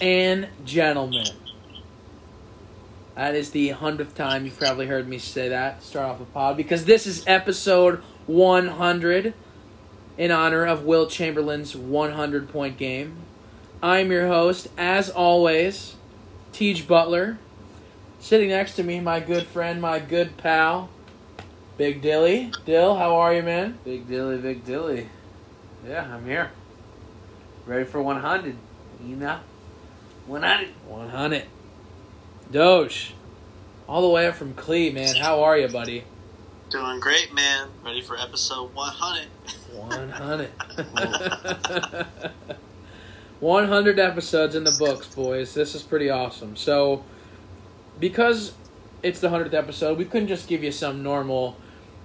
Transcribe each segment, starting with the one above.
And gentlemen, that is the hundredth time you've probably heard me say that start off the pod because this is episode 100 in honor of Wilt Chamberlain's 100 point game. I'm your host, as always, Teej Butler. Sitting next to me, my good friend, my good pal, Big Dilly. Dill, how are you, man? Big Dilly, Big Dilly. Yeah, I'm here. Ready for 100. You know? 100. 100. Doge, all the way up from Clee, man. How are you, buddy? Doing great, man. Ready for episode 100. 100. 100 episodes in the books, boys. This is pretty awesome. So, because it's the 100th episode, we couldn't just give you some normal,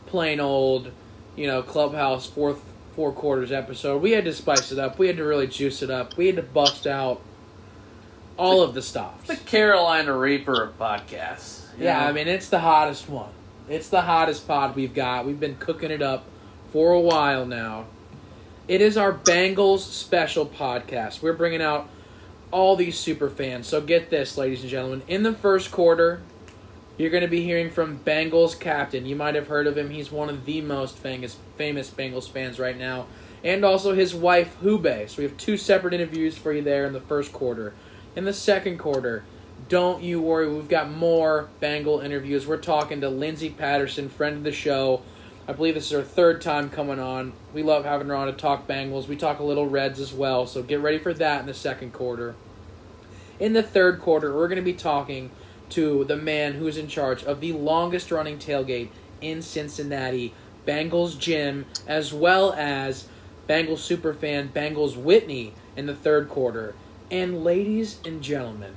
plain old, you know, clubhouse fourth four quarters episode. We had to spice it up. We had to really juice it up. We had to bust out all of the stops. The Carolina Reaper of podcasts. Yeah, know? I mean it's the hottest one. It's the hottest pod we've got. We've been cooking it up for a while now. It is our Bengals special podcast. We're bringing out all these super fans. So get this, ladies and gentlemen. In the first quarter, you're going to be hearing from Bengals captain. You might have heard of him. He's one of the most famous famous Bengals fans right now, and also his wife Who Bae. So we have two separate interviews for you there in the first quarter. In the second quarter, don't you worry. We've got more Bengal interviews. We're talking to Lindsay Patterson, friend of the show. I believe this is her third time coming on. We love having her on to talk Bengals. We talk a little Reds as well, so get ready for that in the second quarter. In the third quarter, we're going to be talking to the man who's in charge of the longest running tailgate in Cincinnati, Bengals Jim, as well as Bengals superfan Bengals Whitney in the third quarter. And ladies and gentlemen,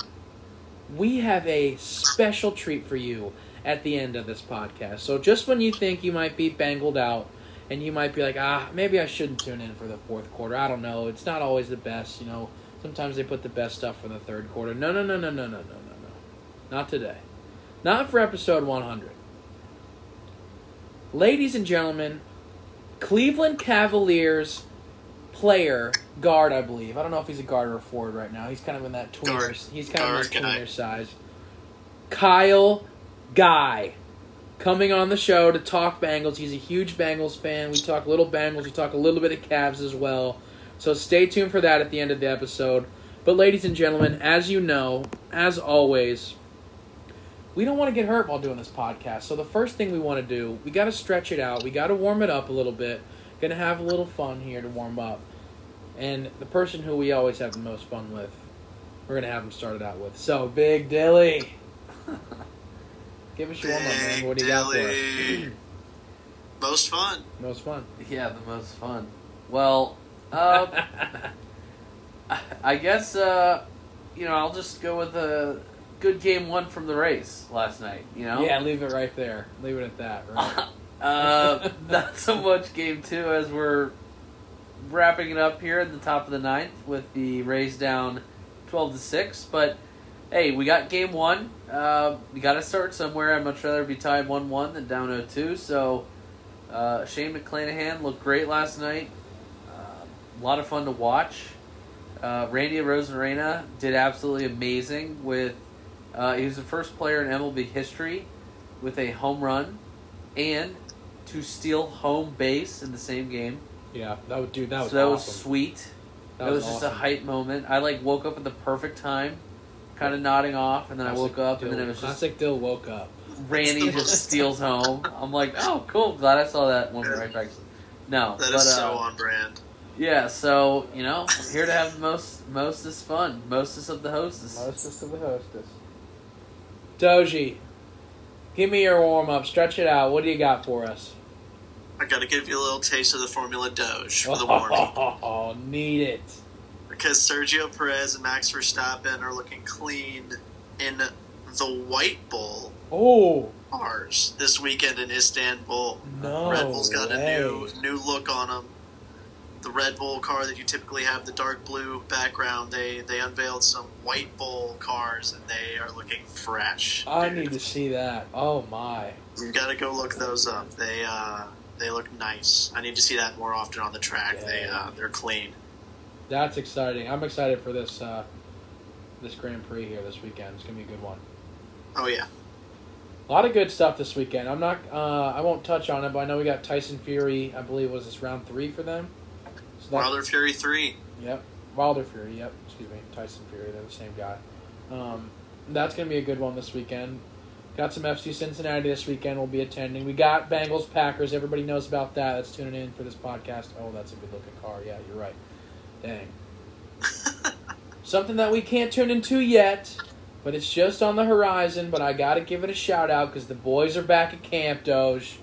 we have a special treat for you at the end of this podcast. So just when you think you might be bangled out and you might be like, ah, maybe I shouldn't tune in for the fourth quarter. I don't know. It's not always the best, you know. Sometimes they put the best stuff for the third quarter. No, no, no, no, no, no, no, no, no. Not today. Not for episode 100. Ladies and gentlemen, Cleveland Cavaliers player, guard, I believe. I don't know if he's a guard or a forward right now. He's kind of in that tweener. Guard. He's kind of in Guard that tweener size. Kyle Guy coming on the show to talk Bengals. He's a huge Bengals fan. We talk little Bengals. We talk a little bit of Cavs as well. So stay tuned for that at the end of the episode. But ladies and gentlemen, as you know, as always, we don't want to get hurt while doing this podcast. So the first thing we want to do, we got to stretch it out. We got to warm it up a little bit. Gonna have a little fun here to warm up. And the person who we always have the most fun with, we're gonna have him started out with. So Big Dilly, give us your warm up, man. What do you got for us? Most fun. most fun. Yeah, the most fun. Well, uh, I guess, uh, you know, I'll just go with a good game one from the Rays last night, you know? Yeah, leave it right there. Leave it at that. Right. uh, not so much game two as we're wrapping it up here at the top of the ninth with the Rays down twelve to six. But hey, we got game one. Uh, we got to start somewhere. I'd much rather be tied one one than down 0-2. So uh, Shane McClanahan looked great last night. Uh, a lot of fun to watch. Uh, Randy Arozarena did absolutely amazing with. Uh, he was the first player in MLB history with a home run and to steal home base in the same game. Yeah, that would dude. That was so that was sweet. That That, was, was just a hype moment. I like woke up at the perfect time, kind of nodding off, and then I woke up, and then it was just classic. Dill woke up. Randy just steals home. I'm like, oh, cool. Glad I saw that one right back. No, That is but so uh, on brand. yeah. So you know, here to have the most mostest fun, mostest of the hostess. Mostest of the hostess. Doji, give me your warm up. Stretch it out. What do you got for us? I gotta give you a little taste of the Formula Doge for the warning. Oh, need it. Because Sergio Perez and Max Verstappen are looking clean in the White Bull Oh cars this weekend in Istanbul. no! Red Bull's got way. a new new look on them. The Red Bull car that you typically have the dark blue background, they they unveiled some White Bull cars and they are looking fresh. I dude. need to see that. Oh my! You gotta go look those up. They uh they look nice. I need to see that more often on the track. They uh they're clean. That's exciting. I'm excited for this uh, this Grand Prix here this weekend. It's gonna be a good one. Oh yeah. A lot of good stuff this weekend. I'm not. Uh, I won't touch on it, but I know we got Tyson Fury. I believe was this round three for them. So that- Wilder Fury three. Yep. Wilder Fury. Yep. Excuse me. Tyson Fury. They're the same guy. Um, that's gonna be a good one this weekend. Got some FC Cincinnati this weekend. We'll be attending. We got Bengals Packers. Everybody knows about that. That's tuning in for this podcast. Oh, that's a good looking car. Yeah, you're right. Dang. Something that we can't tune into yet, but it's just on the horizon. But I got to give it a shout out because the boys are back at Camp Doge.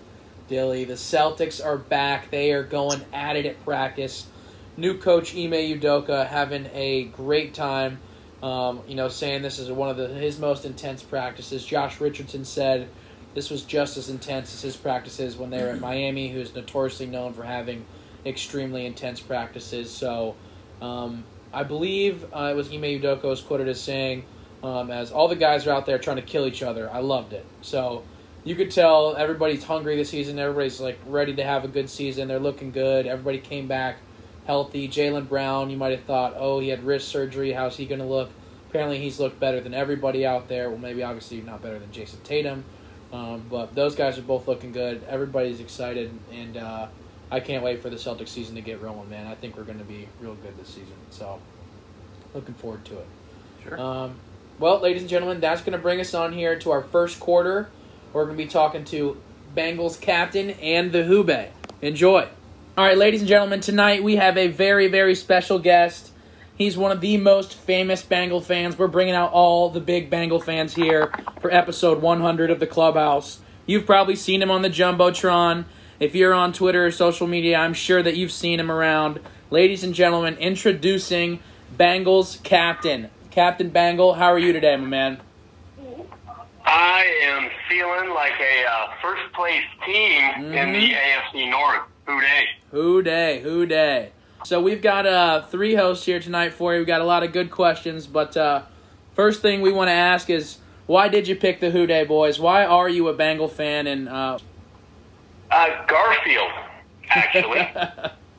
Dilly, the Celtics are back. They are going at it at practice. New coach Ime Udoka having a great time. Um, you know, saying this is one of the, his most intense practices. Josh Richardson said this was just as intense as his practices when they were at Miami, who's notoriously known for having extremely intense practices. So, um, I believe uh, it was Ime Udoka was quoted as saying, um, "As all the guys are out there trying to kill each other, I loved it." So you could tell everybody's hungry this season. Everybody's like ready to have a good season. They're looking good. Everybody came back healthy. Jaylen Brown, you might have thought, oh, he had wrist surgery. How's he going to look? Apparently, he's looked better than everybody out there. Well, maybe obviously not better than Jayson Tatum, um, but those guys are both looking good. Everybody's excited, and uh, I can't wait for the Celtics season to get rolling, man. I think we're going to be real good this season. So, looking forward to it. Sure. Um, well, ladies and gentlemen, that's going to bring us on here to our first quarter. We're going to be talking to Bengals captain and the Who Bae. Enjoy. All right, ladies and gentlemen, tonight we have a very, very special guest. He's one of the most famous Bengal fans. We're bringing out all the big Bengal fans here for episode 100 of the Clubhouse. You've probably seen him on the Jumbotron. If you're on Twitter or social media, I'm sure that you've seen him around. Ladies and gentlemen, introducing Bengals captain. Captain Bengal, how are you today, my man? I am feeling like a uh, first place team in the AFC North. Who Dey? Who Dey, who dey. So we've got uh, three hosts here tonight for you. We've got a lot of good questions, but uh, first thing we want to ask is why did you pick the Who Dey boys? Why are you a Bengal fan? And uh, Uh, Garfield, actually.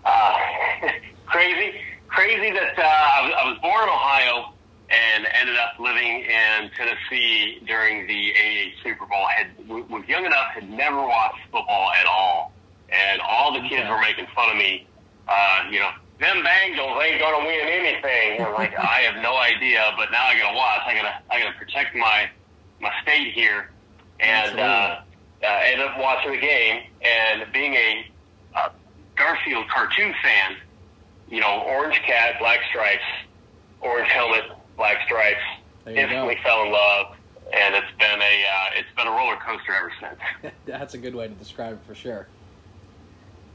uh, crazy, crazy that uh, I, was, I was born in Ohio and ended up living in Tennessee during the '88 Super Bowl. Had was young enough, had never watched football at all, and all the kids were making fun of me. Uh, you know, them Bengals ain't gonna win anything. I'm like, I have no idea, but now I gotta watch. I gotta, I gotta protect my my state here, and uh, uh, ended up watching the game and being a uh, Garfield cartoon fan. You know, orange cat, black stripes, orange helmet, black stripes. Instantly go. fell in love, and it's been a uh, it's been a roller coaster ever since. that's a good way to describe it for sure.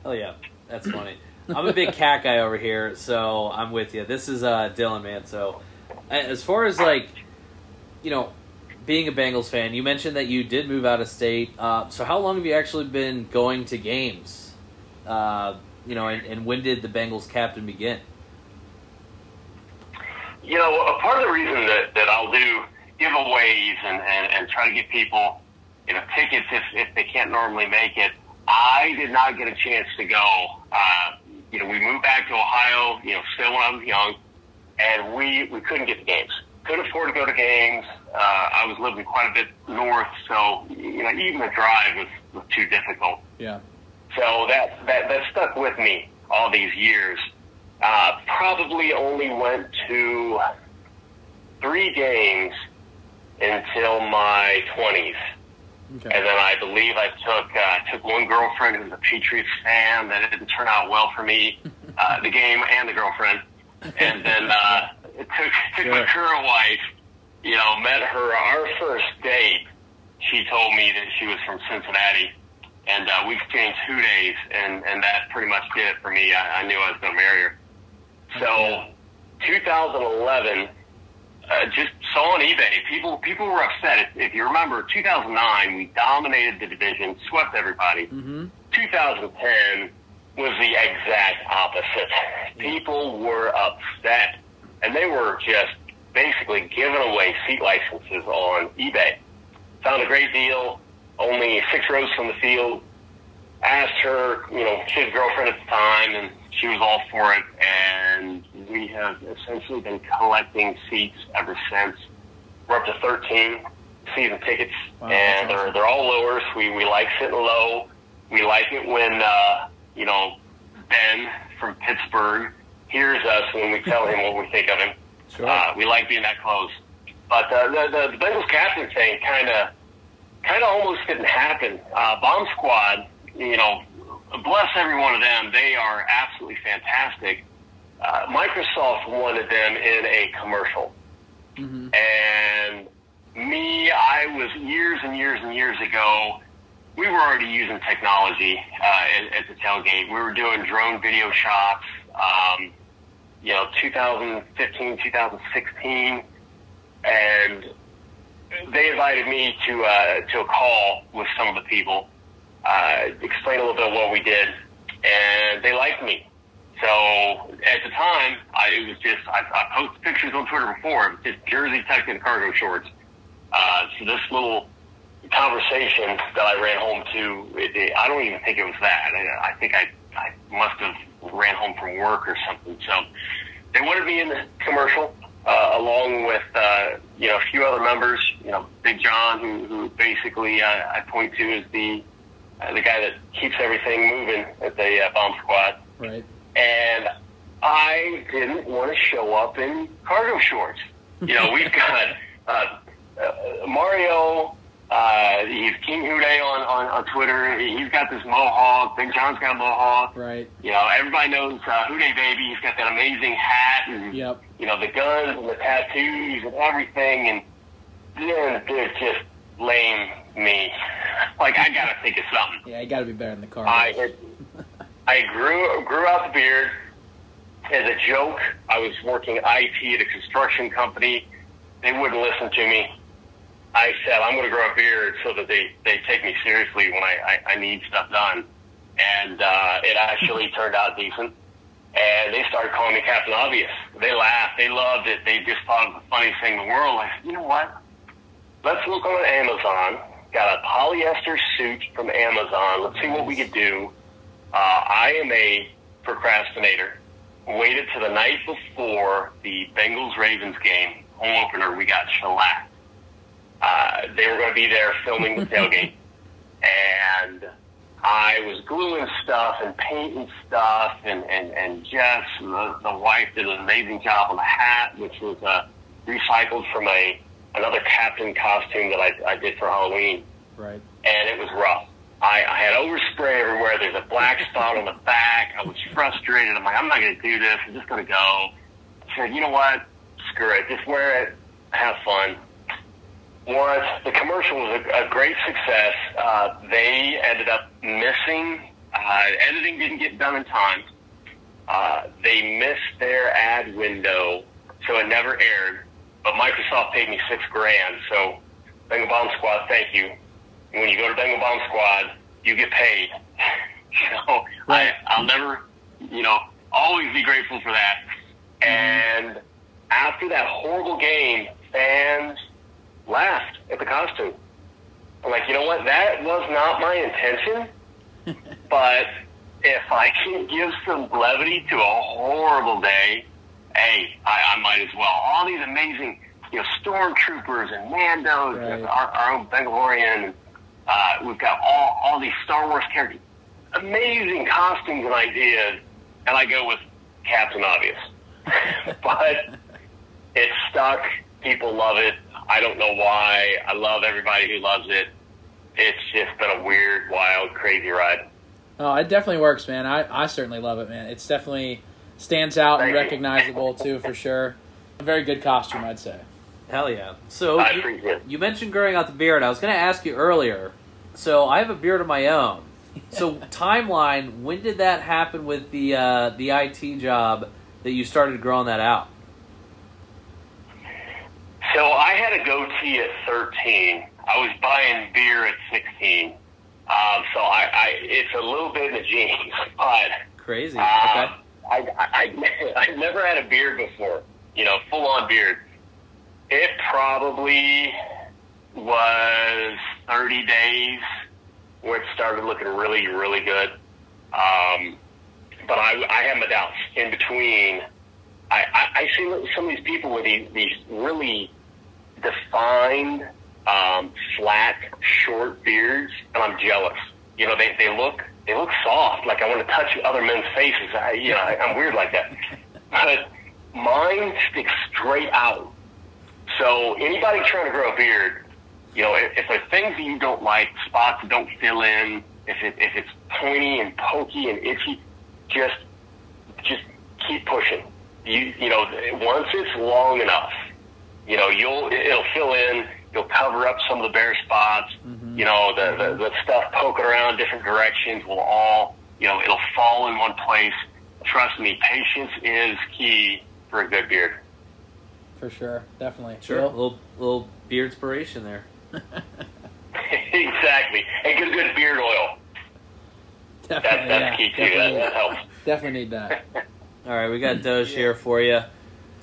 Hell yeah, that's funny. I'm a big cat guy over here, so I'm with you. This is uh, Dylan, man. So, as far as like, you know, being a Bengals fan, you mentioned that you did move out of state. Uh, so, how long have you actually been going to games? Uh, you know, and, and when did the Bengals captain begin? You know, a part of the reason that, that I'll do giveaways and, and, and try to get people, you know, tickets if, if they can't normally make it, I did not get a chance to go. Uh, you know, we moved back to Ohio, you know, still when I was young, and we, we couldn't get the games. Couldn't afford to go to games. Uh, I was living quite a bit north, so, you know, even the drive was, was too difficult. Yeah. So that, that, that stuck with me all these years. Uh, probably only went to three games until my 20s. Okay. And then I believe I took uh, took one girlfriend who was a Patriots fan. That didn't turn out well for me, uh, the game and the girlfriend. And then uh, it took took my current wife. You know, met her our first date. She told me that she was from Cincinnati, and uh, we exchanged two days, and and that pretty much did it for me. I, I knew I was going to marry her. So, 2011 uh, just saw on eBay. People people were upset. If, if you remember, 2009 we dominated the division, swept everybody. Mm-hmm. 2010 was the exact opposite. People were upset, and they were just basically giving away seat licenses on eBay. Found a great deal, only six rows from the field. Asked her, you know, she had a girlfriend at the time, and she was all for it. And we have essentially been collecting seats ever since. We're up to 13 season tickets, Wow, and that's they're they're all lowers. We we like sitting low. We like it when uh, you know Ben from Pittsburgh hears us when we tell him what we think of him. Sure. Uh, we like being that close. But uh, the, the, the Bengals captain thing kind of kind of almost didn't happen. Uh, Bomb Squad, you know, bless every one of them. They are absolutely fantastic. Uh, Microsoft wanted them in a commercial. hmm And me, I was years and years and years ago. We were already using technology uh, at, at the tailgate. We were doing drone video shots. Um, you know, 2015, 2016, and they invited me to uh, to a call with some of the people, uh, explain a little bit of what we did, and they liked me. So at the time, I, it was just I, I posted pictures on Twitter before, was just jersey tucked in cargo shorts. Uh, so this little conversation that I ran home to, it, it, I don't even think it was that. I, I think I, I must have ran home from work or something. So they wanted me in the commercial, uh, along with uh, you know a few other members. You know, Big John, who, who basically uh, I point to as the uh, the guy that keeps everything moving at the uh, bomb squad Right. and I didn't want to show up in cargo shorts. You know, we've got uh, uh, Mario. Uh, he's King Hude on, on on Twitter. He's got this mohawk. Big John's got a mohawk. Right. You know, everybody knows uh, Hude Baby. He's got that amazing hat and Yep. you know the guns and the tattoos and everything. And then they're just lame me. Like I gotta think of something. Yeah, you got to be better in the car. I it, I grew grew out the beard as a joke. I was working IT at a construction company. They wouldn't listen to me. I said I'm going to grow a beard so that they they take me seriously when I I, I need stuff done, and uh, it actually turned out decent. And they started calling me Captain Obvious. They laughed. They loved it. They just thought it was the funniest thing in the world. I said, you know what? Let's look on Amazon. Got a polyester suit from Amazon. Let's see what we could do. Uh, I am a procrastinator. Waited to the night before the Bengals Ravens game, home opener. We got shellacked. Uh, they were going to be there filming the tailgate, and I was gluing stuff and painting stuff, and and and Jess, the, the wife, did an amazing job on the hat, which was uh, recycled from a another captain costume that I, I did for Halloween Right. and it was rough. I, I had overspray everywhere. There's a black spot on the back. I was frustrated. I'm like, I'm not going to do this. I'm just going to go. I said, you know what? Screw it. Just wear it. Have fun. Once the commercial was a, a great success, uh, they ended up missing. Uh, editing didn't get done in time. Uh, they missed their ad window, so it never aired. But Microsoft paid me six grand. So, Bengal Bomb Squad, thank you when you go to Bengal Bomb Squad, you get paid. so I, I'll never, you know, always be grateful for that. Mm-hmm. And after that horrible game, fans laughed at the costume. I'm like, you know what? That was not my intention. but if I can give some levity to a horrible day, hey, I, I might as well. All these amazing, you know, stormtroopers and Mandos, Right. our, our own Bengalian. Uh, we've got all, all these Star Wars characters, amazing costumes and ideas, and I go with Captain Obvious. but it's stuck. People love it. I don't know why. I love everybody who loves it. It's just been a weird, wild, crazy ride. Oh, it definitely works, man. I, I certainly love it, man. It's definitely stands out and Thank you. recognizable too, for sure. A very good costume, I'd say. Hell yeah. So you, you mentioned growing out the beard. I was going to ask you earlier. So I have a beard of my own. So timeline, when did that happen with the uh, the IT job that you started growing that out? So I had a goatee at 13. I was buying beer at 16. Um, so I, I, it's a little bit in the genes, but Crazy. uh, Okay. I, I, I, I never had a beard before. You know, full on beard. It probably was 30 days where it started looking really, really good. Um, but I, I had my doubts in between. I, I, I, I see some of these people with these, these really defined, um, flat, short beards, and I'm jealous. You know, they, they look they look soft. Like I want to touch other men's faces. I, you know, I, I'm weird like that. But mine sticks straight out. So anybody trying to grow a beard, you know, if, if there's things that you don't like, spots that don't fill in, if it if it's pointy and pokey and itchy, just just keep pushing. You you know, once it's long enough, you know, you'll it'll fill in. You'll cover up some of the bare spots. Mhm. You know, the, the the stuff poking around different directions will all you know it'll fall in one place. Trust me, patience is key for a good beard. For sure, definitely. Sure, a little little beard inspiration there. exactly, and good good beard oil. That, definitely, that's yeah, key too. That, definitely, that helps. definitely need that. All right, we got Doge here for you.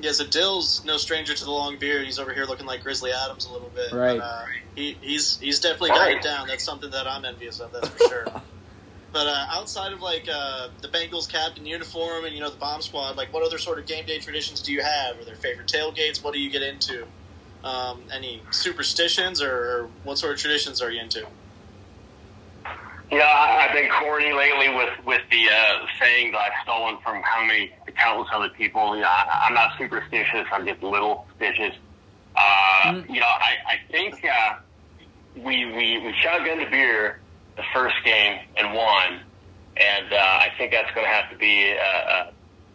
Yeah, so Dill's no stranger to the long beard. He's over here looking like Grizzly Adams a little bit. Right. But, uh, he, he's he's definitely got it down. That's something that I'm envious of. That's for sure. but uh, outside of like uh, the Bengals captain uniform and you know the bomb squad, like what other sort of game day traditions do you have? Are there favorite tailgates? What do you get into? Um, any superstitions or, or what sort of traditions are you into? I, I've been corny lately with with the uh, saying that I've stolen from how many countless other people. You know, I, I'm not superstitious. I'm just little stitches. Uh, Mm. You know, I, I think uh, we we we shotgunned a beer the first game and won, and uh, I think that's going to have to be a, a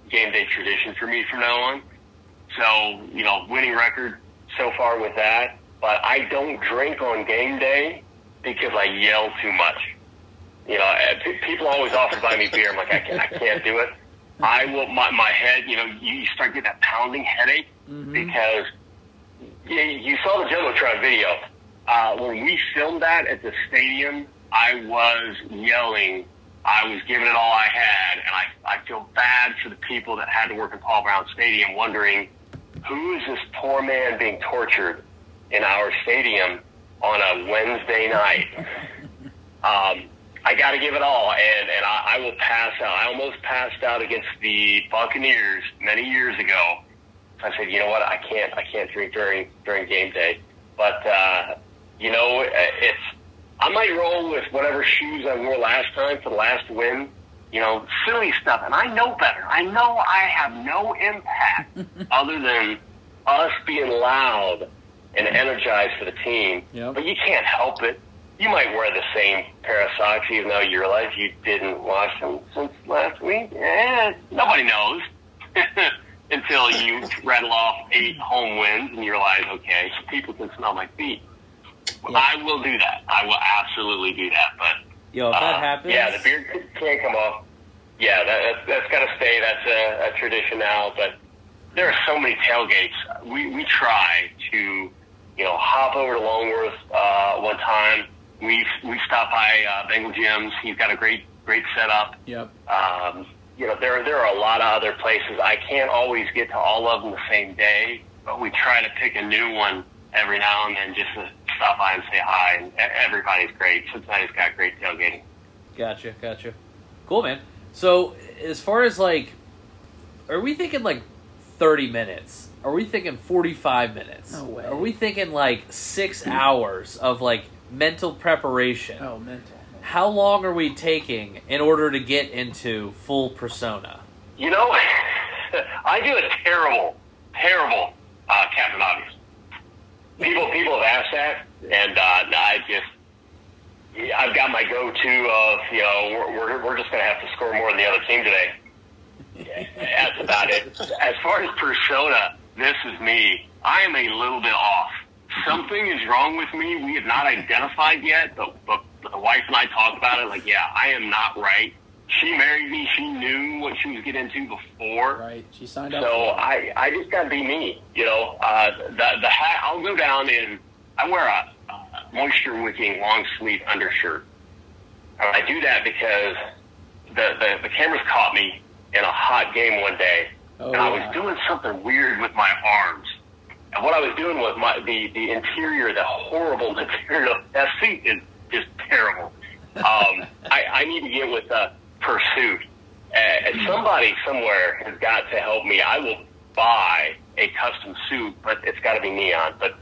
game day tradition for me from now on. So you know, winning record so far with that, but I don't drink on game day because I yell too much. You know, people always offer to buy me beer. I'm like, I can't, I can't do it. I will. My, my head, you know, you start getting that pounding headache Mhm. because you, you saw the Jumbotron video. Uh, when we filmed that at the stadium, I was yelling. I was giving it all I had, and I, I feel bad for the people that had to work in Paul Brown Stadium, wondering who is this poor man being tortured in our stadium on a Wednesday night. Um, I got to give it all, and and I, I will pass out. I almost passed out against the Buccaneers many years ago. I said, you know what, I can't, I can't drink during during game day. But uh, you know, it's I might roll with whatever shoes I wore last time for the last win. You know, silly stuff, and I know better. I know I have no impact other than us being loud and energized for the team. Yep. But you can't help it. You might wear the same pair of socks even though you realize you didn't wash them since last week. Eh, nobody knows until you rattle off eight home wins and you realize, okay, people can smell my feet. Yeah. I will do that. I will absolutely do that. But Yo, if that uh, happens, yeah, the beard can't come off. Yeah, that, that's, that's got to stay. That's a, a tradition now. But there are so many tailgates. We we try to, you know, hop over to Longworth uh, one time. We we stopped by uh, Bengal Jim's. He's got a great great setup. Yep. Um, you know, there there are a lot of other places. I can't always get to all of them the same day, but we try to pick a new one every now and then just to stop by and say hi. And e- everybody's great. Cincinnati's got great tailgating. Gotcha, gotcha. Cool, man. So, as far as like, are we thinking like 30 minutes? Are we thinking 45 minutes? No way. Are we thinking like six hours of like mental preparation? Oh, mental. How long are we taking in order to get into full persona? You know, I do a terrible, terrible uh, Captain Obvious. People people have asked that, and uh, I just I've got my go-to of you know we're we're, we're just going to have to score more than the other team today. That's about it. As far as persona, this is me. I am a little bit off. Something is wrong with me. We have not identified yet, but, but the wife and I talked about it. Like, yeah, I am not right. She married me. She knew what she was getting into before. Right. She signed up. So. I, I just got to be me, you know. Uh, the the hat. I'll go down and I wear a, a moisture wicking long sleeve undershirt. And I do that because the, the the cameras caught me in a hot game one day, Oh, and I yeah. was doing something weird with my arms. What I was doing was my the the interior, the horrible material. That seat is just terrible. Um, I, I need to get with uh, Pursuit. Uh, somebody somewhere has got to help me. I will buy a custom suit, but it's got to be neon. But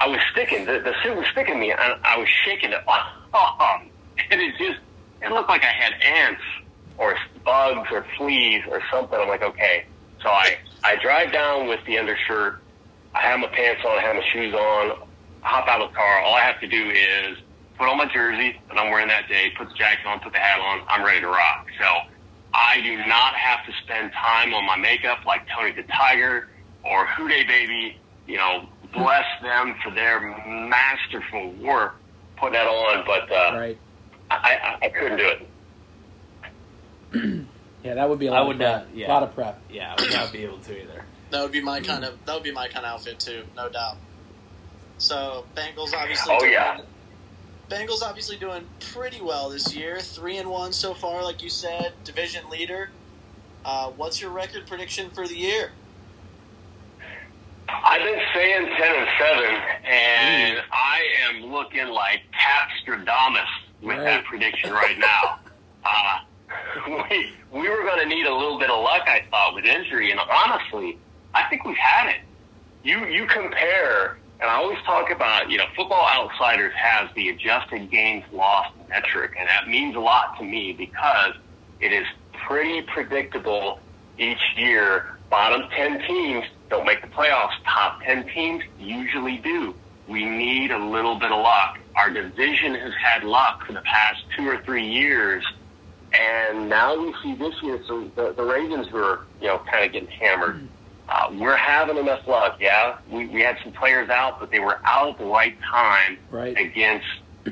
I was sticking the, the suit was sticking me, and I was shaking it, and it just it looked like I had ants or bugs or fleas or something. I'm like, okay. So I I drive down with the undershirt. I have my pants on. I have my shoes on. I hop out of the car. All I have to do is put on my jersey that I'm wearing that day, put the jacket on, put the hat on. I'm ready to rock. So I do not have to spend time on my makeup like Tony the Tiger or Houday Baby. You know, bless them for their masterful work putting that on. But uh, Right. I, I, I couldn't do it. Yeah, that would be a I lot would of prep. not- yeah. A lot of prep. Yeah, I would not be able to either. That would be my kind of that would be my kind of outfit too, no doubt. So Bengals obviously. Oh, doing, yeah. Bengals obviously doing pretty well this year. Three and one so far, like you said, division leader. Uh, what's your record prediction for the year? I've been saying ten and seven, and I am looking like Capstradamus with Right. that prediction right now. uh, we we were going to need a little bit of luck, I thought, with injury, and honestly, I think we've had it. You you compare, and I always talk about you know Football Outsiders has the adjusted games lost metric, and that means a lot to me because it is pretty predictable each year. Bottom 10 teams don't make the playoffs. Top 10 teams usually do. We need a little bit of luck. Our division has had luck for the past two or three years. And now we see this year, so the, the Ravens were, you know, kind of getting hammered. Uh, we're having enough luck, yeah. We, we had some players out, but they were out at the right time Right. against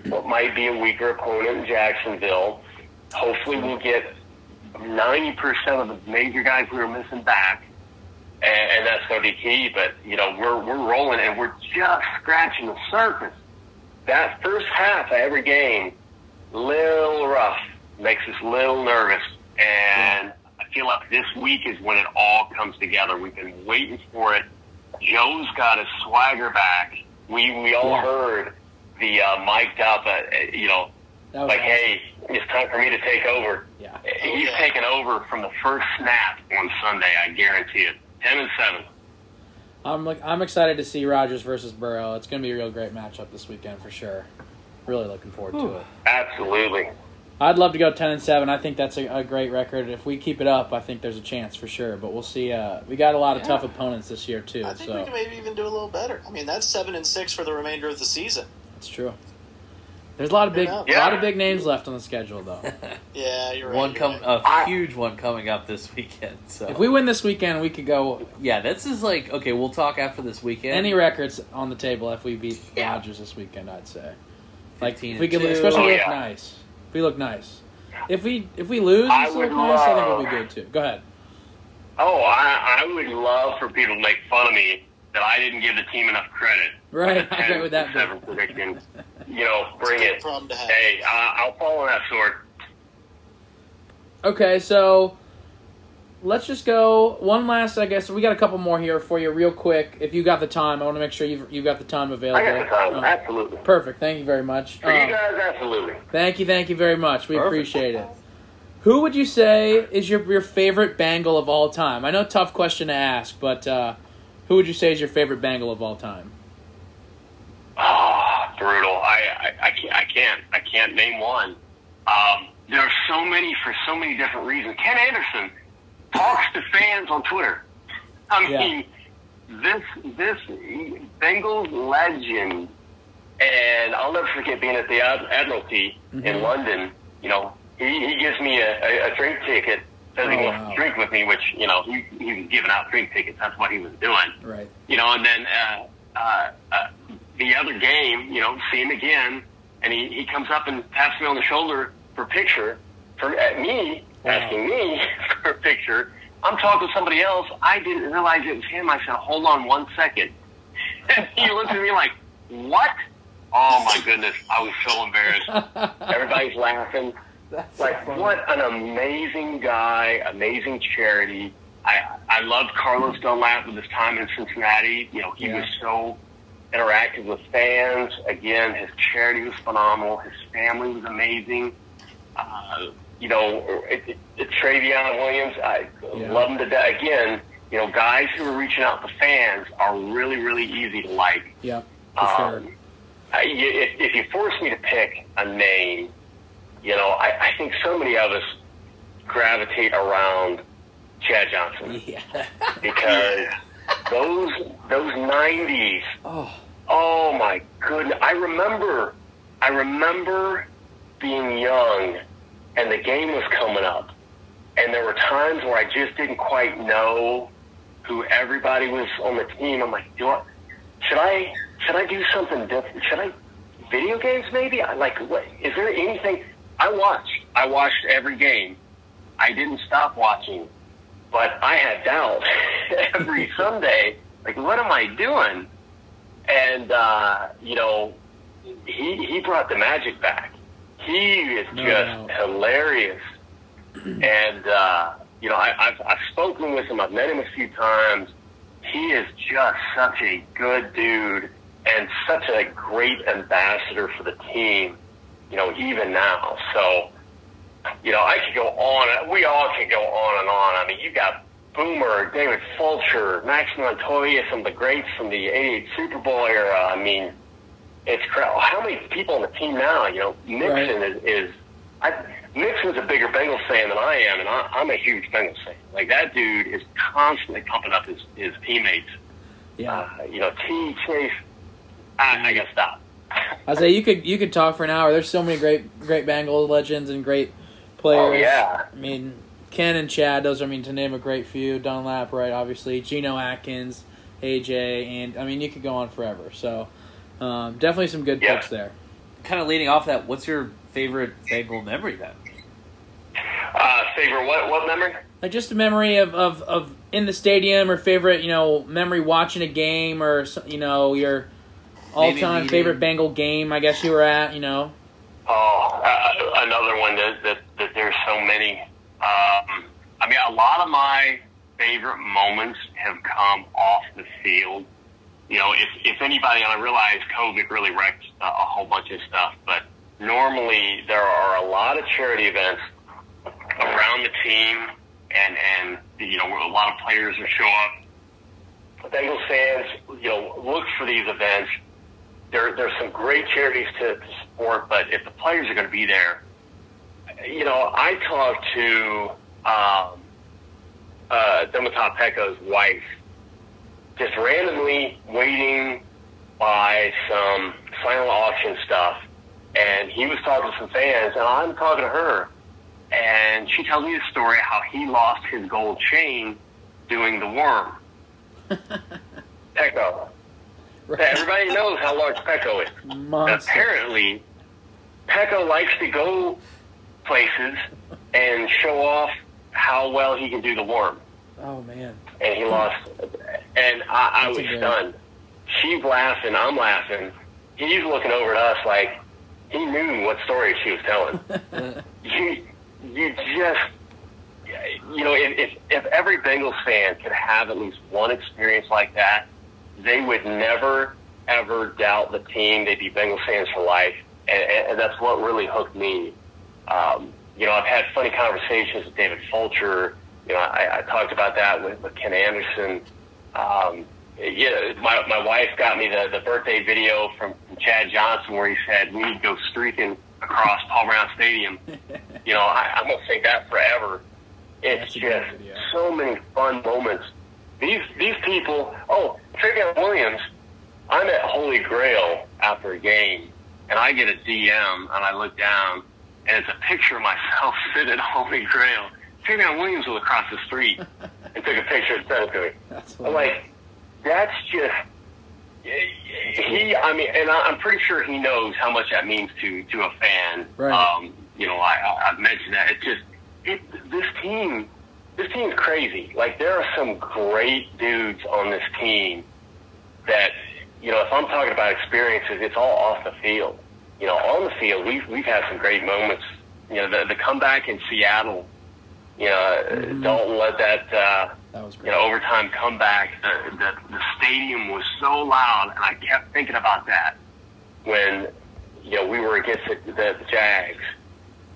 what might be a weaker opponent in Jacksonville. Hopefully, we'll get 90% of the major guys we were missing back, and, and that's going to be key. But, you know, we're, we're rolling, and we're just scratching the surface. That first half of every game, little rough, makes us a little nervous, and I feel like this week is when it all comes together. We've been waiting for it. Joe's got his swagger back. We we all heard the uh, mic'd up, uh, you know, like, awesome. hey, it's time for me to take over. Yeah. He's yeah. taken over from the first snap on Sunday. I guarantee it. Ten and seven. I'm like I'm excited to see Rodgers versus Burrow. It's going to be a real great matchup this weekend for sure. Really looking forward to it. Absolutely. I'd love to go ten and seven. I think that's a, a great record. If we keep it up, I think there's a chance for sure. But we'll see. Uh, we got a lot of Yeah. tough opponents this year too. I think so we can maybe even do a little better. I mean, that's seven and six for the remainder of the season. That's true. There's a lot of big, Yeah. a lot of big names left on the schedule though. Yeah, you're right. one you're come right. a I- huge one coming up this weekend. So if we win this weekend, we could go yeah, this is like okay. We'll talk after this weekend. any records on the table if we beat Yeah. Rodgers this weekend. I'd say. Like if we could, especially Oh, look yeah. nice. If we look nice. If we if we lose, I and still would look nice. I think we'll love- be good too. Go ahead. Oh, I, I would love for people to make fun of me that I didn't give the team enough credit. Right, I agree with that. Seven predictions. You know, bring it. problem to have. Hey, I, I'll follow that sword. Okay, so let's just go one last. I guess we got a couple more here for you, real quick. If you got the time, I want to make sure you've you got the time available. I got the time. Oh, Absolutely. perfect. Thank you very much. For Um, you guys, absolutely. thank you, thank you very much. We Perfect. appreciate it. Who would you say is your your favorite Bengal of all time? I know, tough question to ask, but uh, who would you say is your favorite Bengal of all time? Oh, brutal. I, I, I, can't, I can't. I can't name one. Um, there are so many for so many different reasons. Ken Anderson talks to fans on Twitter. I Yeah. mean, this this Bengals legend, and I'll never forget being at the Ad- Admiralty in Mhm. London. You know, he, he gives me a, a, a drink ticket. Says he Oh, wants wow. to drink with me, which you know he, he was giving out drink tickets. That's what he was doing Right. you know, and then uh, uh, uh, the other game, you know, see him again, and he, he comes up and taps me on the shoulder for a picture, for at me. Asking me for a picture. I'm talking to somebody else. I didn't realize it was him. I said, hold on one second. And he looked at me like, what? Oh my goodness, I was so embarrassed. Everybody's laughing. That's Like, what an amazing guy, amazing charity. I I loved Carlos Dunlap with his time in Cincinnati. You know, he Yeah. was so interactive with fans. Again, his charity was phenomenal. His family was amazing. Uh, you know, it, it, it, Trayveon Williams, I Yeah. love him to death. Again, you know, guys who are reaching out to fans are really, really easy to like. Yep, for sure. Um, I, if, if you force me to pick a name, you know, I, I think so many of us gravitate around Chad Johnson Yeah. because those those '90s. Oh, Oh my goodness! I remember, I remember being young, and the game was coming up, and there were times where I just didn't quite know who everybody was on the team. I'm like, do I, should I should I do something different? Should I video games maybe? I like what is there anything I watched? I watched every game. I didn't stop watching, but I had doubt every Sunday. Like, what am I doing? And uh, you know, he he brought the magic back. He is No just doubt. hilarious. and uh, you know, I, I've I've spoken with him. I've met him a few times. He is just such a good dude and such a great ambassador for the team. You know, even now. So, you know, I could go on. We all could go on and on. I mean, you got Boomer, David Fulcher, Max Montoya, some of the greats from the '88 Super Bowl era. I mean, it's cra- how many people on the team now? You know, Mixon is, is I, Mixon's a bigger Bengals fan than I am, and I, I'm a huge Bengals fan. Like that dude is constantly pumping up his his teammates. yeah. Uh, you know, T Chase. I, I gotta stop. I say you could you could talk for an hour. There's so many great great Bengal legends and great players. Oh yeah. I mean, Ken and Chad. Those are, I mean, to name a great few. Dunlap, right? Obviously, Geno Atkins, AJ, and I mean, you could go on forever. So, um, definitely some good Yeah. picks there. Kind of leading off that, what's your favorite Bengal memory then? Uh, favorite what what memory? Like just a memory of, of, of in the stadium or favorite, you know, memory watching a game or you know your all time favorite Bengal game. I guess you were at. You know. Oh, uh, another one that, that, that there's so many. Um, I mean, a lot of my favorite moments have come off the field. You know, if, if anybody, and I realize COVID really wrecked a, a whole bunch of stuff, but normally there are a lot of charity events around the team, and, and you know, a lot of players will show up. Bengals fans, you know, look for these events there, there's some great charities to, to support, but if the players are going to be there, you know, I talked to um, uh, Domata Peko's wife, just randomly waiting by some silent auction stuff, and he was talking to some fans, and I'm talking to her, and she tells me the story how he lost his gold chain doing the worm. Peko. Everybody knows how large Peko is. Monster. Apparently, Peko likes to go places and show off how well he can do the worm. Oh man. And he lost. And I, I was stunned. She's laughing. I'm laughing. He's looking over at us like he knew what story she was telling. you, you just, you know, if, if, if every Bengals fan could have at least one experience like that, they would never, ever doubt the team. They'd be Bengals fans for life. And, and, and that's what really hooked me. Um, you know, I've had funny conversations with David Fulcher. You know, I, I talked about that with, with Ken Anderson. Um, yeah, my my wife got me the, the birthday video from Chad Johnson where he said we need to go streaking across Paul Brown Stadium. You know, I, I'm gonna say that forever. It's just so many fun moments. These these people. Oh, Trayveon Williams. I'm at Holy Grail after a game, and I get a DM, and I look down, and it's a picture of myself sitting at Holy Grail. Trayveon Williams was across the street and took a picture and sent it to me. That's I'm like, that's just he. I mean, and I'm pretty sure he knows how much that means to to a fan. Right. Um, you know, I, I, I've mentioned that. It's just it, this team. This team's crazy. Like there are some great dudes on this team that you know. If I'm talking about experiences, it's all off the field. You know, on the field, we've we've had some great moments. You know, the the comeback in Seattle. You know, Mhm. don't let that. Uh, that was you know, overtime comeback, the, the, the stadium was so loud, and I kept thinking about that when, you know, we were against the, the, the Jags.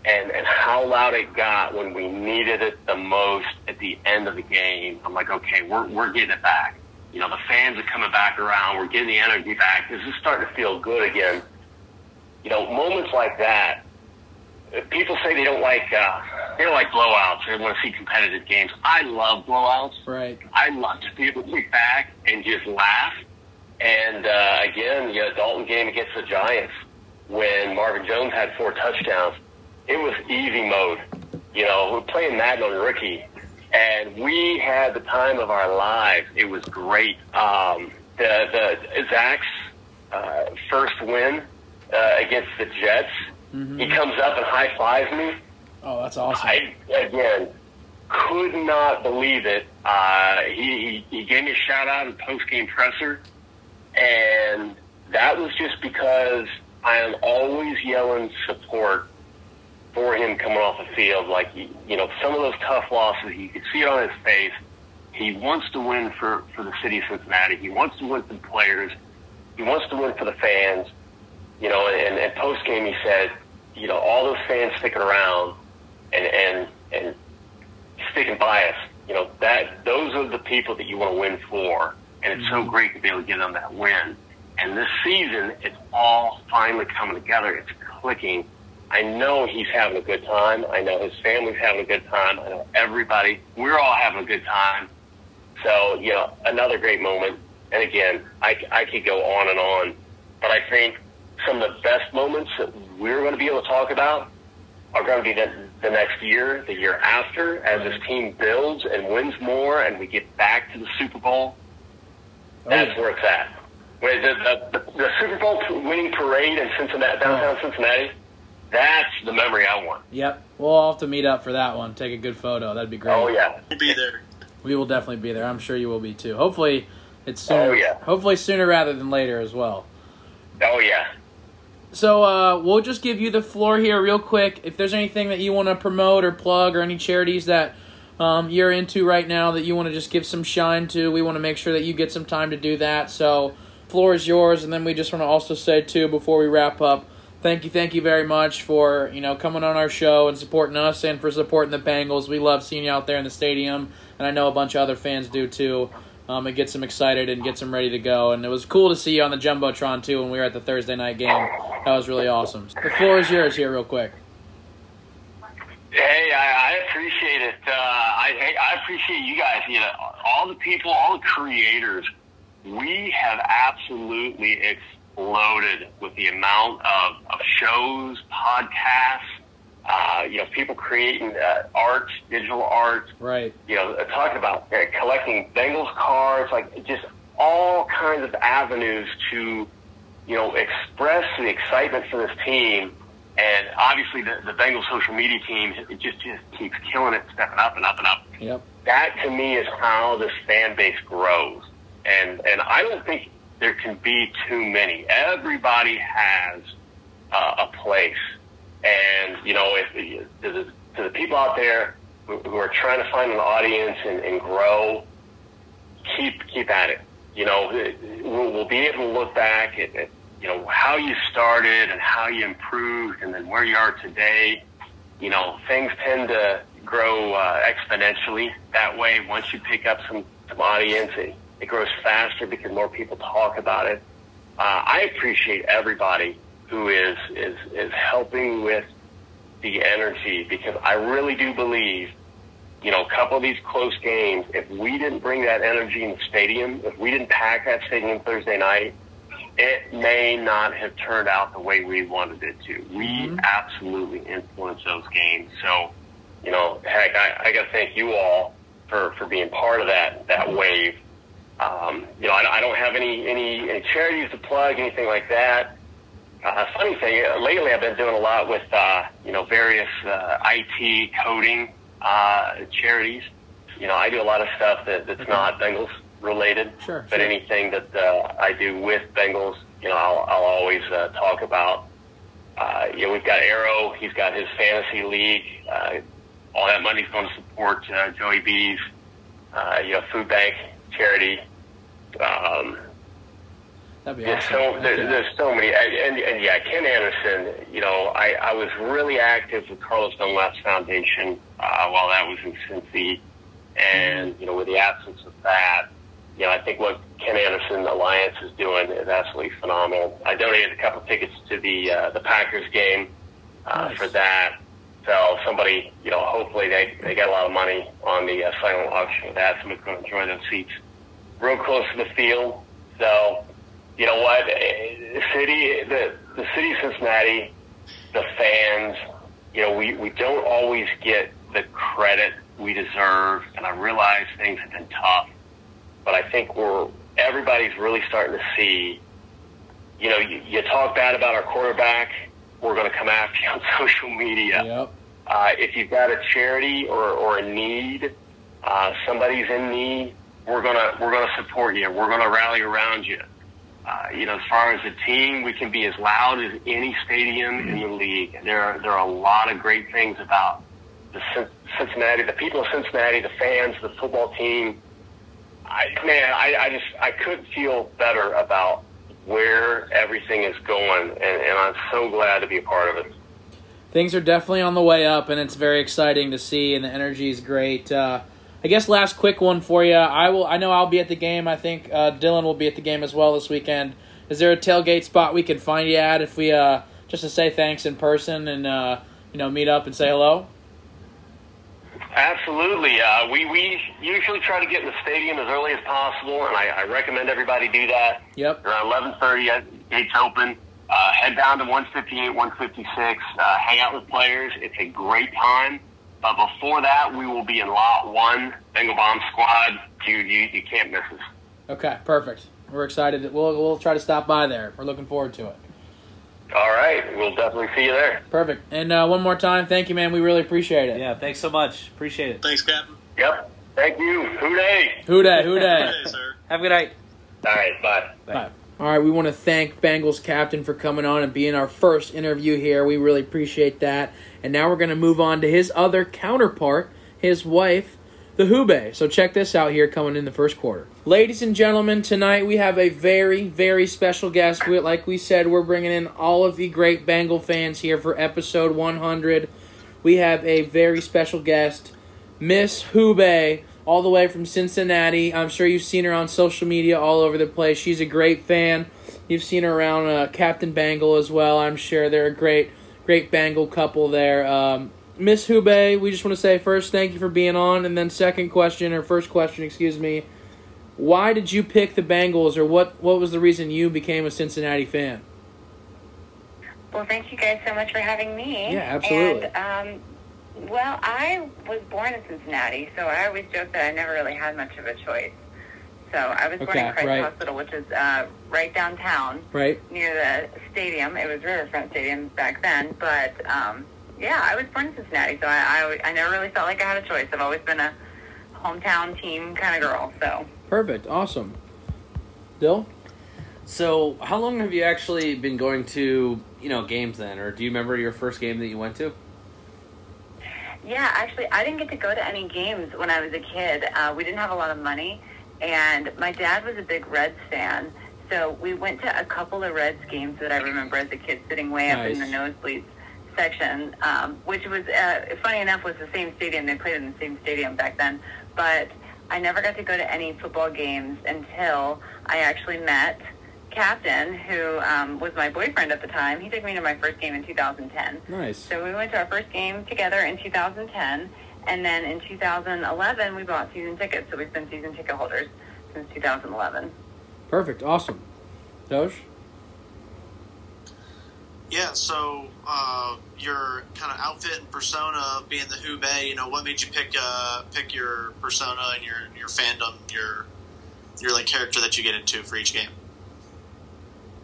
and and how loud it got when we needed it the most at the end of the game. I'm like, okay, we're we're getting it back. You know, the fans are coming back around. We're getting the energy back. This is starting to feel good again. You know, moments like that. People say they don't like uh, they don't like blowouts. They want to see competitive games. I love blowouts. Right. I love to be able to look back and just laugh. And uh, again, you know, Dalton game against the Giants when Marvin Jones had four touchdowns. It was easy mode. You know, we're playing Madden on rookie, and we had the time of our lives. It was great. Um, the the Zac's uh, first win uh, against the Jets. He comes up and high fives me. Oh, that's awesome. I again could not believe it. Uh, he, he he gave me a shout out in post game presser, and that was just because I am always yelling support for him coming off the field. Like you you know, some of those tough losses, you could see it on his face. He wants to win for for the city of Cincinnati. He wants to win for the players. He wants to win for the fans. You know, and, and post game he said, you know, all those fans sticking around and and and sticking by us. You know that those are the people that you want to win for, and it's so mm-hmm. great to be able to give them that win. And this season, it's all finally coming together. It's clicking. I know he's having a good time. I know his family's having a good time. I know everybody. We're all having a good time. So you know, another great moment. And again, I I could go on and on, but I think some of the best moments that we're going to be able to talk about are going to be the, the next year, the year after, as this team builds and wins more, and we get back to the Super Bowl. Oh, that's where it's at. Where the, the, the, the Super Bowl winning parade in Cincinnati, oh. downtown Cincinnati, that's the memory I want. Yep. We'll all have to meet up for that one. Take a good photo. That'd be great. Oh yeah, We'll be there. We will definitely be there. I'm sure you will be too. Hopefully, it's sooner. Oh, yeah. Hopefully sooner rather than later as well. oh yeah. So uh, we'll just give you the floor here real quick. If there's anything that you want to promote or plug or any charities that um, you're into right now that you want to just give some shine to, we want to make sure that you get some time to do that. So floor is yours. And then we just want to also say too before we wrap up, thank you, thank you very much for you know coming on our show and supporting us and for supporting the Bengals. We love seeing you out there in the stadium, and I know a bunch of other fans do too. Um, it gets them excited and gets them ready to go. And it was cool to see you on the jumbotron too when we were at the Thursday night game. That was really awesome. The floor is yours here, real quick. Hey, I, I appreciate it. Uh, I I appreciate you guys. You know, all the people, all the creators. We have absolutely exploded with the amount of, of shows, podcasts. Uh, you know, people creating uh, art, digital art. Right. You know, uh, talking about uh, collecting Bengals cards, like just all kinds of avenues to, you know, express the excitement for this team. And obviously, the, the Bengals social media team it just just keeps killing it, stepping up and up and up. Yep. That to me is how this fan base grows. And and I don't think there can be too many. Everybody has uh, a place. And you know, if to the, to the people out there who, are trying to find an audience and, and grow, keep keep at it. You know, we'll, we'll be able to look back at, at you know how you started and how you improved, and then where you are today. You know, things tend to grow uh, exponentially that way. Once you pick up some some audience, it, it grows faster because more people talk about it. Uh, I appreciate everybody who is is is helping with the energy because I really do believe you know, a couple of these close games, if we didn't bring that energy in the stadium, if we didn't pack that stadium Thursday night, it may not have turned out the way we wanted it to. We absolutely influenced those games. So, you know, heck, I, I got to thank you all for, for being part of that, that wave. Um, you know, I, I don't have any, any, any charities to plug, anything like that. Uh, funny thing, uh, lately I've been doing a lot with, uh, you know, various uh, IT coding uh, charities. You know, I do a lot of stuff that, that's not Bengals related. Sure, But sure. anything that uh, I do with Bengals, you know, I'll, I'll always uh, talk about. Uh, you know, we've got Arrow. He's got his fantasy league. Uh, all that money's going to support uh, Joey B's, uh, you know, food bank charity. Um, That'd be There's awesome. so there, there's so many, and, and, and yeah, Ken Anderson. You know, I, I was really active with Carlos Dunlap's foundation uh, while that was in Cincy, and you know, with the absence of that, you know, I think what Ken Anderson Alliance is doing is absolutely phenomenal. I donated a couple tickets to the uh, the Packers game uh, Nice. for that. So somebody, you know, hopefully they they got a lot of money on the uh, silent auction with that. Somebody's going to enjoy those seats real close to the field. So, you know what? Eh, The city, the the city of Cincinnati, the fans. You know, we we don't always get the credit we deserve, and I realize things have been tough, but I think we're everybody's really starting to see. You know, you, you talk bad about our quarterback, we're going to come after you on social media. Yep. Uh, if you've got a charity or, or a need, uh, somebody's in need, we're gonna we're gonna support you. We're gonna rally around you. Uh, you know, as far as the team, we can be as loud as any stadium in the league. There are there are a lot of great things about the Cincinnati, the people of Cincinnati, the fans, the football team. I, man, I, I just I couldn't feel better about where everything is going, and, and I'm so glad to be a part of it. Things are definitely on the way up, and it's very exciting to see, and the energy is great. Uh, I guess last quick one for you. I will. I know I'll be at the game. I think uh, Dylan will be at the game as well this weekend. Is there a tailgate spot we can find you at if we uh, just to say thanks in person and uh, you know meet up and say hello? Absolutely. Uh, we, we usually try to get in the stadium as early as possible, and I, I recommend everybody do that. Yep. Around 11.30, gates open. Uh, head down to 158, 156. Uh, hang out with players. It's a great time. But before that, we will be in Lot 1, Bengal Bomb Squad. You, you, you can't miss us. Okay. Perfect. We're excited. We'll we'll try to stop by there. We're looking forward to it. All right. We'll definitely see you there. Perfect. And uh, one more time, thank you, man. We really appreciate it. Yeah, thanks so much. Appreciate it. Thanks, Captain. Yep. Thank you. Who Dey. Who Dey? Who Dey? Hey, sir. Have a good night. All right. Bye. Bye. All right, we want to thank Bengals captain for coming on and being our first interview here. We really appreciate that. And now we're going to move on to his other counterpart, his wife, the Who Bae. So check this out here coming in the first quarter. Ladies and gentlemen, tonight we have a very, very special guest. We, like we said, we're bringing in all of the great Bengal fans here for episode 100. We have a very special guest, Miss Who Bae, all the way from Cincinnati. I'm sure you've seen her on social media all over the place. She's a great fan. You've seen her around uh, Captain Bengal as well. I'm sure they're a great, great Bengal couple there. Um, Miss Who Bae, we just want to say first, thank you for being on, and then second question or first question, excuse me. Why did you pick the Bengals, or what? What was the reason you became a Cincinnati fan? Well, thank you guys so much for having me. Yeah, absolutely. And, um, well, I was born in Cincinnati, so I always joke that I never really had much of a choice. So I was born Okay, in Christ right. Hospital, which is uh, right downtown Right. near the stadium. It was Riverfront Stadium back then, but um, yeah, I was born in Cincinnati, so I, I I never really felt like I had a choice. I've always been a hometown team kind of girl. So Perfect. Awesome. Dyl? So, how long have you actually been going to, you know, games then, or do you remember your first game that you went to? Yeah, actually, I didn't get to go to any games when I was a kid. Uh, we didn't have a lot of money, and my dad was a big Reds fan. So we went to a couple of Reds games that I remember as a kid, sitting way up in the nosebleeds section, um, which was uh, funny enough was the same stadium. They played in the same stadium back then, but I never got to go to any football games until I actually met Captain, who um, was my boyfriend at the time. He took me to my first game in 2010. Nice. So we went to our first game together in 2010, and then in 2011 we bought season tickets. So we've been season ticket holders since 2011. Perfect. Awesome. Doge? Yeah, so uh, your kind of outfit and persona of being the Who Bae, you know, what made you pick uh, pick your persona and your your fandom, your your like character that you get into for each game?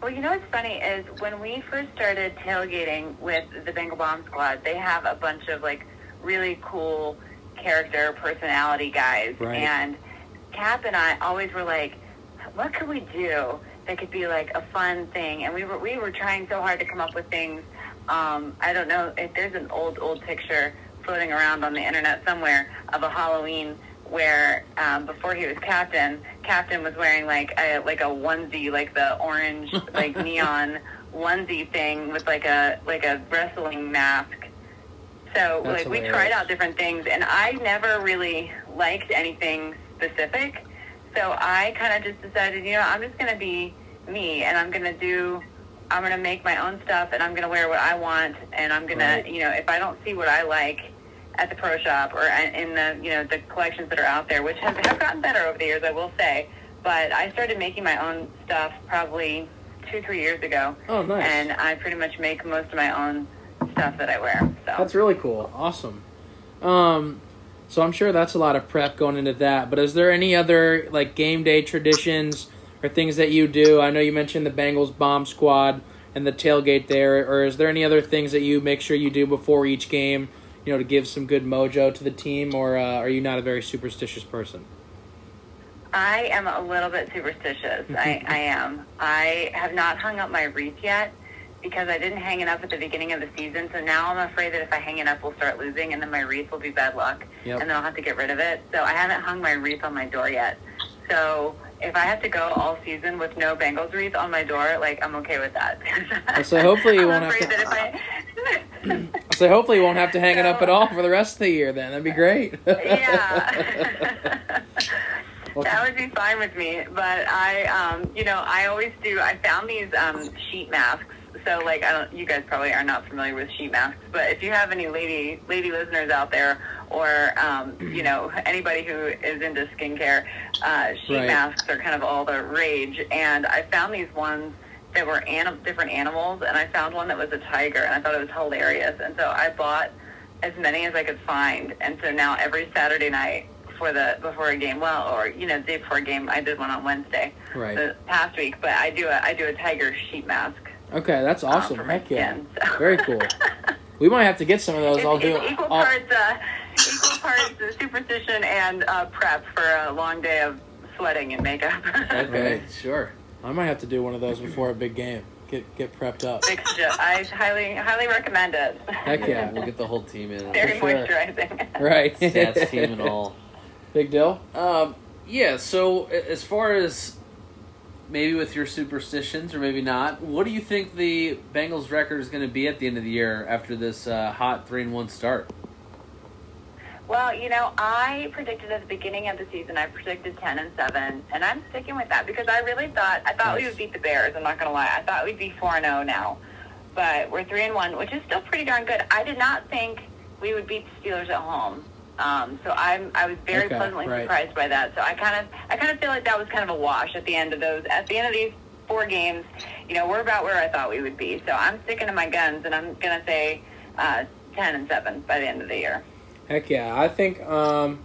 Well, you know what's funny is when we first started tailgating with the Bengal Bomb Squad, they have a bunch of like really cool character personality guys, Right. and Cap and I always were like, what could we do that could be like a fun thing? And we were we were trying so hard to come up with things. Um, I don't know if there's an old old picture floating around on the internet somewhere of a Halloween where um, before he was captain, captain was wearing like a like a onesie, like the orange like neon onesie thing with like a like a wrestling mask. So That's like we tried out different things, and I never really liked anything specific. So I kind of just decided, you know, I'm just gonna be me, and I'm gonna do. I'm gonna make my own stuff, and I'm gonna wear what I want, and I'm gonna, Right. you know, if I don't see what I like at the pro shop or in the, you know, the collections that are out there, which have, have gotten better over the years, I will say. But I started making my own stuff probably two, three years ago, Oh, nice. and I pretty much make most of my own stuff that I wear. So That's really cool. Awesome. Um, so I'm sure that's a lot of prep going into that. But is there any other like game day traditions or things that you do? I know you mentioned the Bengals bomb squad and the tailgate there, or is there any other things that you make sure you do before each game? You know, to give some good mojo to the team, or uh, are you not a very superstitious person? I am a little bit superstitious. I, I am. I have not hung up my wreath yet because I didn't hang it up at the beginning of the season. So now I'm afraid that if I hang it up, we'll start losing, and then my wreath will be bad luck, Yep. and then I'll have to get rid of it. So I haven't hung my wreath on my door yet. So if I have to go all season with no Bengals wreath on my door, like I'm okay with that. So hopefully you won't have to- I So hopefully you won't have to hang it up at all for the rest of the year. Then that'd be great. yeah. Well, that would be fine with me. But I, um, you know, I always do. I found these um, sheet masks. So, like, I don't. You guys probably are not familiar with sheet masks, but if you have any lady lady listeners out there, or um, you know, anybody who is into skincare, uh, sheet Right. masks are kind of all the rage. And I found these ones that were anim- different animals, and I found one that was a tiger, and I thought it was hilarious. And so I bought as many as I could find, and so now every Saturday night before the before a game, well, or you know, the day before a game, I did one on Wednesday right. the past week, but I do a I do a tiger sheet mask. Okay, that's uh, awesome. for my Heck yeah. skin, so. Very cool. We might have to get some of those. it's, I'll do. it's equal I'll- parts uh, equal parts superstition and uh, prep for a long day of sweating and makeup. Okay. sure. I might have to do one of those before a big game. Get get prepped up. I highly highly recommend it. Heck yeah. We'll get the whole team in. Very sure. moisturizing. Right. Stats team and all. Big deal. Um, yeah. So as far as maybe with your superstitions or maybe not, what do you think the Bengals record is going to be at the end of the year after this uh, hot three and one start? Well, you know, I predicted at the beginning of the season, I predicted 10 and 7, and I'm sticking with that because I really thought, I thought we would beat the Bears, I'm not going to lie. I thought we'd be 4 and 0 now. But we're 3 and 1, which is still pretty darn good. I did not think we would beat the Steelers at home. Um, so I'm, I was very Okay, pleasantly right. surprised by that. So I kind of, I kind of feel like that was kind of a wash at the end of those, at the end of these four games. You know, we're about where I thought we would be. So I'm sticking to my guns, and I'm going to say uh, 10 and 7 by the end of the year. Heck yeah. I think um,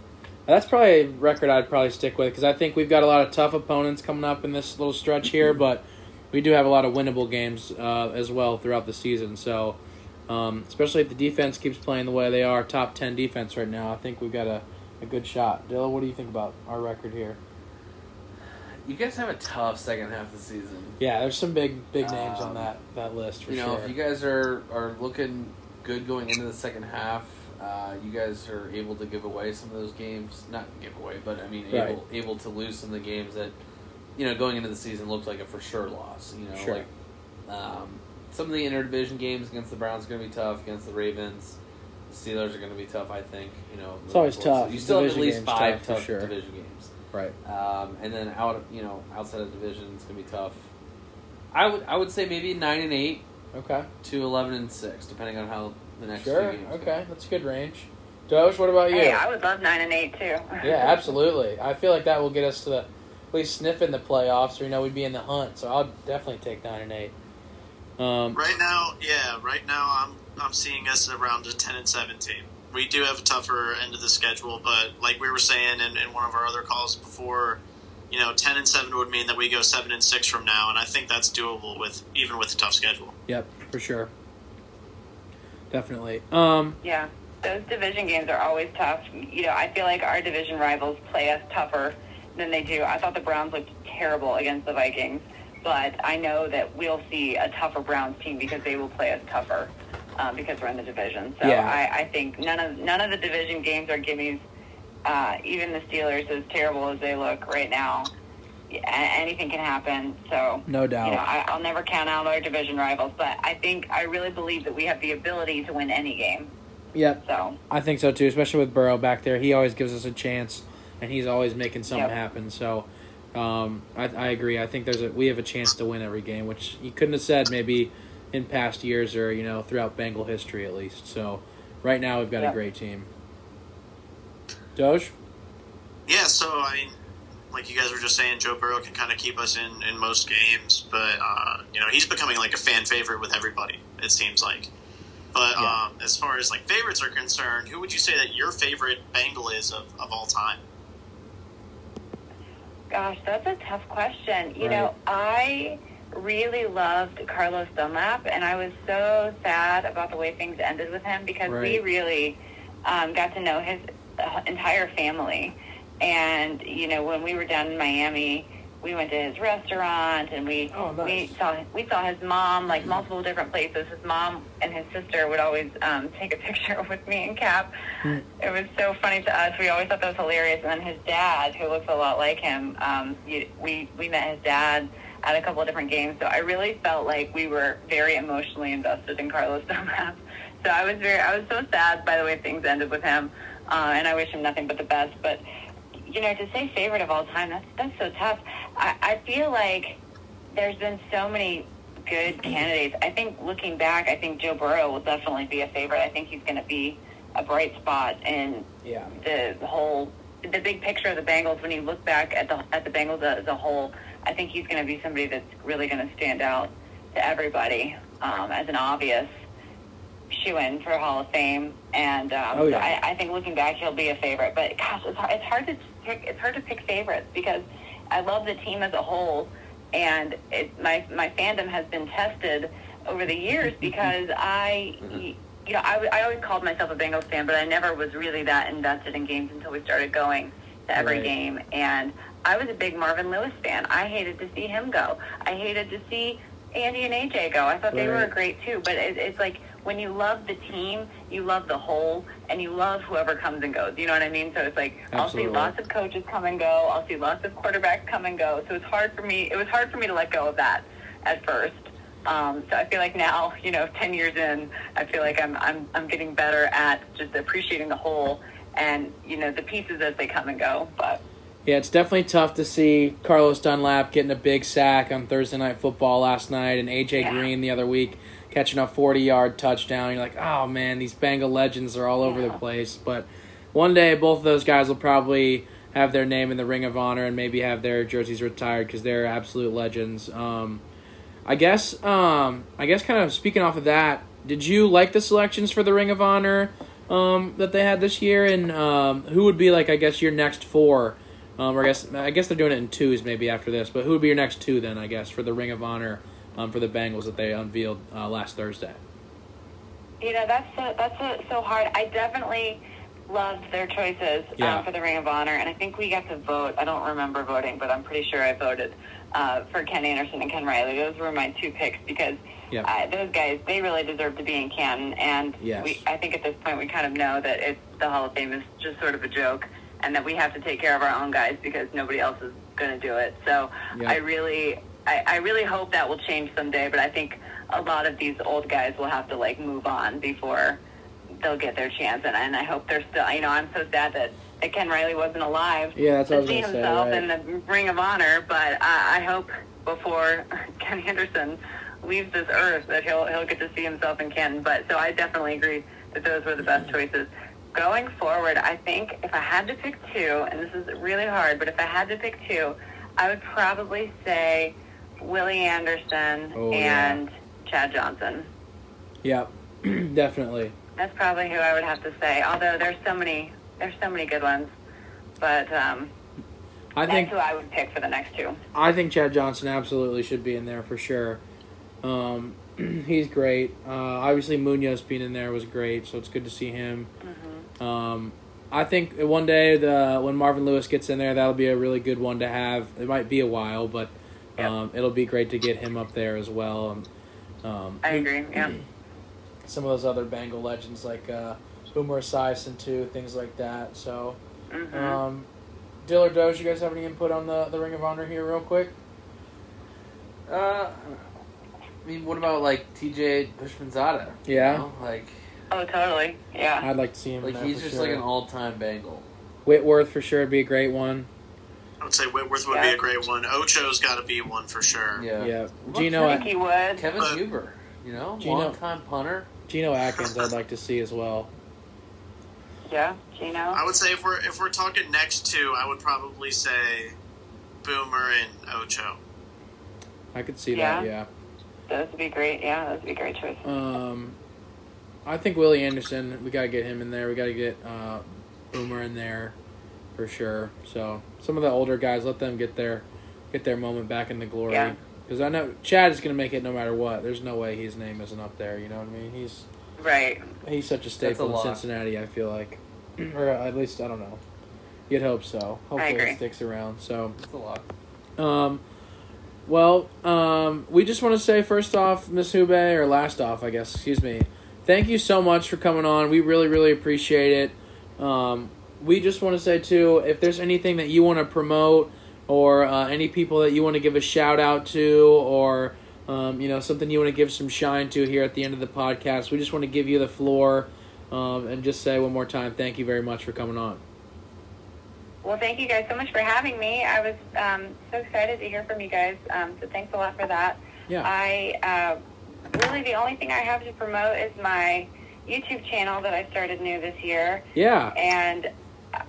that's probably a record I'd probably stick with because I think we've got a lot of tough opponents coming up in this little stretch here, but we do have a lot of winnable games uh, as well throughout the season. So, um, especially if the defense keeps playing the way they are, top 10 defense right now, I think we've got a, a good shot. Dilla, what do you think about our record here? You guys have a tough second half of the season. Yeah, there's some big big names Um, on that, that list for you know, sure. if you guys are are looking good going into the second half, uh, you guys are able to give away some of those games. Not give away, but I mean, Right. able able to lose some of the games that you know going into the season looked like a for sure loss. You know, Sure. like um, some of the interdivision games against the Browns are going to be tough. Against the Ravens, the Steelers are going to be tough. I think. You know, It's always moving forward. tough. You still have at least five tough tough sure. division games. right. Um, and then out, you know, outside of division, it's gonna be tough. I would, I would say maybe nine and eight Okay. to eleven and six, depending on how the next Sure. few games. go. Okay. That's a good range. Doge, what about you? Hey, I would love 9 and 8 too. Yeah, absolutely. I feel like that will get us to the at least sniffing the playoffs, or you know, we'd be in the hunt. So I'll definitely take nine and eight. Um, Right now, yeah, right now I'm I'm seeing us around a ten and seventeen. We do have a tougher end of the schedule, but like we were saying in, in one of our other calls before, you know, ten and seven would mean that we go seven and six from now, and I think that's doable with even with a tough schedule. Yep, for sure. Definitely. Um, Yeah, those division games are always tough. You know, I feel like our division rivals play us tougher than they do. I thought the Browns looked terrible against the Vikings, but I know that we'll see a tougher Browns team because they will play us tougher uh, because we're in the division. So Yeah. I, I think none of none of the division games are gimmies uh, even the Steelers, as terrible as they look right now, anything can happen. So No doubt. you know, I, I'll never count out our division rivals, but I think I really believe that we have the ability to win any game. Yep, So I think so too. Especially with Burrow back there, he always gives us a chance, and he's always making something Yep. happen. So, um, I, I agree. I think there's a we have a chance to win every game, which you couldn't have said maybe in past years or you know throughout Bengal history at least. So, right now we've got a great team. Doge. Yeah, so I mean, like you guys were just saying, Joe Burrow can kind of keep us in in most games, but uh, you know he's becoming like a fan favorite with everybody. It seems like. But Yeah. um, as far as like favorites are concerned, who would you say that your favorite Bengal is of, of all time? Gosh, that's a tough question. You Right. know, I really loved Carlos Dunlap, and I was so sad about the way things ended with him because we really um, got to know his uh, entire family. And you know, when we were down in Miami, we went to his restaurant, and we Oh, nice. we saw we saw his mom like multiple different places. His mom and his sister would always um, take a picture with me and Cap. Hmm. It was so funny to us. We always thought that was hilarious. And then his dad, who looks a lot like him, um, you, we we met his dad at a couple of different games. So I really felt like we were very emotionally invested in Carlos Dunlap. So I was very I was so sad by the way things ended with him, uh, and I wish him nothing but the best. But you know, to say favorite of all time, that's that's so tough. I, I feel like there's been so many good candidates. I think looking back, I think Joe Burrow will definitely be a favorite. I think he's going to be a bright spot in Yeah. the whole the big picture of the Bengals. When you look back at the at the Bengals as a whole, I think he's going to be somebody that's really going to stand out to everybody um, as an obvious shoe in for Hall of Fame. And um, Oh, yeah. I, I think looking back, he'll be a favorite. But gosh, it's hard, it's hard to pick. It's hard to pick favorites because I love the team as a whole, and it, my my fandom has been tested over the years because I. Mm-hmm. You know, I, I always called myself a Bengals fan, but I never was really that invested in games until we started going to every Right. game. And I was a big Marvin Lewis fan. I hated to see him go. I hated to see Andy and AJ go. I thought they were great too. But it, it's like when you love the team, you love the whole, and you love whoever comes and goes. You know what I mean? So it's like I'll see lots of coaches come and go. I'll see lots of quarterbacks come and go. So it's hard for me. It was hard for me to let go of that at first. Um, so I feel like now, you know, ten years in, I feel like I'm I'm I'm getting better at just appreciating the whole and you know the pieces as they come and go. But Yeah, it's definitely tough to see Carlos Dunlap getting a big sack on Thursday Night Football last night, and AJ Yeah. Green the other week catching a forty-yard touchdown. You're like, oh man, these Bengal legends are all over the place. But one day, both of those guys will probably have their name in the Ring of Honor and maybe have their jerseys retired because they're absolute legends. Um, I guess, um, I guess, kind of speaking off of that, did you like the selections for the Ring of Honor um, that they had this year, and um, who would be like, I guess, your next four? Um, or I guess, I guess they're doing it in twos maybe after this, but who would be your next two then? I guess for the Ring of Honor um, for the Bengals that they unveiled uh, last Thursday. you know that's so, that's so, so hard. I definitely loved their choices Yeah. um, for the Ring of Honor, and I think we got to vote. I don't remember voting, but I'm pretty sure I voted uh, for Ken Anderson and Ken Riley. Those were my two picks because Yeah. uh, those guys they really deserve to be in Canton, and Yes. we, I think at this point we kind of know that it's the Hall of Fame is just sort of a joke, and that we have to take care of our own guys because nobody else is going to do it. So Yeah. I really, I, I really hope that will change someday. But I think a lot of these old guys will have to like move on before they'll get their chance. And, and I hope they're still. You know, I'm so sad that, that Ken Riley wasn't alive Yeah, that's what I to was see gonna say, himself right. in the Ring of Honor. But I, I hope before Ken Anderson leaves this earth that he'll he'll get to see himself in Ken. But so I definitely agree that those were the best choices. Going forward, I think if I had to pick two, and this is really hard, but if I had to pick two, I would probably say Willie Anderson Oh, yeah. and Chad Johnson. Yeah, definitely. That's probably who I would have to say. Although there's so many, there's so many good ones, but um, I that's think who I would pick for the next two. I think Chad Johnson absolutely should be in there for sure. Um, he's great. Uh, obviously, Munoz being in there was great, so it's good to see him. Um, I think one day the when Marvin Lewis gets in there, that'll be a really good one to have. It might be a while, but Yep. um, it'll be great to get him up there as well. Um, um, I agree. Yeah. some of those other Bengal legends like uh, Boomer Esiason too, things like that. So Mhm. Um, Dyl or Doge, you guys have any input on the, the Ring of Honor here, real quick? Uh, I mean, what about like TJ Houshmandzadeh? Yeah. You know, like oh, totally. Yeah. I'd like to see him. like that he's for just sure. like an all-time Bengal. Whitworth for sure would be a great one. I would say Whitworth would be a great one. Ocho's got to be one for sure. Yeah. Yeah, What Geno I think he would. Kevin But- Huber, you know, Geno- long-time punter. Geno Atkins, I'd like to see as well. Yeah, Geno. I would say if we're if we're talking next two, I would probably say Boomer and Ocho. I could see that. Yeah. Yeah. Those would be great. Yeah, those would be great choice. Um, I think Willie Anderson. We gotta get him in there. We gotta get uh, Boomer in there for sure. So some of the older guys, let them get their get their moment back in the glory. Yeah. Because I know Chad is gonna make it no matter what. There's no way his name isn't up there. You know what I mean? He's Right. he's such a staple in lot. Cincinnati. I feel like, or at least I don't know. You'd hope so. Hopefully agree. it sticks around. So. That's a lot. Um, well, um, we just want to say first off, Miss Who Bae, or last off, I guess. Excuse me. Thank you so much for coming on. We really, really appreciate it. Um, we just want to say too, if there's anything that you want to promote, or uh, any people that you want to give a shout out to, or um, you know something you want to give some shine to here at the end of the podcast, we just want to give you the floor um, and just say one more time, thank you very much for coming on. Well, thank you guys so much for having me. I was um, so excited to hear from you guys. Um, so thanks a lot for that. Yeah. I uh, really the only thing I have to promote is my YouTube channel that I started new this year, Yeah. and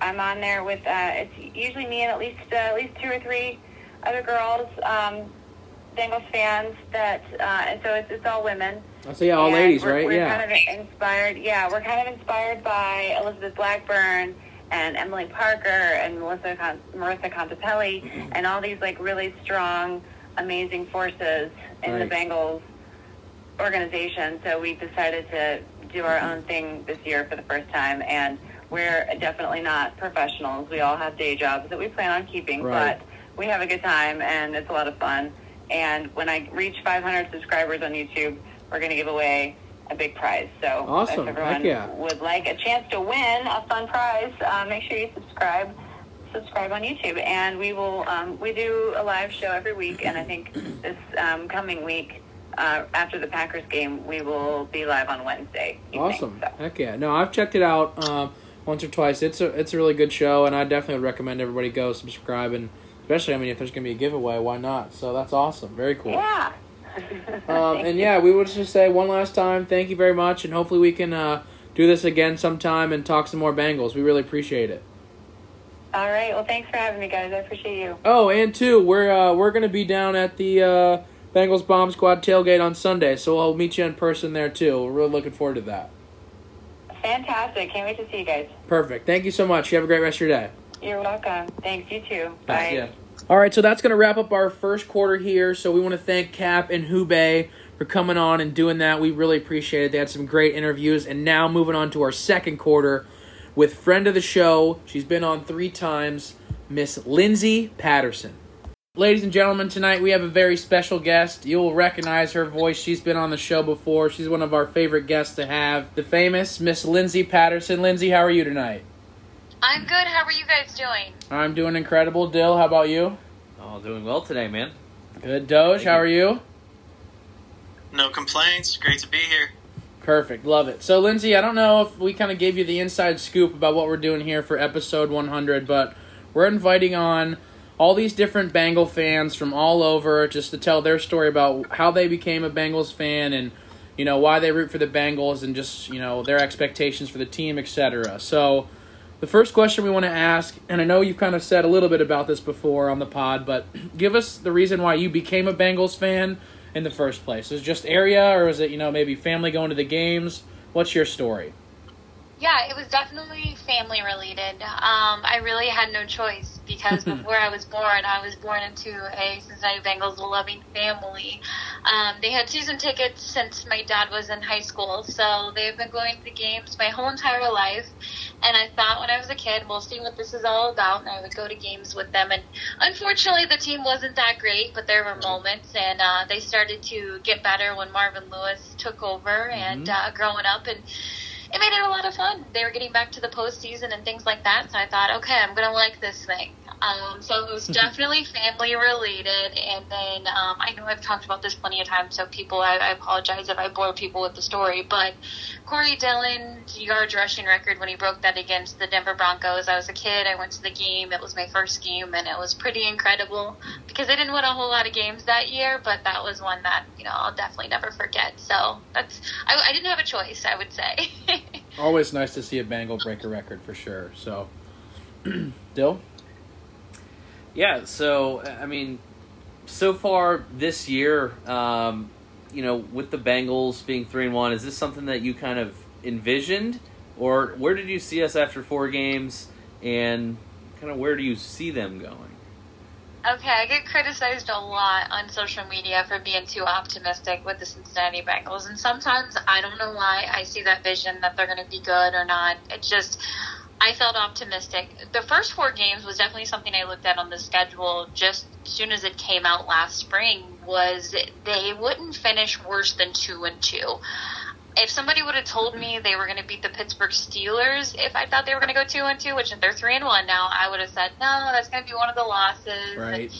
I'm on there with uh, it's usually me and at least uh, at least two or three other girls, um, Bengals fans. That uh, and so it's, it's all women. I say yeah, all And ladies, we're, right? We're yeah. kind of inspired. Yeah, we're kind of inspired by Elizabeth Blackburn and Emily Parker and Melissa Con- Marissa Contepelli and all these like really strong, amazing forces in Right. the Bengals organization. So we decided to do our own thing this year for the first time, and we're definitely not professionals. We all have day jobs that we plan on keeping, Right. but we have a good time and it's a lot of fun. And when I reach 500 subscribers on YouTube, we're going to give away a big prize. So Awesome. if everyone yeah. would like a chance to win a fun prize, uh, make sure you subscribe. Subscribe on YouTube, and we will. Um, we do a live show every week, and I think this um, coming week, uh, after the Packers game, we will be live on Wednesday. Evening, Awesome. So. Heck yeah. No, I've checked it out um, once or twice. It's a it's a really good show, and I definitely would recommend everybody go subscribe and especially I mean if there's gonna be a giveaway, why not? So that's awesome. Very cool. Yeah. Um, and yeah, we would just say one last time, thank you very much, and hopefully we can uh, do this again sometime and talk some more Bengals. We really appreciate it. All right. Well, thanks for having me, guys. I appreciate you. Oh, and two, we're uh, we're gonna be down at the uh, Bengals Bomb Squad tailgate on Sunday, so I'll meet you in person there too. We're really looking forward to that. Fantastic. Can't wait to see you guys. Perfect. Thank you so much. You have a great rest of your day. You're welcome. Thanks. You too. Bye. Yeah. All right, so that's going to wrap up our first quarter here. So we want to thank Cap and Who Bae for coming on and doing that. We really appreciate it. They had some great interviews. And now moving on to our second quarter with friend of the show. She's been on three times, Miss Lindsay Patterson. Ladies and gentlemen, tonight we have a very special guest. You'll recognize her voice. She's been on the show before. She's one of our favorite guests to have. The famous Miss Lindsay Patterson. Lindsay, how are you tonight? I'm good. How are you guys doing? I'm doing incredible. Dyl, how about you? Oh, doing well today, man. Good. Doge, Thank how you. are you? No complaints. Great to be here. Perfect. Love it. So, Lindsay, I don't know if we kind of gave you the inside scoop about what we're doing here for episode 100, but we're inviting on all these different Bengal fans from all over just to tell their story about how they became a Bengals fan and, you know, why they root for the Bengals and just, you know, their expectations for the team, etc. So, the first question we want to ask, and I know you've kind of said a little bit about this before on the pod, but give us the reason why you became a Bengals fan in the first place. Is it just area, or is it you know maybe family going to the games? What's your story? Yeah, it was definitely family related. Um, I really had no choice because before I was born, I was born into a Cincinnati Bengals loving family. Um, they had season tickets since my dad was in high school, so they've been going to the games my whole entire life. And I thought when I was a kid, we'll see what this is all about, and I would go to games with them. And unfortunately, the team wasn't that great, but there were moments, and uh, they started to get better when Marvin Lewis took over and uh, growing up and it made it a lot of fun. They were getting back to the postseason and things like that, so I thought, okay, I'm gonna like this thing. Um, so it was definitely family related, and then um, I know I've talked about this plenty of times, so people, I, I apologize if I bore people with the story, but Corey Dillon's yards rushing record when he broke that against the Denver Broncos. I was a kid, I went to the game, it was my first game, and it was pretty incredible because they didn't win a whole lot of games that year, but that was one that you know I'll definitely never forget. So that's I, I didn't have a choice, I would say. Always nice to see a Bengal break a record for sure. So, Dyl? Yeah, so I mean, so far this year, um, you know, with the Bengals being three and one, is this something that you kind of envisioned, or where did you see us after four games, and kind of where do you see them going? Okay, I get criticized a lot on social media for being too optimistic with the Cincinnati Bengals, and sometimes I don't know why I see that vision that they're going to be good or not. It just I felt optimistic. The first four games was definitely something I looked at on the schedule just as soon as it came out last spring. Was they wouldn't finish worse than two and two. If somebody would have told me they were going to beat the Pittsburgh Steelers, if I thought they were going to go two and two, which they're three and one now, I would have said no. That's going to be one of the losses. Right.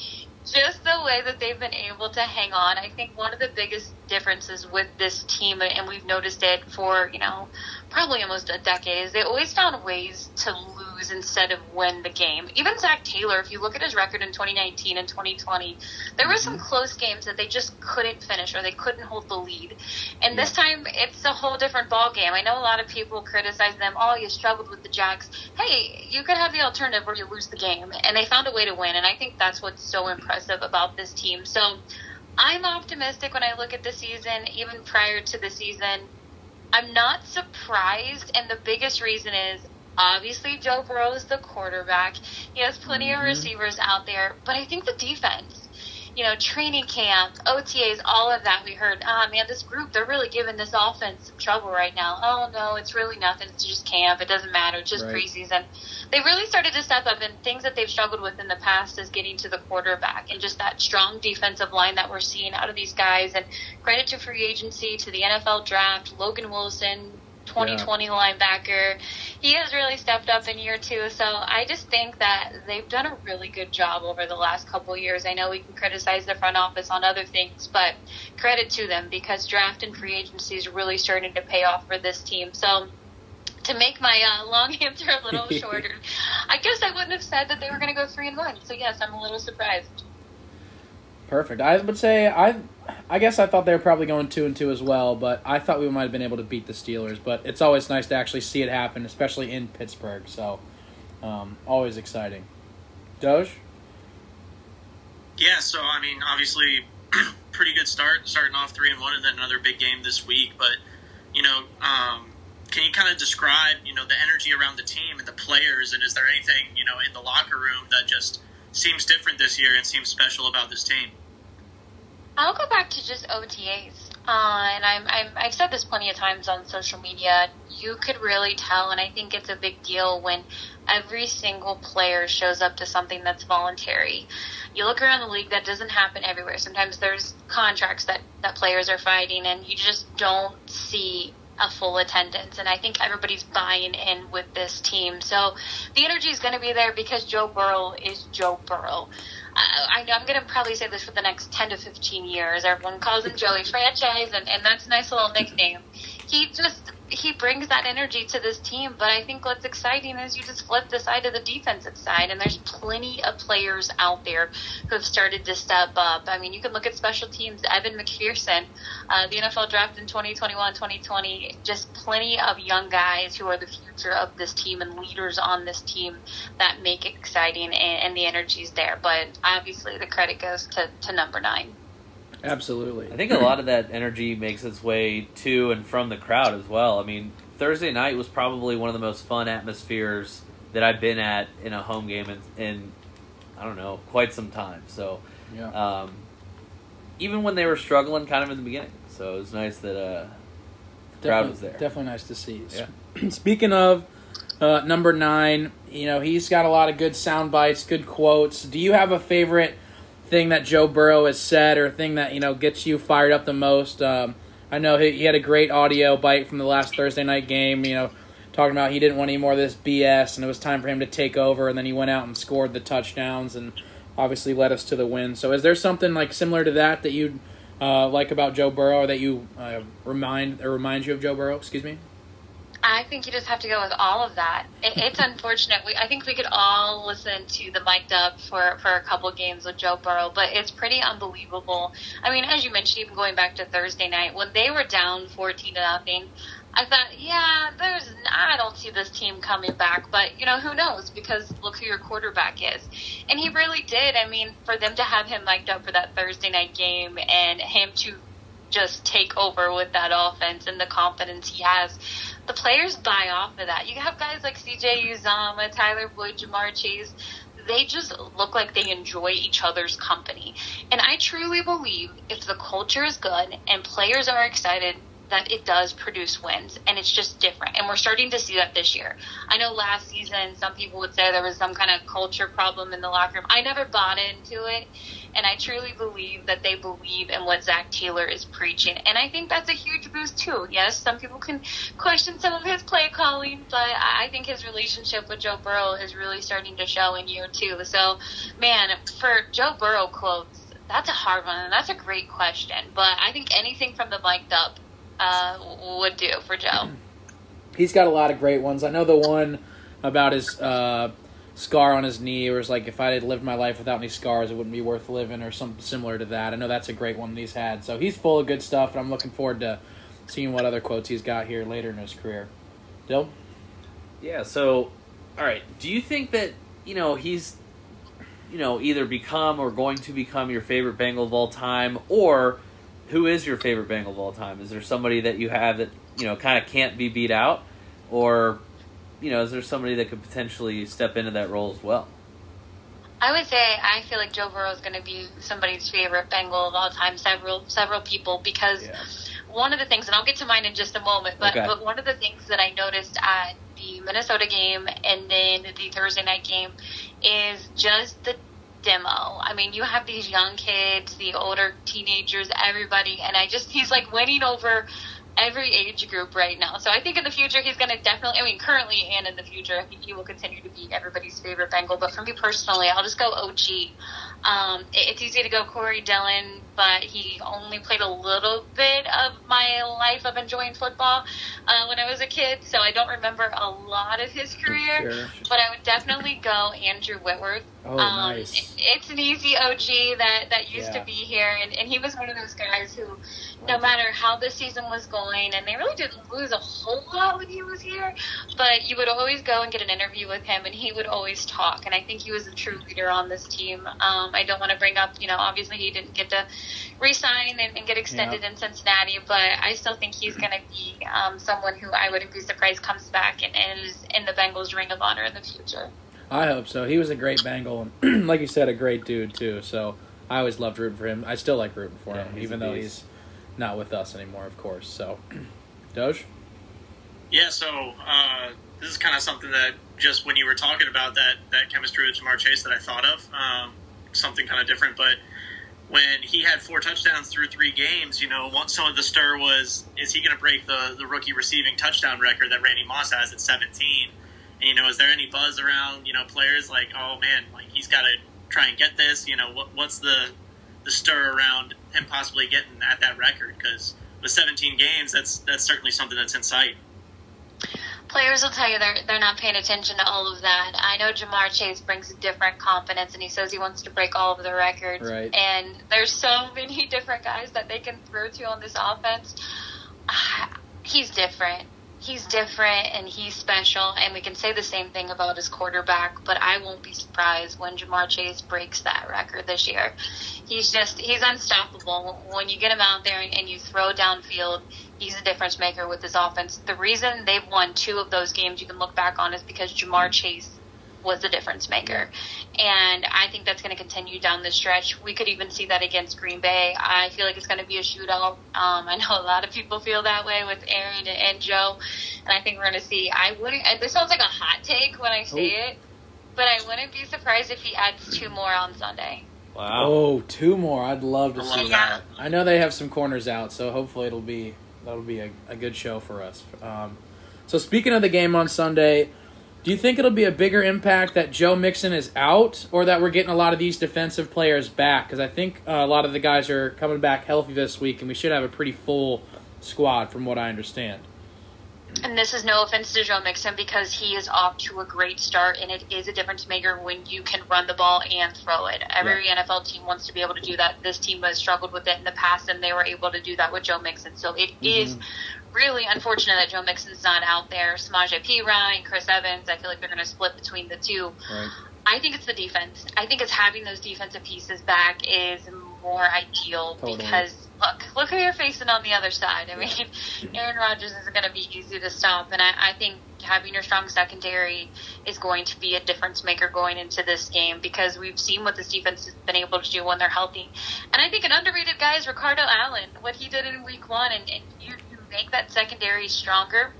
Just the way that they've been able to hang on, I think one of the biggest differences with this team, and we've noticed it for you know probably almost a decade, is they always found ways to lose instead of win the game. Even Zac Taylor, if you look at his record in 2019 and 2020, there were some mm-hmm. close games that they just couldn't finish or they couldn't hold the lead. And this time, it's a whole different ball game. I know a lot of people criticize them. Oh, you struggled with the Jags. Hey, you could have the alternative where you lose the game, and they found a way to win. And I think that's what's so impressive about this team. So. I'm optimistic when I look at the season, even prior to the season. I'm not surprised, and the biggest reason is obviously Joe Burrow is the quarterback. He has plenty Mhm. of receivers out there, but I think the defense, you know, training camp, OTAs, all of that, we heard, ah, man, this group, they're really giving this offense some trouble right now. Oh, no, it's really nothing. It's just camp. It doesn't matter. It's just Right. preseason. They really started to step up, and things that they've struggled with in the past is getting to the quarterback and just that strong defensive line that we're seeing out of these guys. And credit to free agency, to the NFL draft, Logan Wilson, 2020 linebacker. He has really stepped up in year two. So I just think that they've done a really good job over the last couple of years. I know we can criticize the front office on other things, but credit to them because draft and free agency is really starting to pay off for this team. So to make my uh, long answer a little shorter, I guess I wouldn't have said that they were going to go three and one. So yes, I'm a little surprised. Perfect. I would say I, I guess I thought they were probably going two and two as well, but I thought we might have been able to beat the Steelers. But it's always nice to actually see it happen, especially in Pittsburgh. So, um, always exciting. Doge. Yeah, so I mean, obviously, pretty good start, starting off three and one, and then another big game this week. But you know, um, can you kind of describe, you know, the energy around the team and the players, and is there anything, you know, in the locker room that just seems different this year and seems special about this team? I'll go back to just OTAs. Uh, and I'm, I'm, I've said this plenty of times on social media. You could really tell, and I think it's a big deal when every single player shows up to something that's voluntary. You look around the league, that doesn't happen everywhere. Sometimes there's contracts that, that players are fighting, and you just don't see a full attendance. And I think everybody's buying in with this team. So the energy is going to be there because Joe Burrow is Joe Burrow. I, I know I'm going to probably say this for the next 10 to 15 years. Everyone calls him Joey Franchise, and, and that's a nice little nickname. He just he brings that energy to this team. But I think what's exciting is you just flip the side of the defensive side, and there's plenty of players out there who have started to step up. I mean, you can look at special teams. Evan McPherson, uh, the NFL draft in 2021, 2020, just plenty of young guys who are the future of this team and leaders on this team that make it exciting, and, and the energy's there. But obviously, the credit goes to, to number nine. Absolutely. I think a lot of that energy makes its way to and from the crowd as well. I mean, Thursday night was probably one of the most fun atmospheres that I've been at in a home game in, in I don't know, quite some time. So, Yeah. um, even when they were struggling kind of in the beginning. So it was nice that uh, the crowd was there. Definitely nice to see. Yeah. Speaking of uh, number nine, you know he's got a lot of good sound bites, good quotes. Do you have a favorite thing that Joe Burrow has said, or thing that you know gets you fired up the most? Um, I know he, he had a great audio bite from the last Thursday night game. You know, talking about he didn't want any more of this BS, and it was time for him to take over. And then he went out and scored the touchdowns, and obviously led us to the win. So, is there something like similar to that that you uh, like about Joe Burrow, or that you uh, remind or reminds you of Joe Burrow? Excuse me. I think you just have to go with all of that. It, it's unfortunate. We, I think we could all listen to the mic'd up for, for a couple games with Joe Burrow, but it's pretty unbelievable. I mean, as you mentioned, even going back to Thursday night, when they were down 14 to nothing, I thought, yeah, there's, I don't see this team coming back, but you know, who knows? Because look who your quarterback is. And he really did. I mean, for them to have him mic'd up for that Thursday night game and him to just take over with that offense and the confidence he has the players buy off of that. You have guys like CJ Uzomah, Tyler Boyd, Ja'Marr Chase. They just look like they enjoy each other's company. And I truly believe if the culture is good and players are excited, that it does produce wins and it's just different. And we're starting to see that this year. I know last season some people would say there was some kind of culture problem in the locker room. I never bought into it and I truly believe that they believe in what Zac Taylor is preaching. And I think that's a huge boost too. Yes, some people can question some of his play calling, but I think his relationship with Joe Burrow is really starting to show in year two. So, man, for Joe Burrow quotes, that's a hard one, and that's a great question. But I think anything from the mic'd up uh, would do for Joe. He's got a lot of great ones. I know the one about his uh, scar on his knee, or it's like if I had lived my life without any scars, it wouldn't be worth living, or something similar to that. I know that's a great one that he's had. So he's full of good stuff, and I'm looking forward to seeing what other quotes he's got here later in his career. Dyl? Yeah, so, all right. Do you think that, you know, he's, you know, either become or going to become your favorite Bengal of all time, or who is your favorite Bengal of all time? Is there somebody that you have that, you know, kind of can't be beat out? Or you know, is there somebody that could potentially step into that role as well? I would say I feel like Joe Burrow is going to be somebody's favorite Bengal of all time. Several several people because yeah. one of the things, and I'll get to mine in just a moment, but okay. but one of the things that I noticed at the Minnesota game and then the Thursday night game is just the demo. I mean, you have these young kids, the older teenagers, everybody, and I just he's like winning over every age group right now. So I think in the future he's going to definitely. I mean, currently and in the future, I think he will continue to be everybody's favorite Bengal. But for me personally, I'll just go OG. Um, it's easy to go Corey Dillon, but he only played a little bit of my life of enjoying football uh, when I was a kid, so I don't remember a lot of his career. Sure. But I would definitely go Andrew Whitworth. Oh, um, nice. It's an easy OG that that used yeah. to be here, and, and he was one of those guys who no matter how the season was going, and they really didn't lose a whole lot when he was here, but you would always go and get an interview with him, and he would always talk. And I think he was a true leader on this team. Um, I don't want to bring up, you know, obviously he didn't get to resign and, and get extended yeah. in Cincinnati, but I still think he's going to be um, someone who I wouldn't be surprised comes back and, and is in the Bengals Ring of Honor in the future. I hope so. He was a great Bengal, and like you said, a great dude too. So I always loved rooting for him. I still like rooting for yeah, him, even though he's not with us anymore, of course. So, Doge. Yeah. So uh, this is kind of something that just when you were talking about that that chemistry with Ja'Marr Chase that I thought of um, something kind of different, but. When he had four touchdowns through three games, you know, some of the stir was, is he going to break the, the rookie receiving touchdown record that Randy Moss has at 17? And, you know, is there any buzz around, you know, players like, oh man, like he's got to try and get this? You know, what, what's the the stir around him possibly getting at that record because with 17 games, that's that's certainly something that's in sight. Players will tell you they're they're not paying attention to all of that. I know Ja'Marr Chase brings a different confidence, and he says he wants to break all of the records. Right. And there's so many different guys that they can throw to on this offense. Ah, he's different he's different and he's special, and we can say the same thing about his quarterback. But I won't be surprised when Ja'Marr Chase breaks that record this year. He's just he's unstoppable. When you get him out there and you throw downfield, he's a difference maker with his offense. The reason they've won two of those games you can look back on is because Ja'Marr Chase was the difference maker. And I think that's going to continue down the stretch. We could even see that against Green Bay. I feel like it's going to be a shootout. Um, I know a lot of people feel that way with Aaron and Joe. And I think we're going to see. I wouldn't, this sounds like a hot take when I say Ooh. it, but I wouldn't be surprised if he adds two more on Sunday. Wow. Oh, two more. I'd love to see love that. I know they have some corners out, so hopefully it'll be that'll be a, a good show for us. Um, so speaking of the game on Sunday, do you think it'll be a bigger impact that Joe Mixon is out, or that we're getting a lot of these defensive players back? Because I think uh, a lot of the guys are coming back healthy this week, and we should have a pretty full squad, from what I understand. And this is no offense to Joe Mixon because he is off to a great start, and it is a difference maker when you can run the ball and throw it. Every NFL team wants to be able to do that. This team has struggled with it in the past, and they were able to do that with Joe Mixon. So it is really unfortunate that Joe Mixon's not out there. Samaje Perine, Chris Evans, I feel like they're going to split between the two. Right. I think it's the defense. I think it's having those defensive pieces back is more ideal Totally. because look, look who you're facing on the other side. I mean, Aaron Rodgers isn't going to be easy to stop, and I, I think having your strong secondary is going to be a difference maker going into this game because we've seen what this defense has been able to do when they're healthy. And I think an underrated guy is Ricardo Allen. What he did in Week One, and, and you make that secondary stronger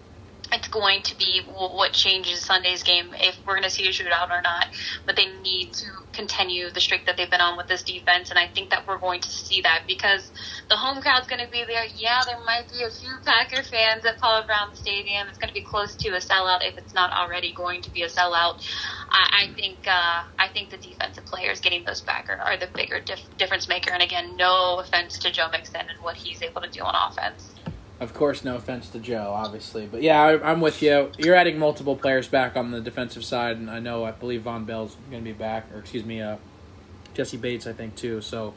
it's going to be what changes Sunday's game if we're going to see a shootout or not. But they need to continue the streak that they've been on with this defense, and I think that we're going to see that because the home crowd's going to be there. Yeah, there might be a few Packer fans at Paul Brown Stadium. It's going to be close to a sellout if it's not already going to be a sellout. I, I think uh, I think the defensive players getting those back are, are the bigger dif- difference maker. And again, no offense to Joe Mixon and what he's able to do on offense. Of course, no offense to Joe, obviously, but yeah, I, I'm with you. You're adding multiple players back on the defensive side, and I know I believe Vonn Bell's going to be back, or excuse me, uh, Jessie Bates, I think too. So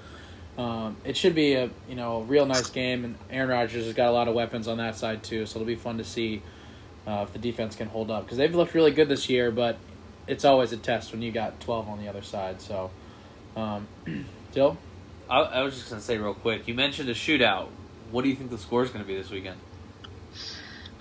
um, it should be a you know real nice game, and Aaron Rodgers has got a lot of weapons on that side too. So it'll be fun to see uh, if the defense can hold up because they've looked really good this year, but it's always a test when you got 12 on the other side. So, um, Dyl, I, I was just gonna say real quick. You mentioned a shootout. What do you think the score is gonna be this weekend?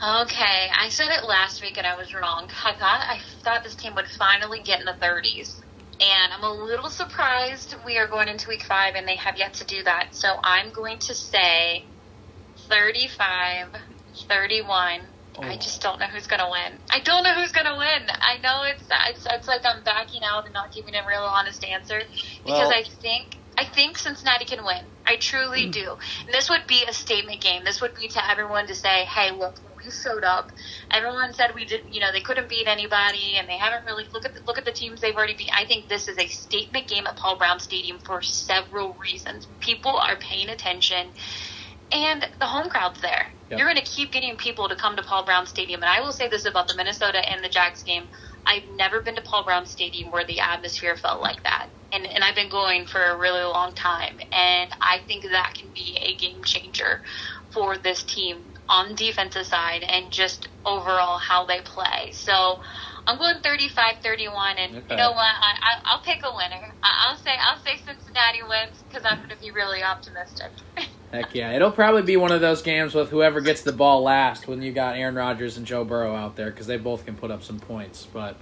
Okay, I said it last week and I was wrong. I thought I thought this team would finally get in the 30s. And I'm a little surprised we are going into week 5 and they have yet to do that. So I'm going to say 35 31. I Oh. just don't know who's going to win. I don't know who's going to win. I know it's, it's it's like I'm backing out and not giving a real honest answer because Well- I think I think Cincinnati can win. I truly hmm. do. And this would be a statement game. This would be to everyone to say, "Hey, look, we showed up. Everyone said we didn't. You know, they couldn't beat anybody, and they haven't really look at the, look at the teams they've already beat. I think this is a statement game at Paul Brown Stadium for several reasons. People are paying attention, and the home crowd's there. Yep. You're going to keep getting people to come to Paul Brown Stadium. And I will say this about the Minnesota and the Jags game: I've never been to Paul Brown Stadium where the atmosphere felt like that. And, and I've been going for a really long time. And I think that can be a game changer for this team on the defensive side and just overall how they play. So I'm going 35-31, and Okay. you know what? I, I, I'll pick a winner. I, I'll say I'll say Cincinnati wins because I'm going to be really optimistic. Heck yeah. It'll probably be one of those games with whoever gets the ball last when you got Aaron Rodgers and Joe Burrow out there because they both can put up some points. But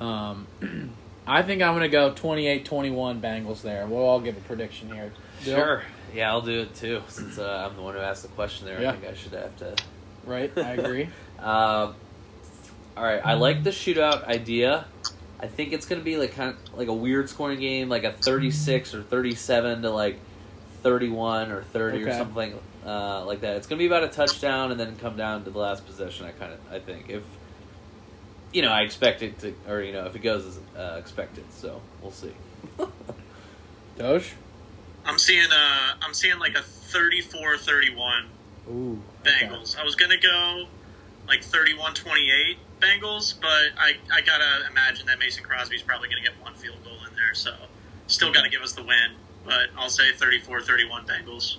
um, I think I'm going to go 28 21 Bengals there. We'll all give a prediction here. Dyl? Sure. Yeah, I'll do it too. Since uh, I'm the one who asked the question there, Yeah. I think I should have to. Right? I agree. Um, all right, I like the shootout idea. I think it's going to be like kind of like a weird scoring game, like a 36 or 37 to like 31 or 30 or something uh, like that. It's going to be about a touchdown and then come down to the last possession. I kind of I think if you know I expect it to, or you know if it goes as uh, expected. So we'll see. Doge? I'm seeing uh I'm seeing like a 34-31 Ooh. Bengals. I was gonna go like 31-28 Bengals, but I I gotta imagine that Mason Crosby's probably gonna get one field goal in there, so still gotta give us the win. But I'll say 34-31 Bengals.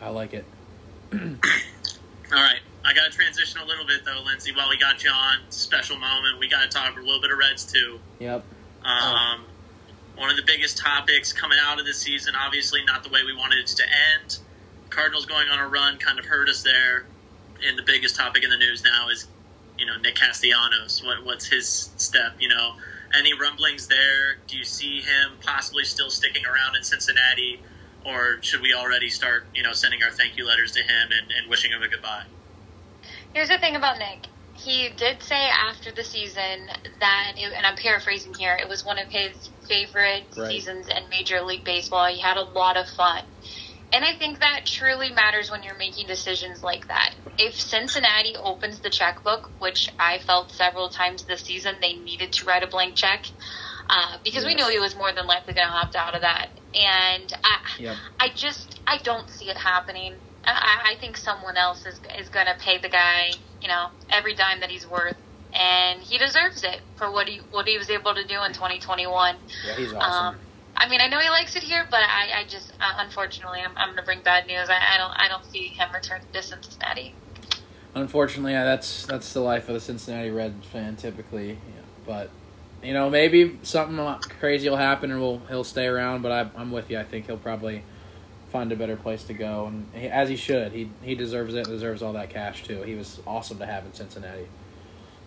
I like it. All right, I gotta transition a little bit though, Lindsay. While we got you on, special moment. We gotta talk a little bit of Reds too. Yep. Um, One of the biggest topics coming out of this season, obviously not the way we wanted it to end. Cardinals going on a run kind of hurt us there. And the biggest topic in the news now is, you know, Nick Castellanos. What, what's his step? You know, any rumblings there? Do you see him possibly still sticking around in Cincinnati? Or should we already start, you know, sending our thank you letters to him and, and wishing him a goodbye? Here's the thing about Nick. he did say after the season that, it, and I'm paraphrasing here, it was one of his favorite Right. seasons in Major League Baseball. He had a lot of fun. And I think that truly matters when you're making decisions like that. If Cincinnati opens the checkbook, which I felt several times this season, they needed to write a blank check uh, because we knew he was more than likely going to opt out of that. And I, Yep. I just I don't see it happening. I, I think someone else is is going to pay the guy, you know, every dime that he's worth, and he deserves it for what he what he was able to do in 2021. Yeah, he's awesome. Um, I mean, I know he likes it here, but I, I just uh, unfortunately I'm, I'm going to bring bad news. I, I don't I don't see him return to Cincinnati. Unfortunately, yeah, that's that's the life of the Cincinnati Reds fan typically. Yeah. But you know, maybe something crazy will happen and we'll he'll stay around. But I, I'm with you. I think he'll probably find a better place to go, and he, as he should. He he deserves it. Deserves all that cash too. He was awesome to have in Cincinnati.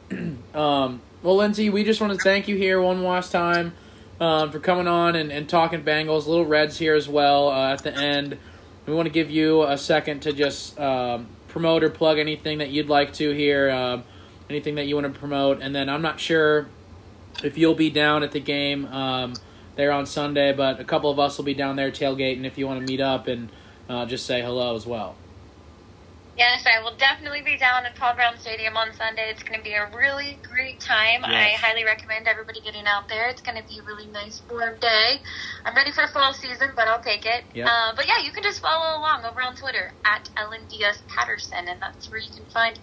um, well, Lindsay, we just want to thank you here one last time um, for coming on and, and talking Bengals. Little Reds here as well uh, at the end. We want to give you a second to just um, promote or plug anything that you'd like to here, um, anything that you want to promote. And then I'm not sure if you'll be down at the game um, there on Sunday, but a couple of us will be down there tailgating if you want to meet up and uh, just say hello as well. Yes, I will definitely be down at Paul Brown Stadium on Sunday. It's going to be a really great time. I highly recommend everybody getting out there. It's going to be a really nice warm day. I'm ready for fall season, but I'll take it. Yep. Uh, but yeah, you can just follow along over on Twitter at Ellen Diaz Patterson, and that's where you can find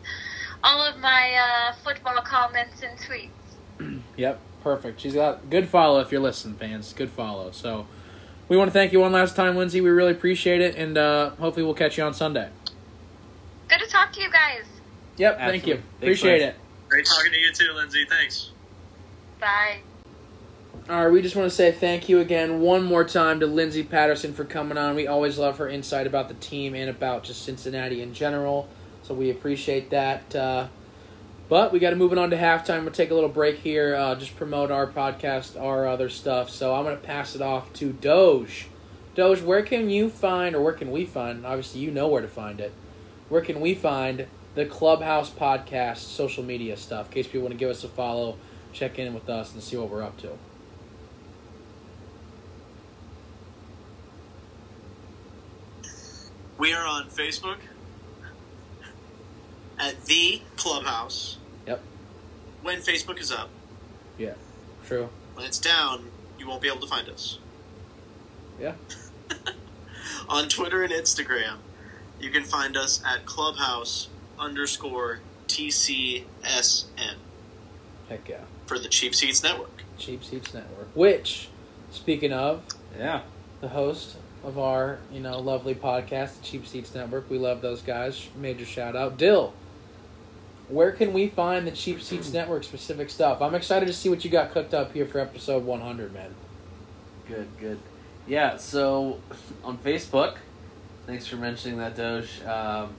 all of my uh, football comments and tweets. Yep, perfect. She's got good follow if you're listening, fans. Good follow. So we want to thank you one last time, Lindsay. We really appreciate it, and uh, hopefully we'll catch you on Sunday. Good to talk to you guys. Yep, thank you. Thanks, Appreciate Lindsay. it. Great talking to you too, Lindsay. Thanks. Bye. All right, we just want to say thank you again one more time to Lindsay Patterson for coming on. We always love her insight about the team and about just Cincinnati in general, so we appreciate that. Uh, but we got to move on to halftime. We'll take a little break here, uh, just promote our podcast, our other stuff. So I'm going to pass it off to Doge. Doge, where can you find, or where can we find? Obviously, you know where to find it. Where can we find the Clubhouse podcast social media stuff? In case people want to give us a follow, check in with us, and see what we're up to. We are on Facebook at the Clubhouse. Yep. When Facebook is up, Yeah, true. when it's down, you won't be able to find us. Yeah. on Twitter and Instagram, you can find us at Clubhouse underscore TCSN Heck yeah. for the Cheap Seats Network. Cheap Seats Network. Which, speaking of, Yeah. the host of our, you know, lovely podcast, the Cheap Seats Network, we love those guys. Major shout out. Dyl, where can we find the Cheap Seats Network specific stuff? I'm excited to see what you got cooked up here for episode 100, man. Good, good. Yeah, so on Facebook, thanks for mentioning that, Doge. Um,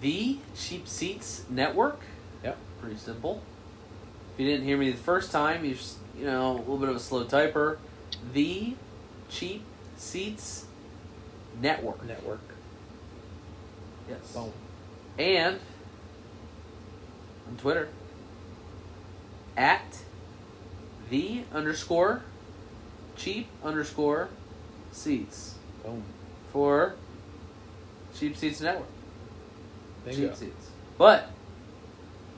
the Cheap Seats Network. Yep. Pretty simple. If you didn't hear me the first time, you're just, you know a little bit of a slow typer. The Cheap Seats Network. Network. Yes. Boom. And on Twitter at the underscore cheap underscore seats Boom. for cheap seats network. Bingo. Cheap seats. But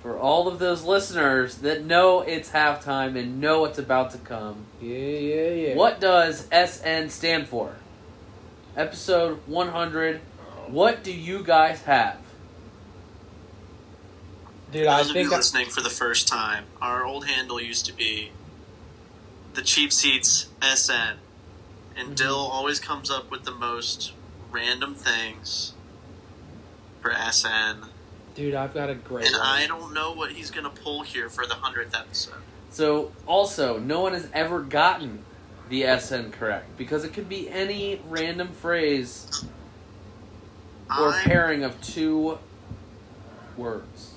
for all of those listeners that know it's halftime and know what's about to come, Yeah, yeah, yeah. what does SN stand for? Episode 100. What do you guys have? Dude, I Those of you I, listening for the first time, our old handle used to be the Cheap Seats SN, and Mhm. Dyl always comes up with the most random things for SN, dude, I've got a great and one. I don't know what he's gonna pull here for the hundredth episode. So, also, no one has ever gotten the SN correct because it could be any random phrase or I'm, pairing of two words.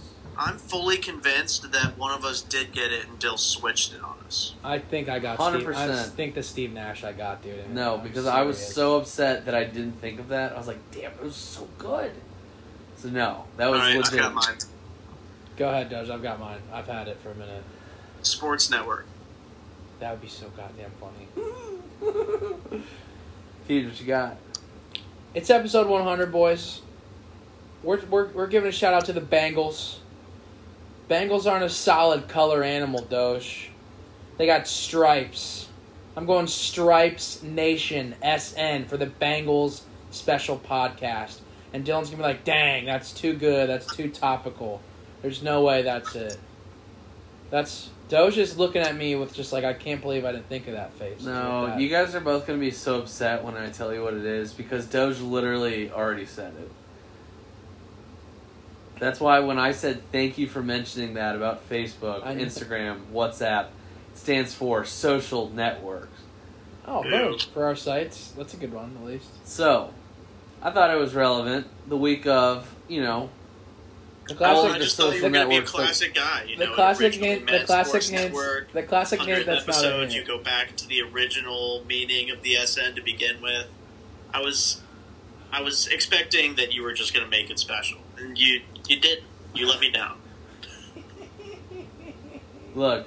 I'm fully convinced that one of us did get it, and Dyl switched it on us. I think I got Steve. I 100%. think the Steve Nash I got, dude. No, because I was so upset that I didn't think of that. I was like, damn, it was so good. So, no, that was All right, I've legit. got mine. Go ahead, Doge. I've got mine. I've had it for a minute. Sports Network. That would be so goddamn funny. Keith, what you got? It's episode 100, boys. We're, we're, we're giving a shout out to the Bengals. Bengals aren't a solid color animal, Doge. They got stripes. I'm going Stripes Nation SN for the Bengals special podcast. And Dylan's gonna be like, dang, that's too good. That's too topical. There's no way that's it. That's Doge is looking at me with just like I can't believe I didn't think of that face. No, Like that. you guys are both gonna be so upset when I tell you what it is because Doge literally already said it. That's why when I said thank you for mentioning that about Facebook, Instagram, WhatsApp, stands for social networks. Oh, boom for our sites. That's a good one at least. So, I thought it was relevant the week of, you know, The Well, Well, classic, I just thought you social were going to be a networks that- classic guy. You the know, classic originally hint, the meant classic Sports hint, Network, the classic hint 100th that's not a hint. you go back to the original meaning of the SN to begin with. I was, I was expecting that you were just going to make it special, and you you did. You let me down. look,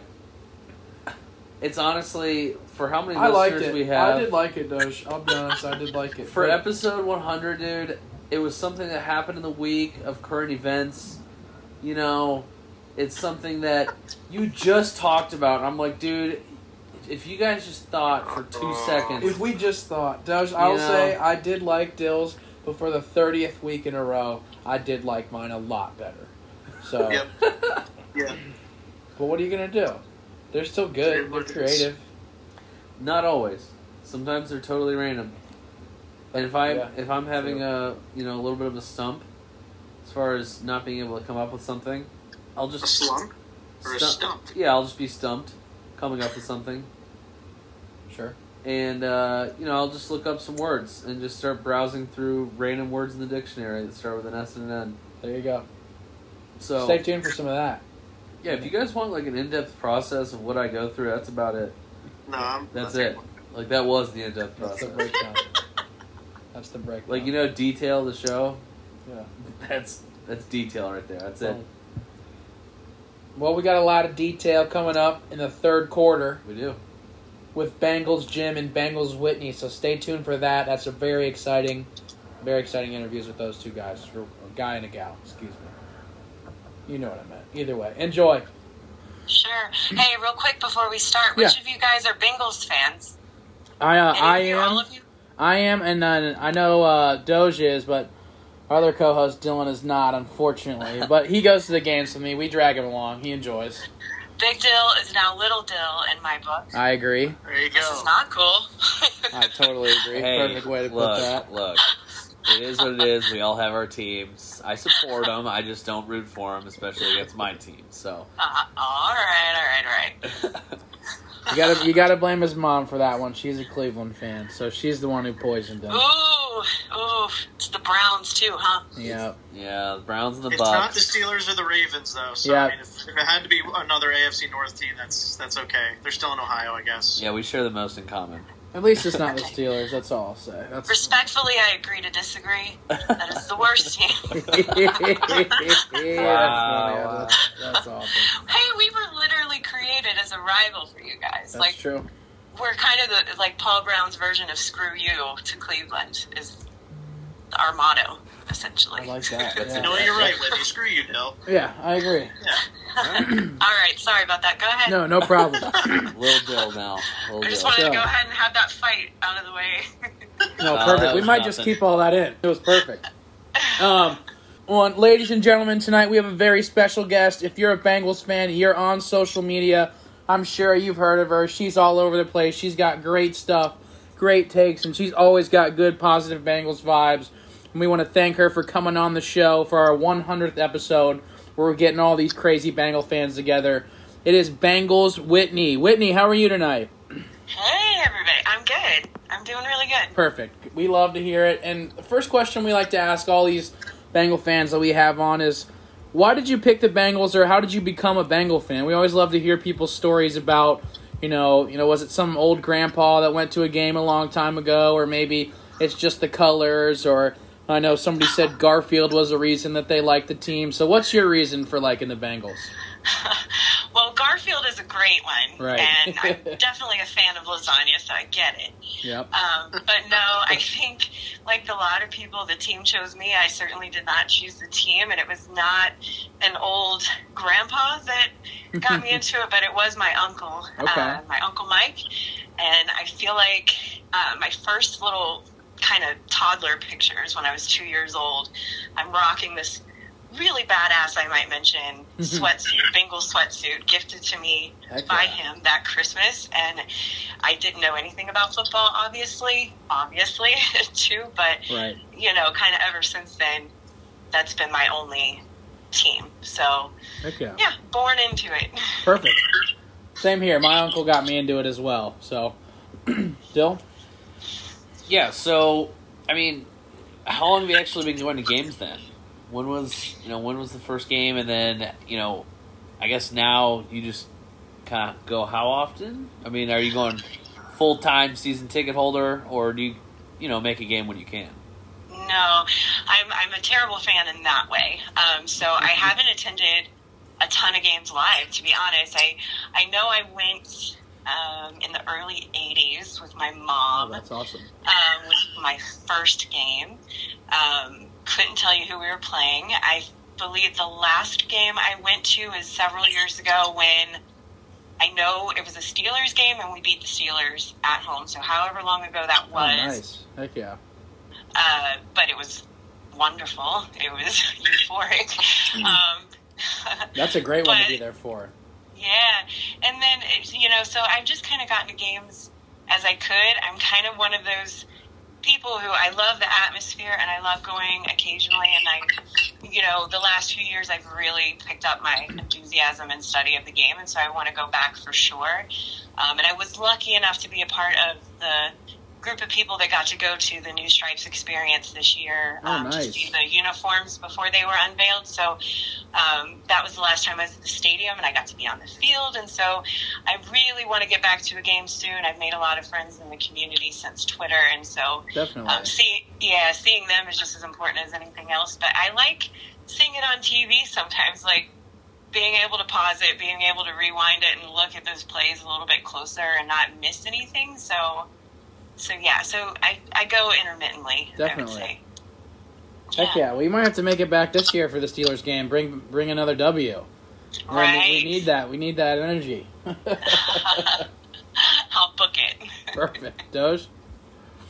it's honestly for how many I liked listeners it. we have. I did like it, Doge. I'll be honest, I did like it. For But- episode 100, dude, it was something that happened in the week of current events. You know, it's something that you just talked about. I'm like, dude, if you guys just thought for two seconds, If we just thought, Doge, I'll know. say I did like Dills, but for the thirtieth week in a row, I did like mine a lot better. So, Yep. Yeah. but what are you gonna do? They're still good. They're creative. not always. Sometimes they're totally random. And if I Yeah, if I'm having true. a you know a little bit of a stump, as far as not being able to come up with something, I'll just A slump or a Stump. stump. yeah I'll just be stumped, coming up with something. Sure. and uh, you know I'll just look up some words and just start browsing through random words in the dictionary that start with an S and an N. There you go. So Stay tuned for some of that. yeah, if you guys want like an in-depth process of what I go through, that's about it. No, I'm, That's not it. Like that was the in-depth That's the process. breakdown. That's the breakdown. Like you know, detail the show. Yeah. That's that's detail right there. That's it. Well, we got a lot of detail coming up in the third quarter. We do. With Bengals Jim and Bengals Whitney. So stay tuned for that. That's a very exciting, very exciting interviews with those two guys, or a guy and a gal. Excuse me. You know what I meant. Either way, enjoy. Sure. Hey, real quick before we start, which Yeah. of you guys are Bengals fans? I uh, I you, All am of you? I am, and uh, I know uh, Doge is, but our other co-host Dylan is not, unfortunately. but he goes to the games with me. We drag him along. He enjoys. Big Dyl is now Little Dyl in my book. I agree. There you This go. is not cool. I totally agree. Hey, Perfect way to look, put that. look. It is what it is. We all have our teams. I support them. I just don't root for them, especially against my team. So. Uh, all right, all right, all right. You gotta you gotta blame his mom for that one. She's a Cleveland fan, so she's the one who poisoned him. Ooh, ooh, it's the Browns too, huh? Yeah. yeah, the Browns and the It's not the Steelers or the Ravens, though. So Yeah. I mean, if, if it had to be another AFC North team, that's that's okay. They're still in Ohio, I guess. Yeah, we share the most in common. At least it's not the Steelers. That's all I'll say. That's Respectfully, I agree to disagree. That is the worst team. that's. Wow. That's, that's awesome. hey, we were literally created as a rival for you guys. That's like true. we're kind of the like Paul Brown's version of "screw you" to Cleveland is our motto essentially. I like that. You Yeah, know what? You're right, Libby. Screw you, Dyl. yeah I agree. Yeah. All right, sorry about that. Go ahead. No, no problem. Lil Dyl now. Lil I just Dyl. wanted to go ahead and have that fight out of the way. No, Uh, perfect. that We was might just keep all that in. It was perfect. Um, well, ladies and gentlemen, tonight we have a very special guest. If you're a Bengals fan, you're on social media. I'm sure you've heard of her. She's all over the place. She's got great stuff, great takes, and she's always got good, positive Bengals vibes. And we want to thank her for coming on the show for our 100th episode, where we're getting all these crazy Bengal fans together. It is Bengals Whitney. Whitney, how are you tonight? hey, everybody. I'm good. I'm doing really good. Perfect. We love to hear it. And the first question we like to ask all these Bengal fans that we have on is why did you pick the Bengals or how did you become a Bengal fan? We always love to hear people's stories about, you know, you know, was it some old grandpa that went to a game a long time ago or maybe it's just the colors or I know somebody said Garfield was a reason that they liked the team. So what's your reason for liking the Bengals? well, Garfield is a great one, Right. and I'm definitely a fan of lasagna, so I get it. Yep. Um, but no, I think, like a lot of people, the team chose me. I certainly did not choose the team, and it was not an old grandpa that got me into it, but it was my uncle, Okay. uh, my uncle Mike. And I feel like uh, my first little kind of toddler pictures when I was two years old, I'm rocking this really badass, I might mention, mm-hmm. sweatsuit, Bengal sweatsuit, gifted to me Heck by yeah. him that Christmas. And I didn't know anything about football, obviously, obviously, too, but Right. you know, kind of ever since then, that's been my only team. So, yeah. yeah, born into it. Perfect. Same here. My uncle got me into it as well. So, Dyl? Yeah, so I mean, how long have you actually been going to games then? When was you know when was the first game, and then you know, I guess now you just kind of go how often? I mean, are you going full time season ticket holder, or do you you know make a game when you can? No, I'm I'm a terrible fan in that way. Um, so I haven't attended a ton of games live. To be honest, I I know I went um, in the early '80s with my Oh, mom. that's awesome. um, was my first game. Um, couldn't tell you who we were playing. I believe the last game I went to is several years ago when I know it was a Steelers game and we beat the Steelers at home. So however long ago that Oh, was, nice. Heck yeah. uh, but it was wonderful. It was euphoric. Um, That's a great one to be there for. Yeah, and then you know, so I've just kind of gotten to games as I could. I'm kind of one of those people who I love the atmosphere and I love going occasionally. And I, you know, the last few years I've really picked up my enthusiasm and study of the game, and so I want to go back for sure. Um, and I was lucky enough to be a part of the group of people that got to go to the New Stripes experience this year Oh, um, to see the uniforms before they were unveiled. So um, that was the last time I was at the stadium, and I got to be on the field. And so I really want to get back to a game soon. I've made a lot of friends in the community since Twitter, and so Definitely. um, see, yeah, seeing them is just as important as anything else. But I like seeing it on TV sometimes, like being able to pause it, being able to rewind it, and look at those plays a little bit closer and not miss anything. So, so yeah, so I, I go intermittently. I Definitely. would say. Heck yeah. Well, you might have to make it back this year for the Steelers game. Bring bring another W. And we- Right. We need that. We need that energy. I'll book it. Perfect. Doge?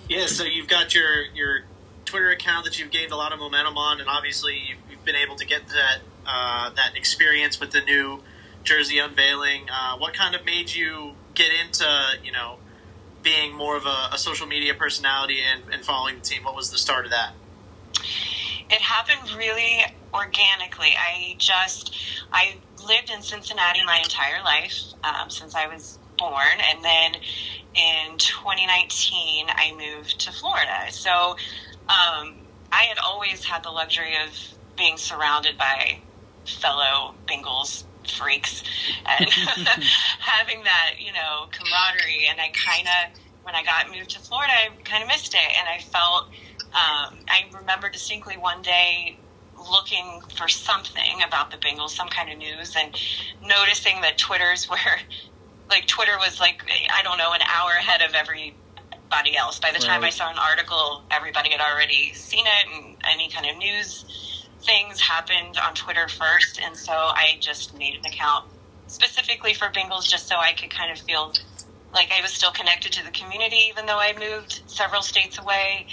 Yeah, so you've got your your Twitter account that you've gained a lot of momentum on, and obviously you've, you've been able to get that uh, that experience with the new jersey unveiling. Uh, what kind of made you get into you know being more of a, a social media personality and, and following the team? What was the start of that? it happened really organically. I just I lived in Cincinnati my entire life um, since I was born, and then in 2019 I moved to Florida. So um, I had always had the luxury of being surrounded by fellow Bengals freaks and having that you know camaraderie. And I kind of when I got moved to Florida, I kind of missed it, and I felt. Um, I remember distinctly one day looking for something about the Bengals, some kind of news, and noticing that Twitter's were like Twitter was like I don't know an hour ahead of everybody else. By the time Right. I saw an article, everybody had already seen it, and any kind of news things happened on Twitter first, and so I just made an account specifically for Bengals just so I could kind of feel like I was still connected to the community, even though I moved several states away,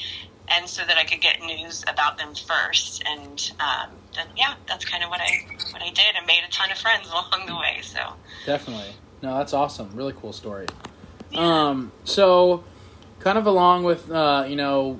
and so that I could get news about them first. And um, then, yeah, that's kind of what I what I did, and made a ton of friends along the way. So Definitely. No, that's awesome. Really cool story. Um, so kind of along with uh, you know,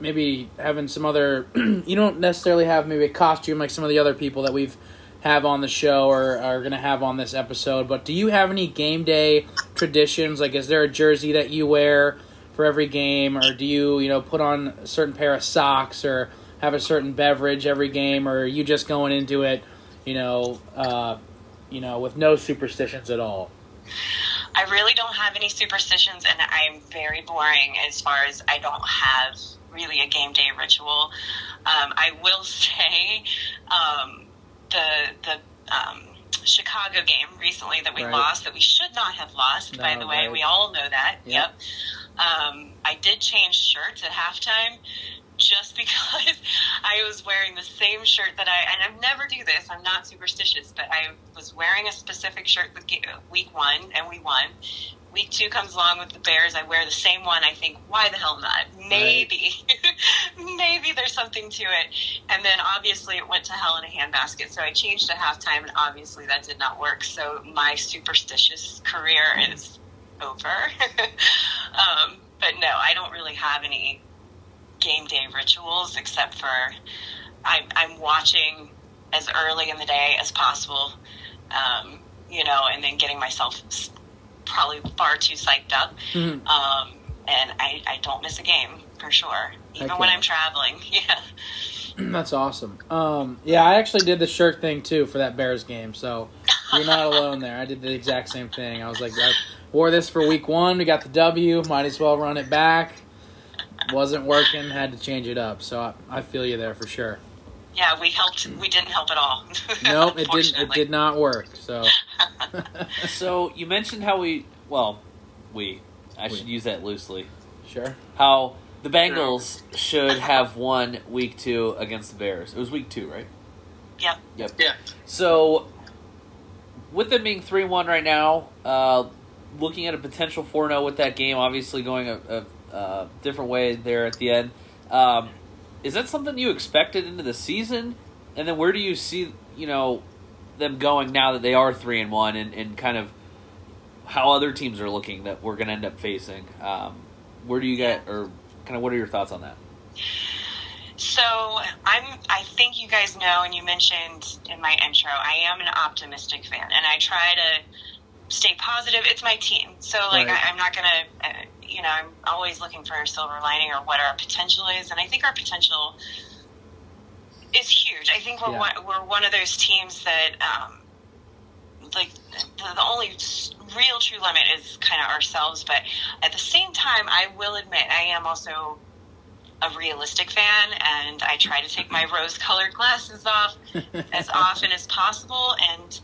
maybe having some other you don't necessarily have maybe a costume like some of the other people that we've have on the show or are going to have on this episode, but do you have any game day traditions? Like is there a jersey that you wear for every game or do you, you know, put on a certain pair of socks or have a certain beverage every game or are you just going into it, you know, uh, you know, with no superstitions at all? I really don't have any superstitions, and I'm very boring as far as I don't have really a game day ritual. Um, I will say um, the the um, Chicago game recently that we Right. lost that we should not have lost. by the way, right. we all know that. Yep. Yep. Um, I did change shirts at halftime just because I was wearing the same shirt that I and I never do this. I'm not superstitious, but I was wearing a specific shirt with week one, and we won. Week two comes along with the Bears. I wear the same one. I think, why the hell not? Maybe, maybe there's something to it. And then obviously it went to hell in a handbasket. So I changed at halftime, and obviously that did not work. So my superstitious career is over. um, but no, I don't really have any game day rituals except for I'm, I'm watching as early in the day as possible, um, you know, and then getting myself probably far too psyched up. Mhm. Um, and I, I don't miss a game for sure, even when. I'm traveling. Yeah. That's awesome. Um, yeah, I actually did the shirt thing too for that Bears game, so you're not alone there. I did the exact same thing. I was like, I wore this for week one. We got the W. Might as well run it back. Wasn't working. Had to change it up. So I, I feel you there for sure. Yeah, we helped. We didn't help at all. Nope, it didn't. It did not work. So So you mentioned how we, well, we, I We. should use that loosely. sure. How the Bengals should have won week two against the Bears. It was week two, right? Yep. Yep. Yeah. So, with them being 3 1 right now, uh, looking at a potential 4 0 with that game, obviously going a, a, a different way there at the end, um, is that something you expected into the season? And then where do you see, you know, them going now that they are 3 and 1 and, and kind of how other teams are looking that we're going to end up facing? Um, where do you get, or kind of what are your thoughts on that? So I'm. I think you guys know, and you mentioned in my intro, I am an optimistic fan, and I try to stay positive. It's my team, so like Right. I, I'm not gonna. You know, I'm always looking for a silver lining or what our potential is, and I think our potential is huge. I think we're Yeah. one, we're one of those teams that. Um, like the, the only real true limit is kind of ourselves, but at the same time, I will admit I am also a realistic fan and I try to take my rose colored glasses off as often as possible. And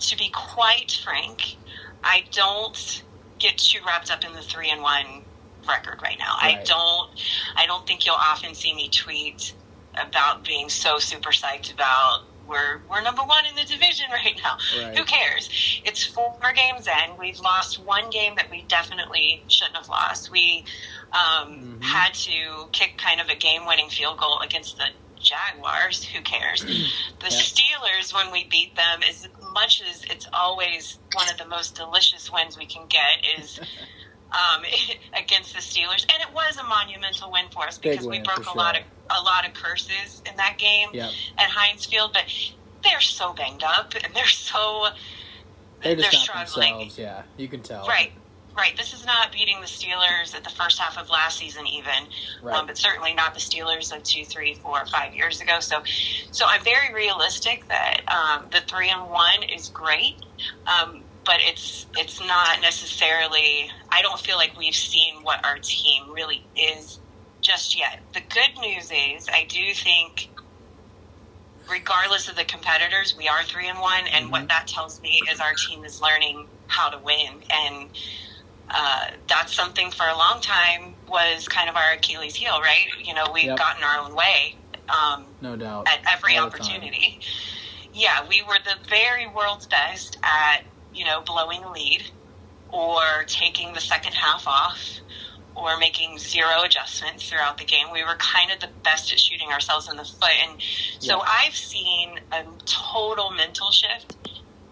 to be quite frank, I don't get too wrapped up in the three and one record right now. I don't I don't think you'll often see me tweet about being so super psyched about we're we're number one in the division right now. Right. Who cares? It's four games in. We've lost one game that we definitely shouldn't have lost. We um, Mhm. had to kick kind of a game-winning field goal against the Jaguars. Who cares? The Yeah. Steelers, when we beat them, as much as it's always one of the most delicious wins we can get, is um, against the Steelers, and it was a monumental win for us because we broke a lot of a lot of curses in that game Yep. at Heinz Field, but they're so banged up and they're so They're just not struggling. themselves. Yeah, you can tell. Right, right. This is not beating the Steelers at the first half of last season, even, Right. um, but certainly not the Steelers of two, three, four, five years ago. So, so I'm very realistic that um, the three and one is great, um, but it's it's not necessarily. I don't feel like we've seen what our team really is just yet. The good news is, I do think. Regardless of the competitors, we are three and one, and what that tells me is our team is learning how to win, and uh, that's something for a long time was kind of our Achilles heel, right? You know, we've Yep. gotten our own way um, No doubt. at every All opportunity. Yeah, we were the very world's best at, you know, blowing lead or taking the second half off or making zero adjustments throughout the game. We were kind of the best at shooting ourselves in the foot. And so Yeah. I've seen a total mental shift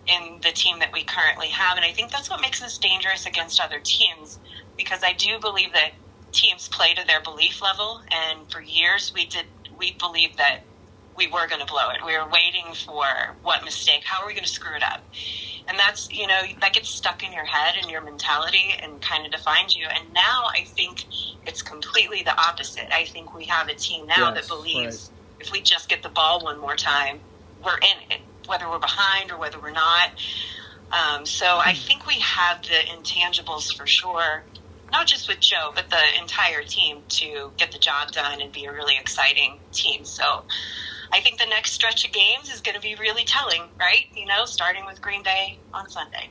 in the team that we currently have. And I think that's what makes us dangerous against other teams because I do believe that teams play to their belief level. And for years, we did, we believed that we were going to blow it. We were waiting for what mistake? How are we going to screw it up? And that's, you know, that gets stuck in your head and your mentality and kind of defines you. And now I think it's completely the opposite. I think we have a team now Yes, that believes if we just get the ball one more time, we're in it, whether we're behind or whether we're not. Um, so I think we have the intangibles for sure. not just with Joe, but the entire team to get the job done and be a really exciting team. So I think the next stretch of games is going to be really telling, right? You know, starting with Green Bay on Sunday.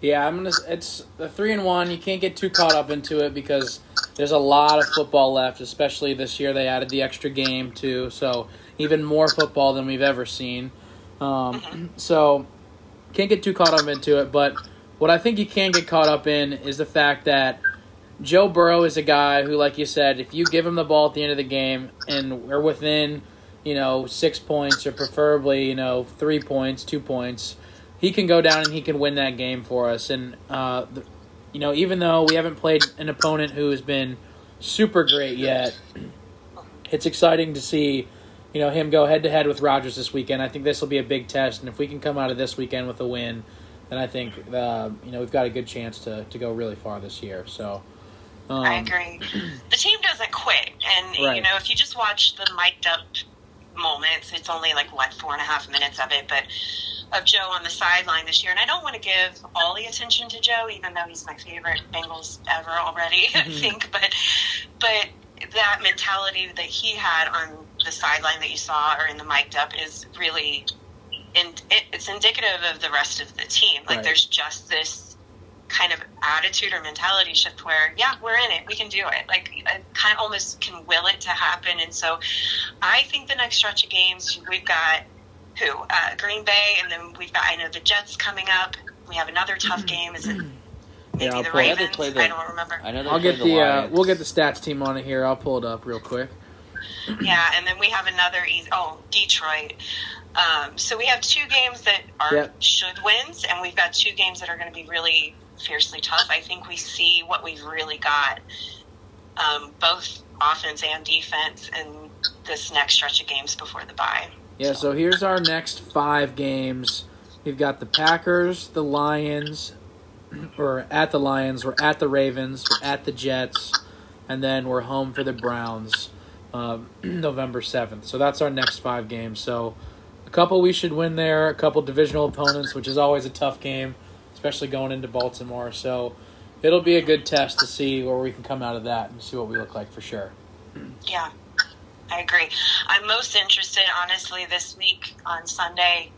Yeah, I'm gonna. It's the three and one. You can't get too caught up into it because there's a lot of football left. Especially this year, they added the extra game too, so even more football than we've ever seen. Um, So can't get too caught up into it. But what I think you can get caught up in is the fact that Joe Burrow is a guy who, like you said, if you give him the ball at the end of the game and we're within, you know, six points or preferably, you know, three points, two points, he can go down and he can win that game for us. And, uh, the, you know, even though we haven't played an opponent who has been super great yet, it's exciting to see, you know, him go head to head with Rodgers this weekend. I think this will be a big test, and if we can come out of this weekend with a win, then I think uh, you know we've got a good chance to, to go really far this year. So. Um, I agree. The team doesn't quit, and you know if you just watch the mic'd up moments, it's only like what four and a half minutes of it, but of Joe on the sideline this year. And I don't want to give all the attention to Joe, even though he's my favorite Bengals ever already. I Mhm. think, but but that mentality that he had on the sideline that you saw or in the mic'd up is really. And it, it's indicative of the rest of the team. Like Right. there's just this kind of attitude or mentality shift where yeah we're in it we can do it like I kind of almost can will it to happen and so i think the next stretch of games we've got who uh, green bay and then we've got i know the jets coming up we have another tough game is it maybe Yeah, I'll the pull it. Yeah, ravens play the- i don't remember I know I'll get the, uh, we'll get the stats team on it here. I'll pull it up real quick. Yeah and then we have another easy oh detroit um, so we have two games that are Yep. should wins and we've got two games that are going to be really fiercely tough i think we see what we've really got um, both offense and defense in this next stretch of games before the bye Yeah, so here's our next five games. We've got the Packers, the Lions, or at the Lions, we're at the Ravens, we're at the Jets, and then we're home for the Browns uh, November 7th. So that's our next five games. So a couple we should win there, a couple divisional opponents, which is always a tough game, especially going into Baltimore. So it'll be a good test to see where we can come out of that and see what we look like for sure. Yeah, I agree. I'm most interested, honestly, this week on Sunday,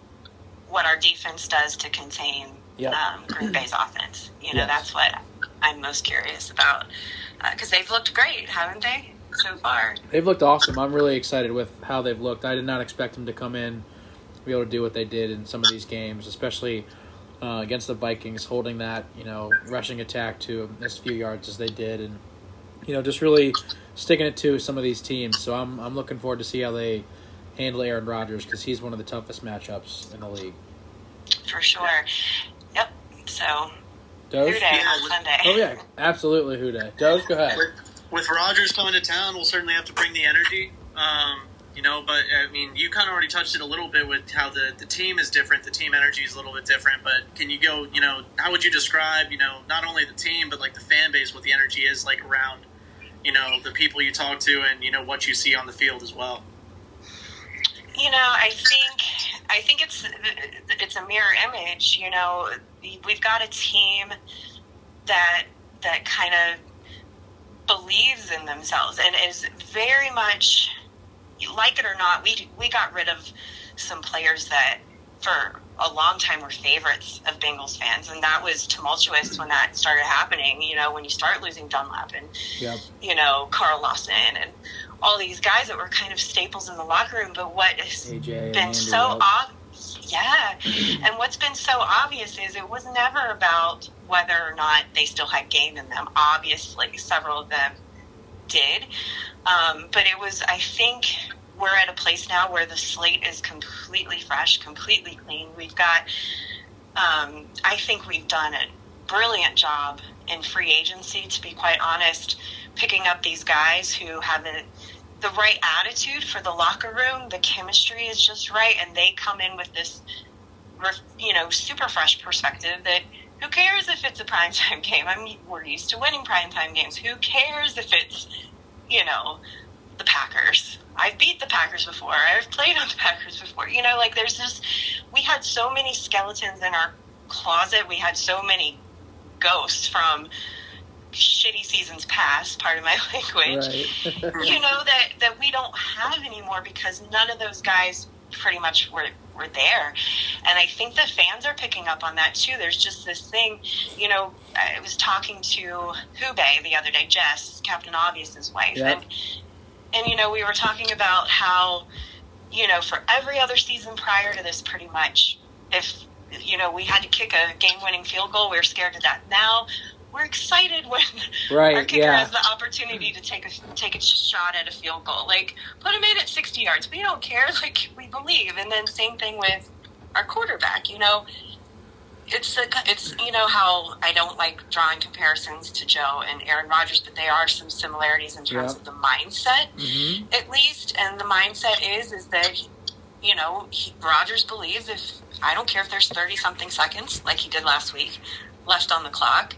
what our defense does to contain Yep. um, Green Bay's offense. You know, Yes. that's what I'm most curious about because they've looked great, haven't they, so far? They've looked awesome. I'm really excited with how they've looked. I did not expect them to come in, be able to do what they did in some of these games, especially uh, against the Vikings, holding that you know rushing attack to as few yards as they did, and you know just really sticking it to some of these teams. So I'm I'm looking forward to see how they handle Aaron Rodgers because he's one of the toughest matchups in the league. For sure. Yep. So, Doge? Who Dey Yeah, on Sunday. Oh yeah, absolutely. Who Dey? Doge, go ahead. With, Rodgers coming to town, we'll certainly have to bring the energy. Um, you know, but I mean, you kind of already touched it a little bit with how the, the team is different. The team energy is a little bit different. But can you go, you know, how would you describe, you know, not only the team, but like the fan base, what the energy is like around, you know, the people you talk to and, you know, what you see on the field as well? You know, I think I think it's it's a mirror image. You know, we've got a team that that kind of believes in themselves and is very much like it or not. We we got rid of some players that for a long time were favorites of Bengals fans, and that was tumultuous when that started happening. You know, when you start losing Dunlap and Yep. you know Carl Lawson and all these guys that were kind of staples in the locker room. But what has AJ been so obvious, yeah, and what's been so obvious is it was never about whether or not they still had game in them. Obviously, several of them did, um, but it was. I think we're at a place now where the slate is completely fresh, completely clean. We've got. Um, I think we've done a brilliant job in free agency. To be quite honest, picking up these guys who have the the right attitude for the locker room. The chemistry is just right, and they come in with this, you know, super fresh perspective that. Who cares if it's a primetime game? I mean, we're used to winning primetime games. Who cares if it's, you know, the Packers? I've beat the Packers before. I've played on the Packers before. You know, like there's this. We had so many skeletons in our closet. We had so many ghosts from shitty seasons past, part of my language, Right. you know, that, that we don't have anymore because none of those guys pretty much were, were there. And I think the fans are picking up on that too. There's just this thing, you know, I was talking to Who Bae the other day, Jess, Captain Obvious's wife, Yeah. and, and, you know, we were talking about how, you know, for every other season prior to this, pretty much, if, you know, we had to kick a game winning field goal, we were scared to death. Now, we're excited when Right, our kicker yeah. has the opportunity to take a take a shot at a field goal. Like put him in at sixty yards. We don't care. Like we believe. And then same thing with our quarterback. You know, it's a, it's you know how I don't like drawing comparisons to Joe and Aaron Rodgers, but there are some similarities in terms Yeah. of the mindset hmm at least. And the mindset is is that you know he, Rodgers believes if I don't care if there's thirty something seconds like he did last week left on the clock,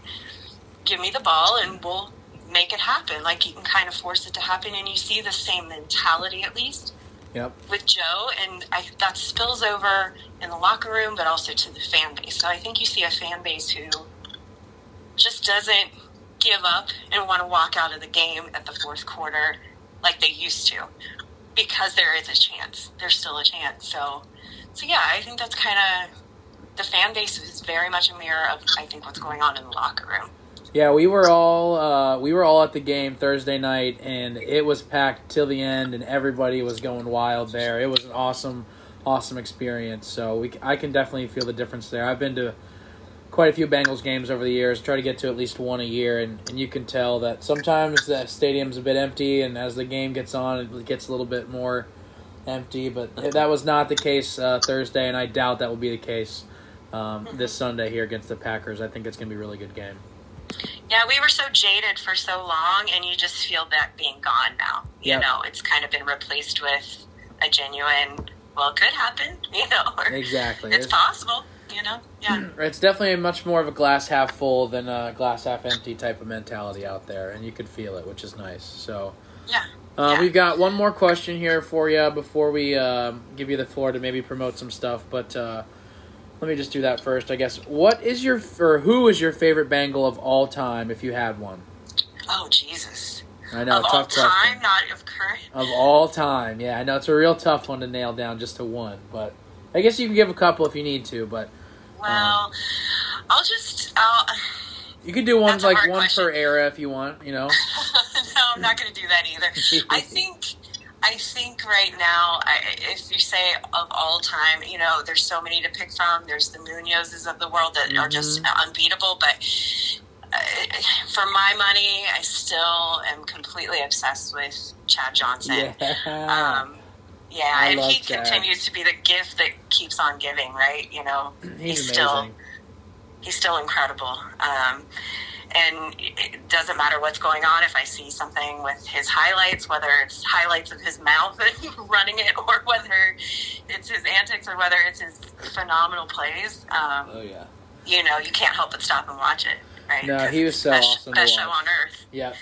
give me the ball and we'll make it happen. Like you can kind of force it to happen, and you see the same mentality at least Yep. with Joe, and I, that spills over in the locker room, but also to the fan base. So I think you see a fan base who just doesn't give up and want to walk out of the game at the fourth quarter like they used to, because there is a chance. There's still a chance. So, so yeah, I think that's kind of the fan base is very much a mirror of I think what's going on in the locker room. Yeah, we were all uh, we were all at the game Thursday night, and it was packed till the end, and everybody was going wild there. It was an awesome, awesome experience. So we, I can definitely feel the difference there. I've been to quite a few Bengals games over the years. Try to get to at least one a year, and, and you can tell that sometimes the stadium's a bit empty, and as the game gets on, it gets a little bit more empty. But that was not the case uh, Thursday, and I doubt that will be the case um, this Sunday here against the Packers. I think it's going to be a really good game. Yeah, we were so jaded for so long, and you just feel that being gone now. You Yep. know, it's kind of been replaced with a genuine, well, it could happen, you know, Exactly. it's possible, you know? Yeah. It's definitely much more of a glass half full than a glass half empty type of mentality out there, and you could feel it, which is nice. So, Yeah. uh, Yeah. we've got one more question here for you before we um give you the floor to maybe promote some stuff. But uh, let me just do that first, I guess. What is your or who is your favorite Bengal of all time, if you had one? Oh, Jesus. I know, of tough all question. time, not of current. Of all time, yeah, I know it's a real tough one to nail down just to one, but I guess you can give a couple if you need to. But um, Well, I'll just, I'll, you could do ones like one question. per era if you want. You know. no, I'm not going to do that either. I think I think right now, I, if you say of all time, you know, there's so many to pick from. There's the Munozes of the world that are just unbeatable. But uh, for my money, I still am completely obsessed with Chad Johnson. Yeah. Um, yeah, I and he Chad. continues to be the gift that keeps on giving, right? You know, He's he's still he's still incredible. Um, and it doesn't matter what's going on. If I see something with his highlights, whether it's highlights of his mouth and running it, or whether it's his antics, or whether it's his phenomenal plays, um, oh yeah. you know, you can't help but stop and watch it. Right? No, he was so best, awesome Best show on earth. Yeah.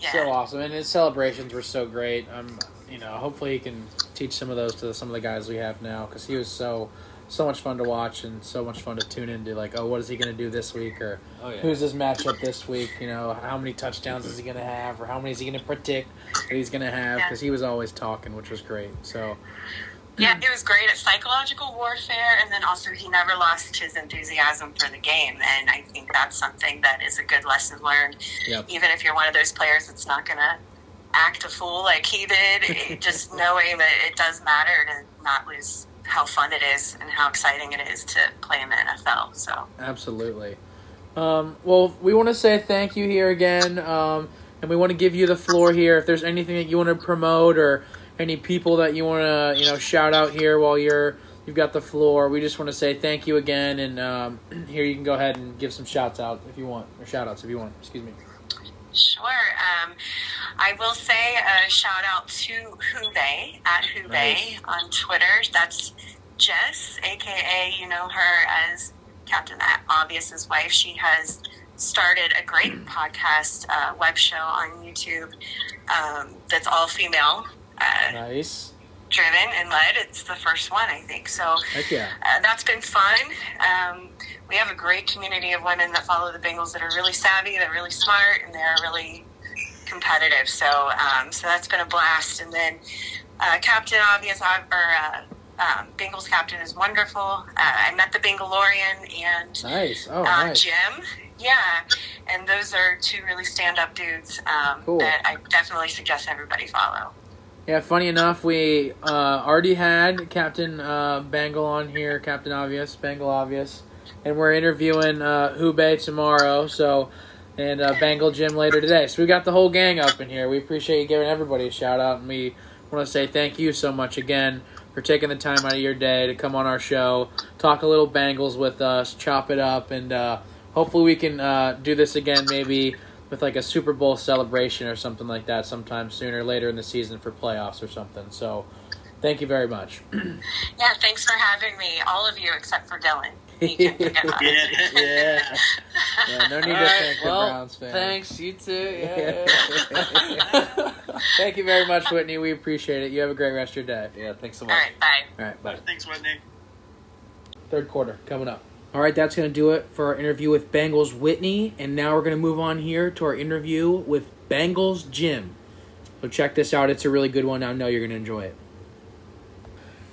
Yeah. So awesome, and his celebrations were so great. Um, you know, hopefully he can teach some of those to some of the guys we have now because he was so so much fun to watch and so much fun to tune into. Like, oh, what is he going to do this week, or Oh yeah. who's his matchup this week? You know, how many touchdowns is he going to have, or how many is he going to predict that he's going to have? Yeah. Because he was always talking, which was great. So Yeah, it was great at psychological warfare, and then also he never lost his enthusiasm for the game. And I think that's something that is a good lesson learned. Yep. Even if you're one of those players that's not going to act a fool like he did, it, just knowing that it does matter to not lose how fun it is and how exciting it is to play in the NFL. So, Absolutely. Um, well, we want to say thank you here again, um, and we want to give you the floor here. If there's anything that you want to promote or any people that you want to, you know, shout out here while you're you've got the floor, we just want to say thank you again. And um, here you can go ahead and give some shouts out if you want, or shout outs if you want. Excuse me. Sure. Um, I will say a shout out to Who Bae at Who Bae Nice. on Twitter. That's Jess, aka you know her as Captain Obvious's wife. She has started a great podcast uh, web show on YouTube um, that's all female. Uh, Nice. driven and led. It's the first one, I think. So yeah. uh, that's been fun. Um, we have a great community of women that follow the Bengals that are really savvy, they're really smart, and they're really competitive. So, um, so that's been a blast. And then uh, Captain Obvious, or uh, um, Bengals captain is wonderful. Uh, I met the Bengalorian and Nice. Oh, uh, nice. Jim. Yeah, and those are two really stand-up dudes um, Cool. that I definitely suggest everybody follow. Yeah, funny enough, we uh, already had Captain uh, Bengal on here, Captain Obvious, Bengal Obvious, and we're interviewing uh, Who Bae tomorrow. So, and uh, Bengal Jim later today. So we got the whole gang up in here. We appreciate you giving everybody a shout out, and we want to say thank you so much again for taking the time out of your day to come on our show, talk a little Bengals with us, chop it up, and uh, hopefully we can uh, do this again maybe with like a Super Bowl celebration or something like that sometime sooner later in the season for playoffs or something. So, thank you very much. Yeah, thanks for having me, all of you except for Dylan. He can pick it up. yeah. yeah, no need All to right, thank the well, Browns fans. thanks. You too. Yeah. Thank you very much, Whitney. We appreciate it. You have a great rest of your day. yeah. Thanks so much. right, bye. All right, bye. Thanks, Whitney. Third quarter coming up. All right, that's going to do it for our interview with Bengals Whitney. And now we're going to move on here to our interview with Bengals Jim. So check this out. It's a really good one. I know you're going to enjoy it.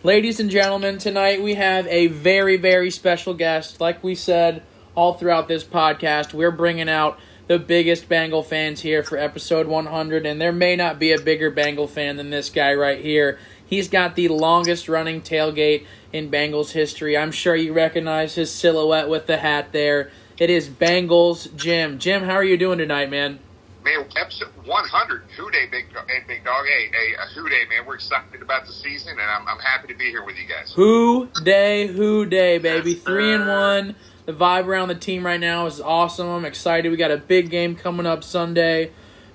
Ladies and gentlemen, tonight we have a very, very special guest. Like we said all throughout this podcast, we're bringing out the biggest Bengal fans here for episode 100, and there may not be a bigger Bengal fan than this guy right here. He's got the longest running tailgate in Bengals history. I'm sure you recognize his silhouette with the hat there. It is Bengals Jim. Jim, how are you doing tonight, man? Man, episode 100, Who Dey, Big, and Big Dog. Hey, hey, uh, Who Dey, man. We're excited about the season, and I'm, I'm happy to be here with you guys. Who dey, who dey, baby. Yes, Three and one. The vibe around the team right now is awesome. I'm excited. We got a big game coming up Sunday.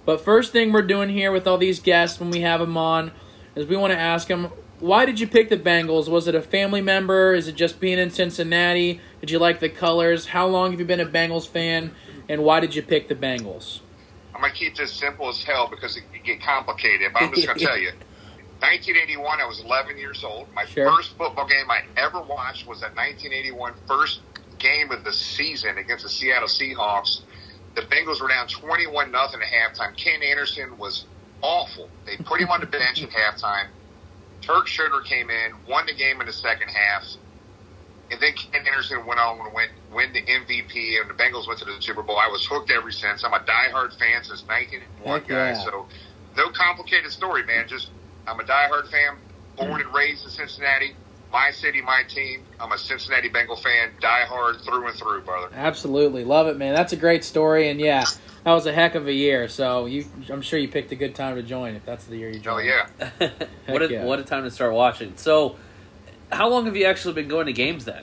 But first thing we're doing here with all these guests when we have them on is we want to ask them, why did you pick the Bengals? Was it a family member? Is it just being in Cincinnati? Did you like the colors? How long have you been a Bengals fan? And why did you pick the Bengals? I'm going to keep this simple as hell because it can get complicated, but I'm just going to tell you. 1981, I was 11 years old. My Sure. first football game I ever watched was that 1981 first game of the season against the Seattle Seahawks. The Bengals were down 21 nothing at halftime. Ken Anderson was awful. They put him on the bench at halftime. Turk Schonert came in, won the game in the second half, and then Ken Anderson went on and went win the MVP, and the Bengals went to the Super Bowl. I was hooked ever since. I'm a diehard fan since 1981, Heck guys. yeah. So no complicated story, man. Just I'm a diehard fan, born and raised in Cincinnati. My city, my team. I'm a Cincinnati Bengal fan, diehard through and through, brother. Absolutely. Love it, man. That's a great story. And yeah, that was a heck of a year. So you, I'm sure you picked a good time to join if that's the year you oh, joined. Oh yeah. what a yeah. what a time to start watching. So, how long have you actually been going to games then?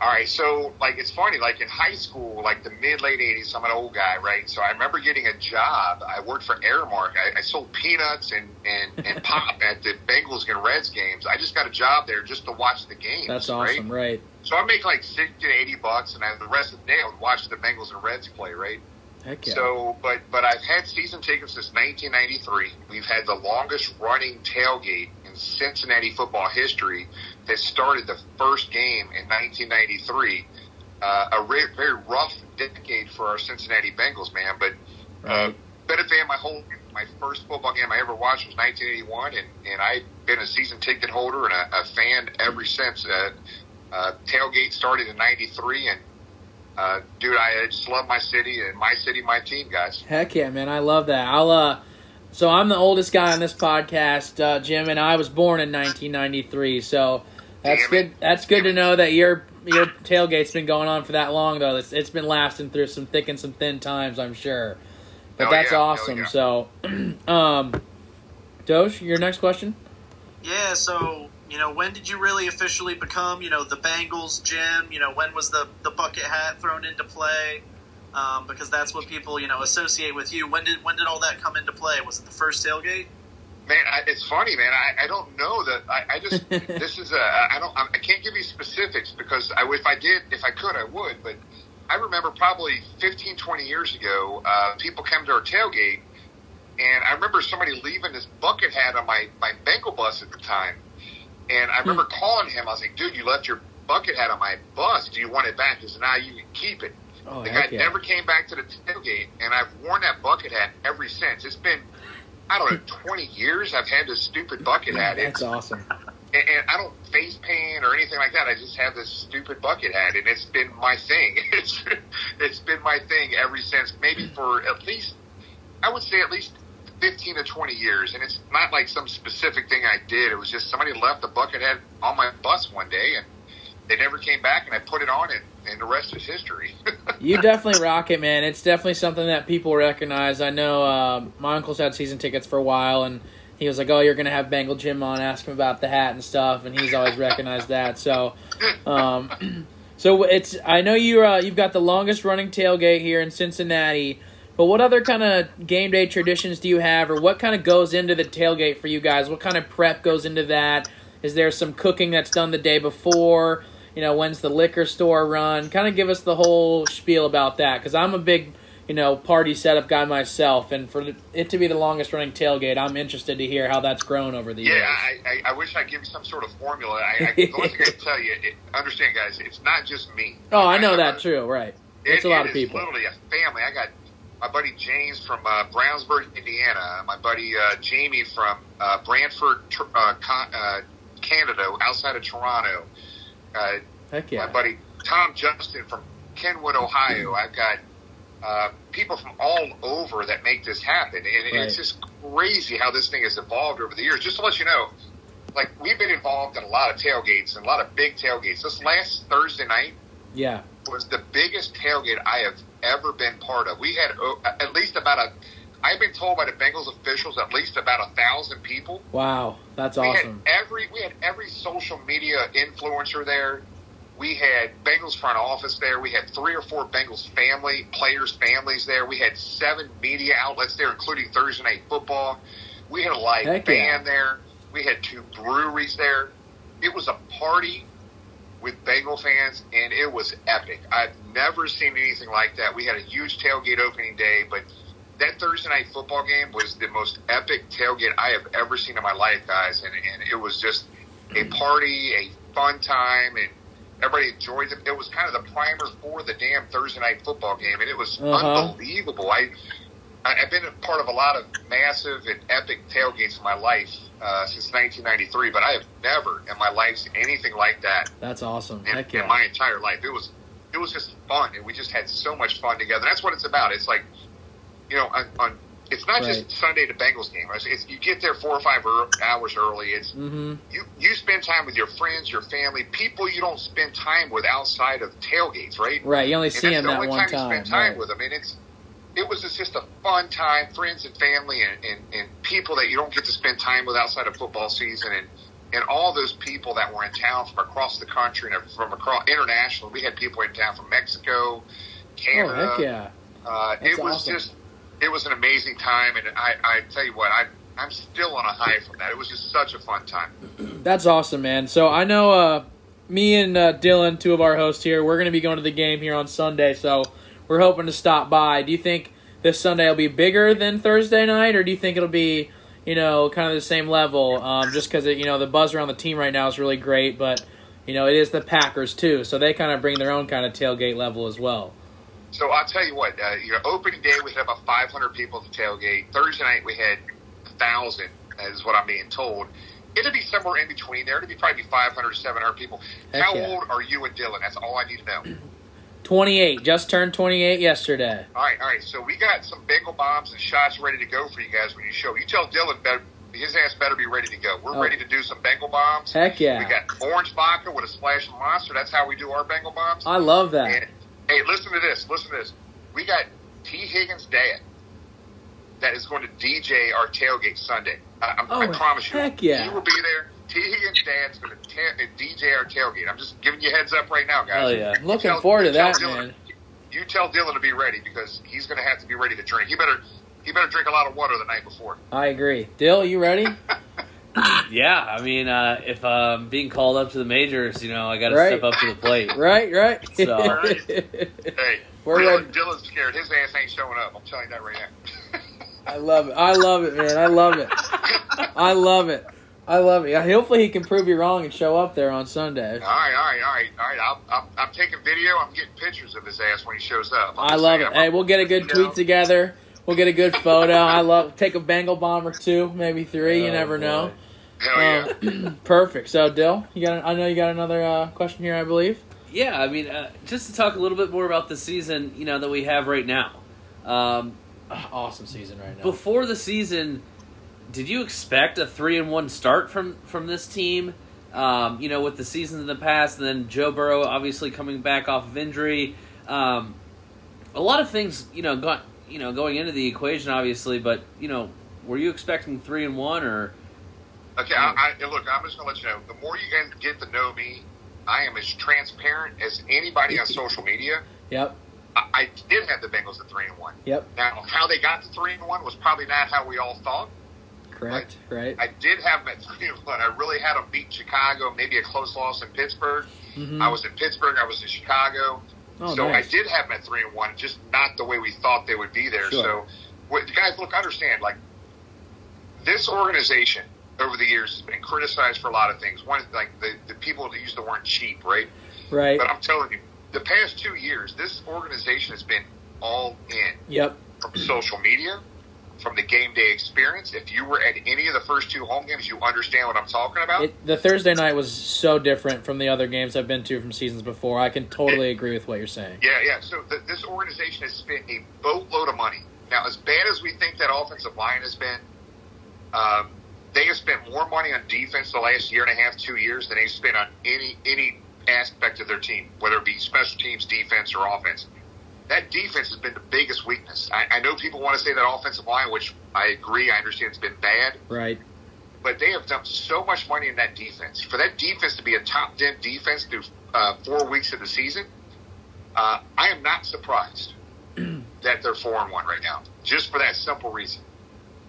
All right, so like it's funny, like in high school, like the mid late '80s, I'm an old guy, right? So I remember getting a job. I worked for Aramark. I, I sold peanuts and and, and pop at the Bengals and Reds games. I just got a job there just to watch the games. That's awesome, right? So I make like sixty to eighty bucks, and I, have the rest of the day I would watch the Bengals and Reds play, right? Heck yeah. So, but but I've had season tickets since 1993. We've had the longest running tailgate in Cincinnati football history that started the first game in 1993. Uh, a re- very rough decade for our Cincinnati Bengals, man. But uh, been a fan my whole my first football game I ever watched was 1981, and and I've been a season ticket holder and a, a fan ever since. Uh, uh, tailgate started in '93, and uh, dude, I just love my city and my city, my team, guys. Heck yeah, man. I love that. I'll, uh, so I'm the oldest guy on this podcast, uh, Jim, and I was born in 1993. So that's good. That's good to know that your your tailgate's been going on for that long, though. It's, it's been lasting through some thick and some thin times, I'm sure. But Oh, that's yeah. Oh, awesome. yeah. So, um, Doge, your next question. Yeah, so you know, when did you really officially become, you know, the Bengals Jim? You know, when was the the bucket hat thrown into play? Um, because that's what people, you know, associate with you. When did when did all that come into play? Was it the first tailgate? Man, I, it's funny, man. I, I don't know that. I, I just this is a. I don't. I can't give you specifics because I, if I did, if I could, I would. But I remember probably 15, 20 years ago, uh, people came to our tailgate, and I remember somebody leaving this bucket hat on my my Bengal bus at the time, and I remember calling him. I was like, "Dude, you left your bucket hat on my bus. Do you want it back?" He said, "Nah, you can keep it." Oh, the guy yeah. never came back to the tailgate, and I've worn that bucket hat ever since. It's been, I don't know, 20 years I've had this stupid bucket hat. That's It's, awesome. and, and I don't face paint or anything like that. I just have this stupid bucket hat, and it's been my thing. It's it's been my thing ever since. Maybe for at least, I would say at least 15 to 20 years. And it's not like some specific thing I did. It was just somebody left the bucket hat on my bus one day, and they never came back, and I put it on, and, and the rest is history. You definitely rock it, man. It's definitely something that people recognize. I know uh, my uncle's had season tickets for a while, and he was like, "Oh, you're gonna have Bengal Jim on, ask him about the hat and stuff," and he's always recognized that. So, um, so it's I know you uh, you've got the longest running tailgate here in Cincinnati. But what other kind of game day traditions do you have, or what kind of goes into the tailgate for you guys? What kind of prep goes into that? Is there some cooking that's done the day before? You know, when's the liquor store run? Kind of give us the whole spiel about that, because I'm a big, you know, party setup guy myself, and for it to be the longest running tailgate, I'm interested to hear how that's grown over the years. Yeah, I, I, I wish I could give you some sort of formula. I, I, the thing I can tell you, it, understand, guys, it's not just me. oh, I know that a- too. Right, It- it's a lot it of people. Literally a family. I got my buddy James from uh, Brownsburg, Indiana. My buddy uh, Jamie from uh, Brantford, uh, uh, Canada, outside of Toronto. Uh, Heck yeah. My buddy Tom Justin from Kenwood, Ohio. I've got uh, people from all over that make this happen, and Right. it's just crazy how this thing has evolved over the years. Just to let you know, like we've been involved in a lot of tailgates and a lot of big tailgates. This last Thursday night Yeah. was the biggest tailgate I have ever been part of. We had oh, at least about a. I've been told by the Bengals officials at least about a thousand people. Wow, that's We awesome. had every we had every social media influencer there. We had Bengals front office there. We had three or four Bengals family players' families there. We had seven media outlets there, including Thursday Night Football. We had a live Heck yeah. band there. We had two breweries there. It was a party with Bengal fans, and it was epic. I've never seen anything like that. We had a huge tailgate opening day, but that Thursday night football game was the most epic tailgate I have ever seen in my life, guys. And, and it was just a party, a fun time, and everybody enjoyed it. It was kind of the primer for the damn Thursday night football game, and it was Uh-huh. unbelievable. I, I- I've been a part of a lot of massive and epic tailgates in my life uh, since 1993, but I have never in my life seen anything like that That's awesome. in, Heck in my entire life. It was it was just fun, and we just had so much fun together. That's what it's about. It's like you know, on, on it's not Right. just Sunday to Bengals game. It's, it's, you get there four or five er, hours early. It's Mm-hmm. you you spend time with your friends, your family, people you don't spend time with outside of tailgates, right? Right, you only And see him the that one time, you spend time right. with them, and it's it was just, a fun time, friends and family, and, and, and people that you don't get to spend time with outside of football season, and and all those people that were in town from across the country and from across international. We had people in town from Mexico, Oh, Canada. heck yeah. Uh, it was awesome. just, it was an amazing time, and I, I tell you what, I, I'm still on a high from that. It was just such a fun time. That's awesome, man. So I know uh, me and uh, Dylan, two of our hosts here, we're going to be going to the game here on Sunday. So we're hoping to stop by. Do you think this Sunday will be bigger than Thursday night, or do you think it'll be, you know, kind of the same level? Um, just because you know the buzz around the team right now is really great, but you know it is the Packers too, so they kind of bring their own kind of tailgate level as well. So I'll tell you what, uh, you know, opening day we had about 500 people at the tailgate. Thursday night we had 1,000, is what I'm being told. It'll be somewhere in between there. It'll be probably 500 700 people. Heck How yeah. old are you and Dylan? That's all I need to know. Twenty-eight, just turned twenty-eight yesterday. All right, all right. So we got some bagel bombs and shots ready to go for you guys when you show. You tell Dylan better, his ass better be ready to go. We're Oh. ready to do some Bengal bombs. Heck yeah. We got orange vodka with a splash of monster. That's how we do our Bengal bombs. I love that. And, hey, listen to this. Listen to this. We got Tee Higgins' dad that is going to DJ our tailgate Sunday. I, I'm- I Oh, promise you. heck yeah. He will be there. Tee Higgins' dad's going to ta- uh, DJ our tailgate. I'm just giving you a heads up right now, guys. Hell yeah. Looking Tell- forward to that, Dylan- man. You tell Dylan to be ready because he's going to have to be ready to drink. He better he better drink a lot of water the night before. I agree. Dyl, you ready? Yeah, I mean, uh, if I'm being called up to the majors, you know, I got to Right. step up to the plate. right, right. So- Hey, We're Dylan, ready. Dylan's scared. His ass ain't showing up. I'm telling you that right now. I love it. I love it, man. I love it. I love it. I love it. Hopefully, he can prove you wrong and show up there on Sunday. All right, all right, all right, all right. I'll, I'm, I'm taking video. I'm getting pictures of his ass when he shows up. I'm I love saying, it. Hey, we'll get a good you know, tweet together. We'll get a good photo. I love take a Bengal bomb or two, maybe three. you Oh, never boy. know. Hell yeah. Um, perfect. So, Dyl, you got? I know you got another uh, question here. I believe. Yeah, I mean, uh, just to talk a little bit more about the season, you know, that we have right now. Um, Awesome season right now. before the season, did you expect a three and one start from from this team? Um, you know, with the seasons in the past, and then Joe Burrow obviously coming back off of injury. Um, a lot of things, you know, got you know going into the equation, obviously. But you know, were you expecting three and one or? Okay, I, I, look, I'm just going to let you know. The more you get to know me, I am as transparent as anybody on social media. Yep. I, I did have the Bengals at three and one. Yep. Now, how they got to three and one was probably not how we all thought. Correct. Right. I did have them at three and one. I really had them beat Chicago, maybe a close loss in Pittsburgh. Mhm. I was in Pittsburgh. I was in Chicago. Oh, so nice. I did have them at three and one, just not the way we thought they would be there. Sure. So, what, guys, look, understand, like this organization over the years has been criticized for a lot of things. One, like the, the people that use the word cheap, right? Right. But I'm telling you, the past two years, this organization has been all in Yep. from social media, from the game day experience. If you were at any of the first two home games, you understand what I'm talking about. It, the Thursday night was so different from the other games I've been to from seasons before. I can totally agree with what you're saying. Yeah, yeah. So th- this organization has spent a boatload of money. Now, as bad as we think that offensive line has been, um, they have spent more money on defense the last year and a half, two years than they've spent on any any aspect of their team, whether it be special teams, defense, or offense. That defense has been the biggest weakness. I, I know people want to say that offensive line, which I agree. I understand it's been bad, Right. but they have dumped so much money in that defense. For that defense to be a top ten defense through uh, four weeks of the season, uh, I am not surprised that they're four and one right now. Just for that simple reason,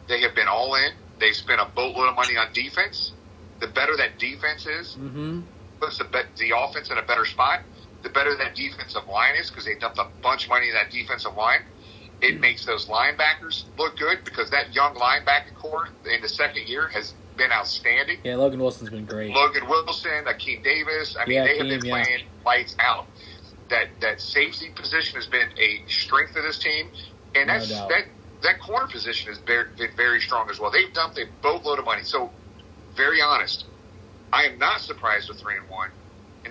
they have been all in. They've spent a boatload of money on defense. The better that defense is, Mm-hmm. puts the, be- the offense in a better spot. The better that defensive line is because they dumped a bunch of money in that defensive line. It hmm. makes those linebackers look good because that young linebacker corps in the second year has been outstanding. Yeah, Logan Wilson's been great. Logan Wilson, Akeem Davis. I mean, Yeah, they have Akeem, been yeah. playing lights out. That that safety position has been a strength of this team, and that's doubt. that that corner position has been, been very strong as well. They've dumped a boatload of money. So, very honest, I am not surprised with three and one,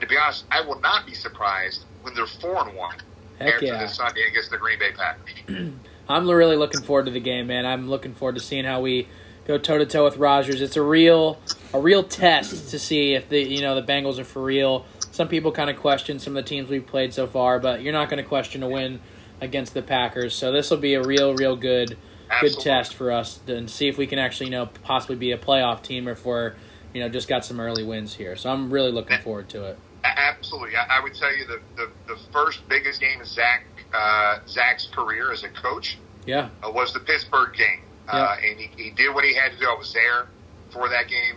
and to be honest, I will not be surprised when they're four and one Heck after yeah. this Sunday against the Green Bay Packers. I'm really looking forward to the game, man. I'm looking forward to seeing how we go toe to toe with Rodgers. It's a real a real test to see if the you know the Bengals are for real. Some people kind of question some of the teams we've played so far, but you're not going to question a win against the Packers. So this will be a real, real good good test for us to and see if we can actually you know possibly be a playoff team or if we're you know just got some early wins here. So I'm really looking forward to it. Absolutely, I, I would tell you the, the the first biggest game in Zac uh, Zac's career as a coach Yeah, uh, was the Pittsburgh game, uh, and he, he did what he had to do. I was there for that game.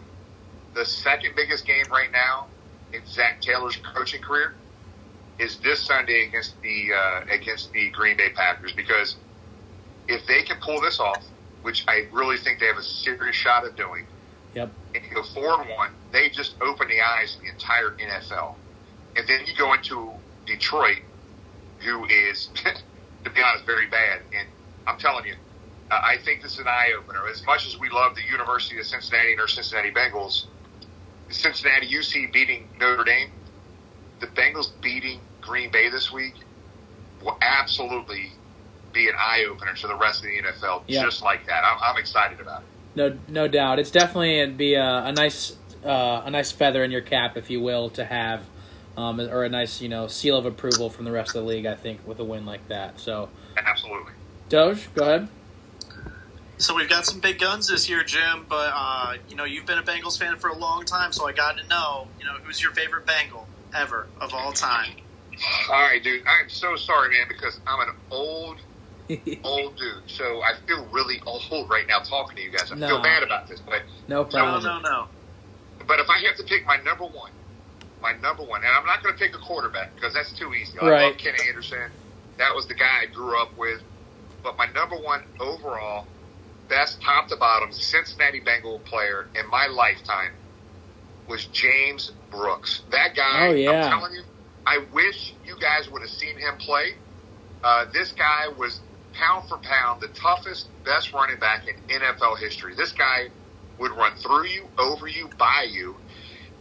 The second biggest game right now in Zac Taylor's coaching career is this Sunday against the uh, against the Green Bay Packers because if they can pull this off, which I really think they have a serious shot of doing, Yep. And you go four and one, they just open the eyes of the entire NFL. And then you go into Detroit, who is, to be honest, very bad. And I'm telling you, uh, I think this is an eye opener. As much as we love the University of Cincinnati and our Cincinnati Bengals, Cincinnati UC beating Notre Dame, the Bengals beating Green Bay this week will absolutely be an eye opener to the rest of the NFL, Yeah. just like that. I'm, I'm excited about it. No, no doubt. It's definitely it'd be a, a nice, uh, a nice feather in your cap, if you will, to have, um, or a nice, you know, seal of approval from the rest of the league. I think with a win like that. So, Absolutely. Doge, go ahead. So we've got some big guns this year, Jim. But uh, you know, you've been a Bengals fan for a long time, so I got to know, you know, who's your favorite Bengal ever of all time? All right, dude. I'm so sorry, man, because I'm an old, old dude. So I feel really old right now talking to you guys. I No. feel bad about this, but no No, problem. no, no. no. but if I have to pick my number one, my number one, and I'm not going to pick a quarterback because that's too easy. I Right. love Kenny Anderson. That was the guy I grew up with. But my number one overall best top to bottom Cincinnati Bengal player in my lifetime was James Brooks. That guy, Oh, yeah. I'm telling you, I wish you guys would have seen him play. Uh, this guy was pound for pound the toughest, best running back in NFL history. This guy would run through you, over you, by you.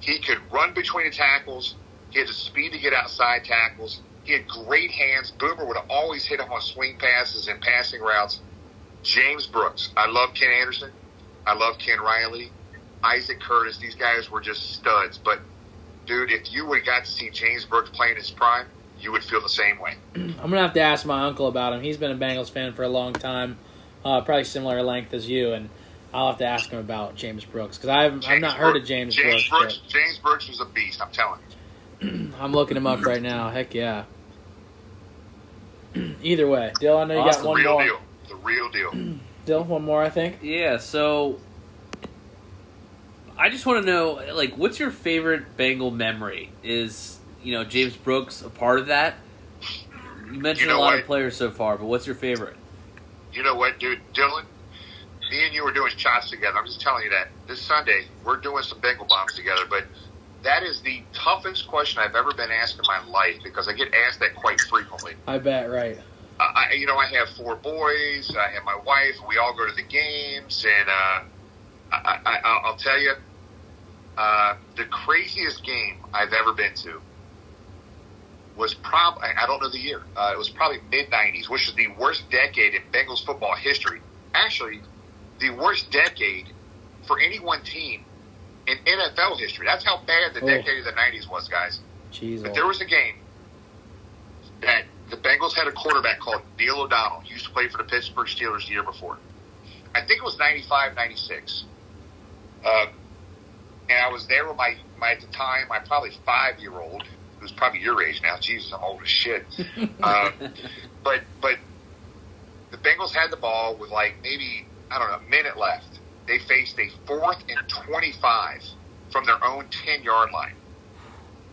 He could run between the tackles. He had the speed to get outside tackles. He had great hands. Boomer would always hit him on swing passes and passing routes. James Brooks. I love Ken Anderson. I love Ken Riley. Isaac Curtis. These guys were just studs. But, dude, if you would have got to see James Brooks play in his prime, you would feel the same way. I'm gonna have to ask my uncle about him. He's been a Bengals fan for a long time, uh, probably similar length as you, and I'll have to ask him about James Brooks because I've I've James not heard of James, James Brooks. Brooks. James Brooks was a beast. I'm telling you. I'm looking him up right now. Heck yeah. Either way, Dyl, I know you Awesome. got one real more. deal. The real deal. Dyl, one more, I think. Yeah, so I just want to know, like, what's your favorite Bengal memory? Is you know James Brooks a part of that? You mentioned You know a lot what? of players so far, but what's your favorite? You know what, dude? Dylan, me and you were doing shots together. I'm just telling you that. This Sunday, we're doing some Bengal bombs together, but that is the toughest question I've ever been asked in my life because I get asked that quite frequently. I bet, right. I, I- you know, I have four boys. I have my wife. We all go to the games, and uh, I, I, I'll I'll tell you, uh, the craziest game I've ever been to was probably I don't know the year. Uh, it was probably mid '90s, which is the worst decade in Bengals football history. Actually, the worst decade for any one team in NFL history. That's how bad the Oh. decade of the '90s was, guys. Jeez. But there was a game that the Bengals had a quarterback called Neil O'Donnell. He used to play for the Pittsburgh Steelers the year before. I think it was 95, 96. Uh, and I was there with my, my, at the time, my probably five year old, who's probably your age now. Jesus, I'm old as shit. uh, but, but the Bengals had the ball with like maybe, I don't know, a minute left. They faced a fourth and 25 from their own 10 yard line.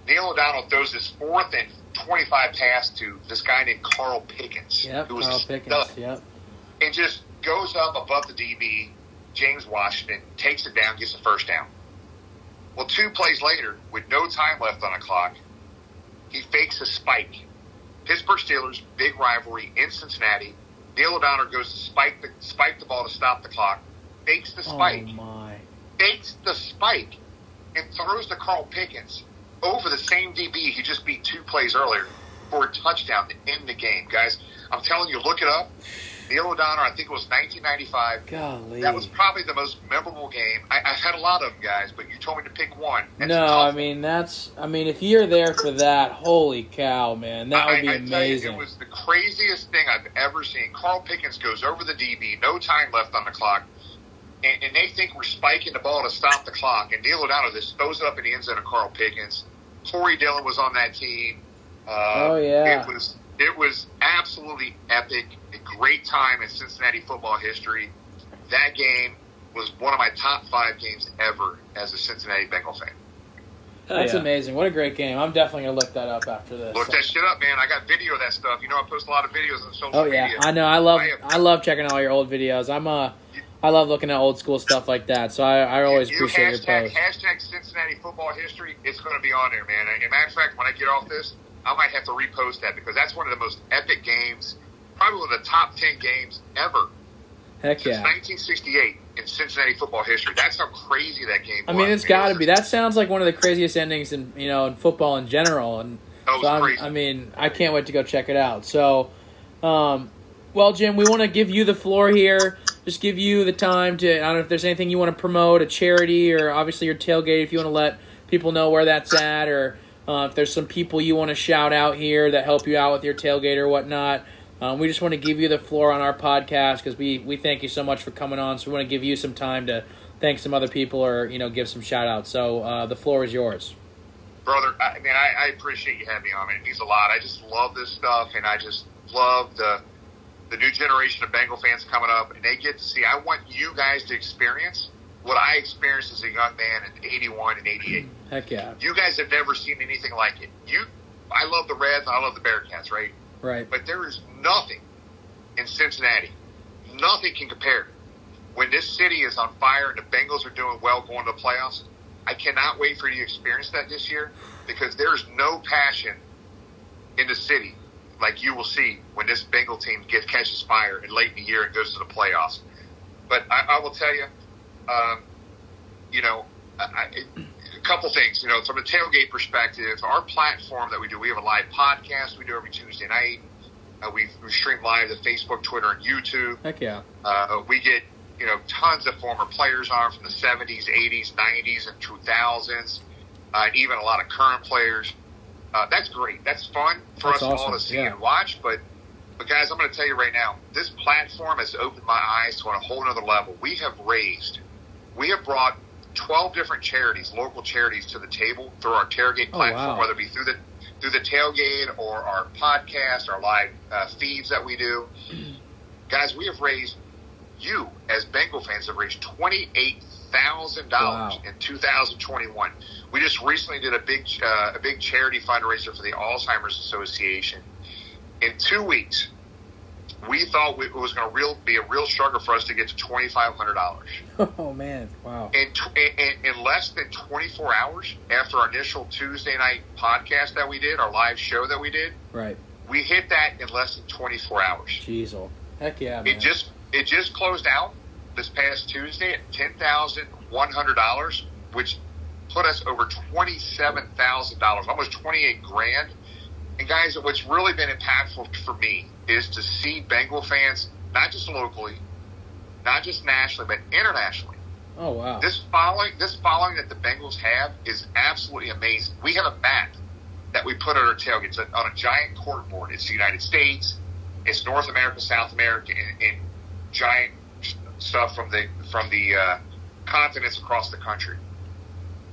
Neil O'Donnell throws this fourth and 25 pass to this guy named Carl Pickens, Yep, who was Carl Pickens. stud, Yep. and just goes up above the DB, James Washington, takes it down, gets the first down. Well, two plays later, with no time left on the clock, he fakes a spike. Pittsburgh Steelers, big rivalry in Cincinnati. Neil O'Donnell goes to spike the spike the ball to stop the clock, fakes the spike Oh my. fakes the spike and throws to Carl Pickens over the same DB he just beat two plays earlier for a touchdown to end the game. Guys, I'm telling you, look it up. Neil O'Donnell, I think it was 1995. Golly. That was probably the most memorable game. I, I've had a lot of them, guys, but you told me to pick one. That's no. I mean that's. I mean, if you're there for that, holy cow, man, that would be I, I tell you, amazing. it was the craziest thing I've ever seen. Carl Pickens goes over the DB, no time left on the clock, and, and they think we're spiking the ball to stop the clock. And Neil O'Donnell just throws it up in the end zone of Carl Pickens. Corey Dillon was on that team. Uh, Oh, yeah. it was it was absolutely epic. A great time in Cincinnati football history. That game was one of my top five games ever as a Cincinnati Bengal fan. That's yeah. amazing. What a great game. I'm definitely gonna look that up after this. Look that shit up, man. I got video of that stuff. You know, I post a lot of videos on social media. Oh yeah, media. I know. I love I am- I love checking out all your old videos. I'm a. I love looking at old school stuff like that. So I, I always you appreciate your hashtag, posts. hashtag Cincinnati football history. It's going to be on there, man. As a matter of fact, when I get off this, I might have to repost that because that's one of the most epic games, probably one of the top ten games ever Heck since yeah. 1968 in Cincinnati football history. That's how crazy that game I was. mean, it's got to be. That sounds like one of the craziest endings in you know in football in general. And so. I mean, I can't wait to go check it out. So, um, well, Jim, we want to give you the floor here. Just give you the time to. I don't know if there's anything you want to promote, a charity, or obviously your tailgate. If you want to let people know where that's at, or uh, if there's some people you want to shout out here that help you out with your tailgate or whatnot. Um, we just want to give you the floor on our podcast because we, we thank you so much for coming on. So we want to give you some time to thank some other people or you know give some shout outs. So uh, the floor is yours. brother. I mean, I, I appreciate you having me on. It means a lot. I just love this stuff, and I just love the the new generation of Bengal fans coming up, and they get to see. I want you guys to experience what I experienced as a young man in '81 and '88. Heck yeah, You guys have never seen anything like it. You, I love the Reds, I love the Bearcats, right? right. But there is nothing in Cincinnati. Nothing can compare when this city is on fire and the Bengals are doing well going to the playoffs, I cannot wait for you to experience that this year because there's no passion in the city like you will see when this Bengal team gets catches fire in late in the year and goes to the playoffs. But I, I will tell you, um, you know, a couple things. You know, from a tailgate perspective, our platform that we do, we have a live podcast we do every Tuesday night. Uh, we, we stream live to Facebook, Twitter, and YouTube. Heck yeah. Uh, we get you know tons of former players on from the 70s, 80s, 90s, and 2000s, uh, and even a lot of current players. Uh, that's great. That's fun for That's us all to see yeah. and watch. But but guys, I'm going to tell you right now, this platform has opened my eyes to on a whole other level. We have raised, we have brought 12 different charities, local charities, to the table through our tailgate Oh, platform, wow. whether it be through the through the tailgate or our podcast, our live uh, feeds that we do. Guys, we have raised you as Bengal fans have raised twenty eight thousand dollars Wow. in two thousand twenty one. We just recently did a big uh, a big charity fundraiser for the Alzheimer's Association. In two weeks, we thought we, it was going to real be a real struggle for us to get to twenty five hundred dollars. Oh man, wow. In, in, in less than 24 hours after our initial Tuesday night podcast that we did, our live show that we did, Right. we hit that in less than 24 hours. Jeez, oh. Heck yeah, man. It just it just closed out this past Tuesday at ten thousand one hundred dollars, which put us over twenty seven thousand dollars, almost twenty eight grand. And guys, what's really been impactful for me is to see Bengal fans, not just locally, not just nationally, but internationally. oh wow. This following this following that the Bengals have is absolutely amazing. We have a map that we put on our tailgates on a giant court board. It's the United States, it's North America, South America, and, and giant stuff from the from the uh, continents across the country.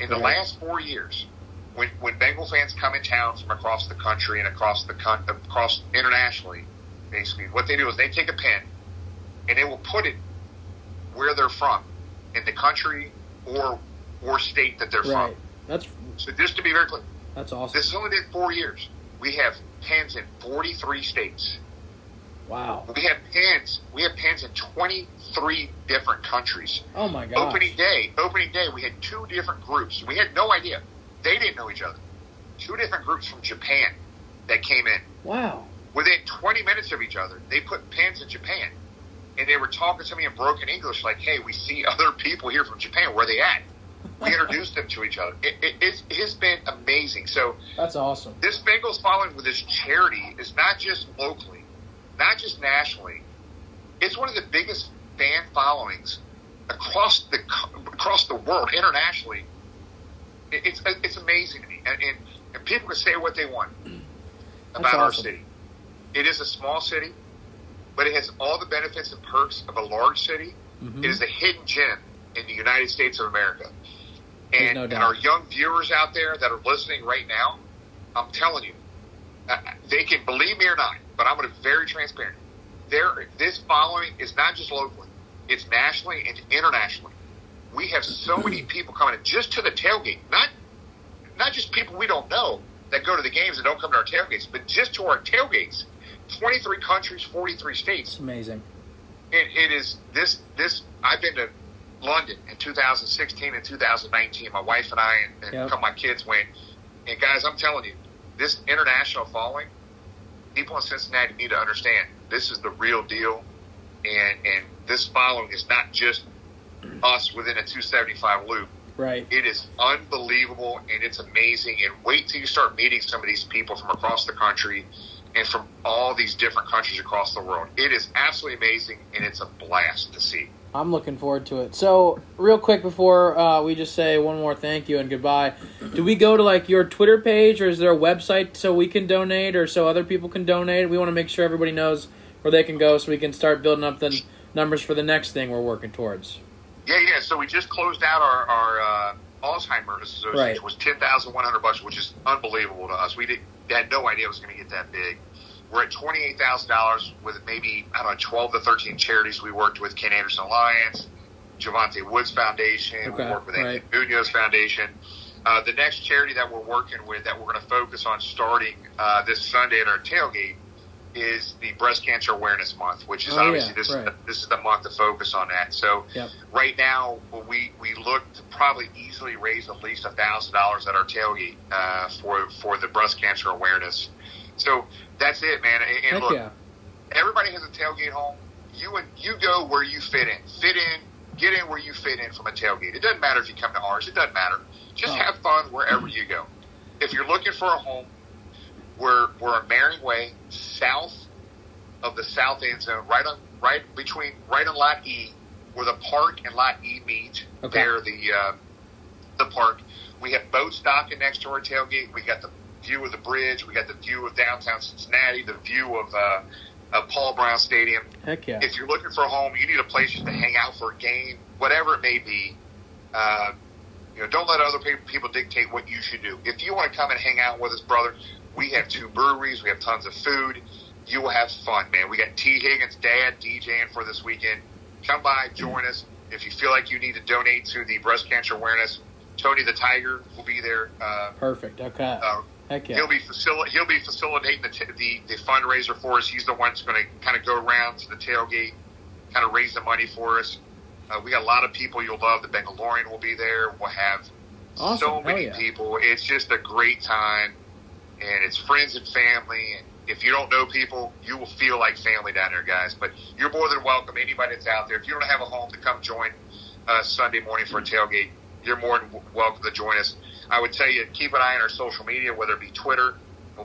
In the Right. last four years, when when Bengal fans come in town from across the country and across the across internationally, basically what they do is they take a pen and they will put it where they're from in the country or or state that they're right. from. That's So just to be very clear, that's awesome. this has only been four years. We have pens in 43 states. Wow. We have pens. We have pens in 23 different countries. Oh my god. Opening day, opening day, we had two different groups. We had no idea. They didn't know each other. Two different groups from Japan that came in. Wow. Within 20 minutes of each other, they put pens in Japan. And they were talking to me in broken English, like, hey, we see other people here from Japan. Where they at? We introduced them to each other. It, it, it's, it's been amazing. So That's awesome. this Bengals following with this charity is not just locally, not just nationally. It's one of the biggest fan followings across the across the world, internationally. It, it's it's amazing to me, and, and, and people can say what they want about our city. It is a small city, but it has all the benefits and perks of a large city. Mhm. It is a hidden gem in the United States of America. And, no and our young viewers out there that are listening right now, I'm telling you, uh, they can believe me or not, but I'm going to be very transparent. There, this following is not just locally; it's nationally and internationally. We have so many people coming in just to the tailgate, not not just people we don't know that go to the games and don't come to our tailgates, but just to our tailgates. 23 countries, 43 states It's amazing. it, it is this this I've been to London in 2016 and 2019. My wife and I and, and Yep. my kids went. And guys, I'm telling you, this international following, people in Cincinnati need to understand this is the real deal, and and this following is not just us within a 275 loop. Right. It is unbelievable and it's amazing. And wait till you start meeting some of these people from across the country and from all these different countries across the world. It is absolutely amazing and it's a blast to see. I'm looking forward to it. So, real quick before uh, we just say one more thank you and goodbye, do we go to like your Twitter page or is there a website so we can donate or so other people can donate? We want to make sure everybody knows where they can go so we can start building up the numbers for the next thing we're working towards. Yeah, yeah. So we just closed out our, our uh, Alzheimer's Association Right. was ten thousand one hundred bucks, which is unbelievable to us. We did, had no idea it was going to get that big. We're at twenty eight thousand dollars with maybe I don't know twelve to thirteen charities we worked with: Ken Anderson Alliance, Jovante Woods Foundation. Okay, we work with right. Anthony Munoz Foundation. Uh, the next charity that we're working with that we're going to focus on starting uh, this Sunday at our tailgate is the breast cancer awareness month, which is Oh, obviously yeah, this is right. the, this is the month to focus on that. So Yep. right now we we look to probably easily raise at least a thousand dollars at our tailgate uh, for for the breast cancer awareness. So that's it, man. And, and look, yeah. everybody has a tailgate home. You and you go where you fit in. Fit in. Get in where you fit in from a tailgate. It doesn't matter if you come to ours. It doesn't matter. Just Oh. have fun wherever you go. If you're looking for a home, we're we're on Mehring Way, south of the south end zone, right on right between right on Lot E, where the park and Lot E meet. Okay. There, the uh, the park. We have boats docking next to our tailgate. We got the view of the bridge. We got the view of downtown Cincinnati. The view of uh, of Paul Brown Stadium. Heck yeah. If you're looking for a home, you need a place just to hang out for a game, whatever it may be. Uh, you know, don't let other pe- people dictate what you should do. If you want to come and hang out with us, brother, we have two breweries. We have tons of food. You will have fun, man. We got T. Higgins' dad DJing for this weekend. Come by, join us. If you feel like you need to donate to the breast cancer awareness, Tony the Tiger will be there. Uh, Perfect. Okay. uh, Heck yeah. He'll be facil- he'll be facilitating the, t- the the fundraiser for us. He's the one that's going to kind of go around to the tailgate, kind of raise the money for us. Uh, we got a lot of people you'll love. The Bengalorian will be there. We'll have Awesome. so many yeah. people. It's just a great time, and it's friends and family. And if you don't know people, you will feel like family down there, guys. But you're more than welcome. Anybody that's out there, if you don't have a home to come join uh, Sunday morning for a tailgate, you're more than welcome to join us. I would tell you, keep an eye on our social media, whether it be Twitter.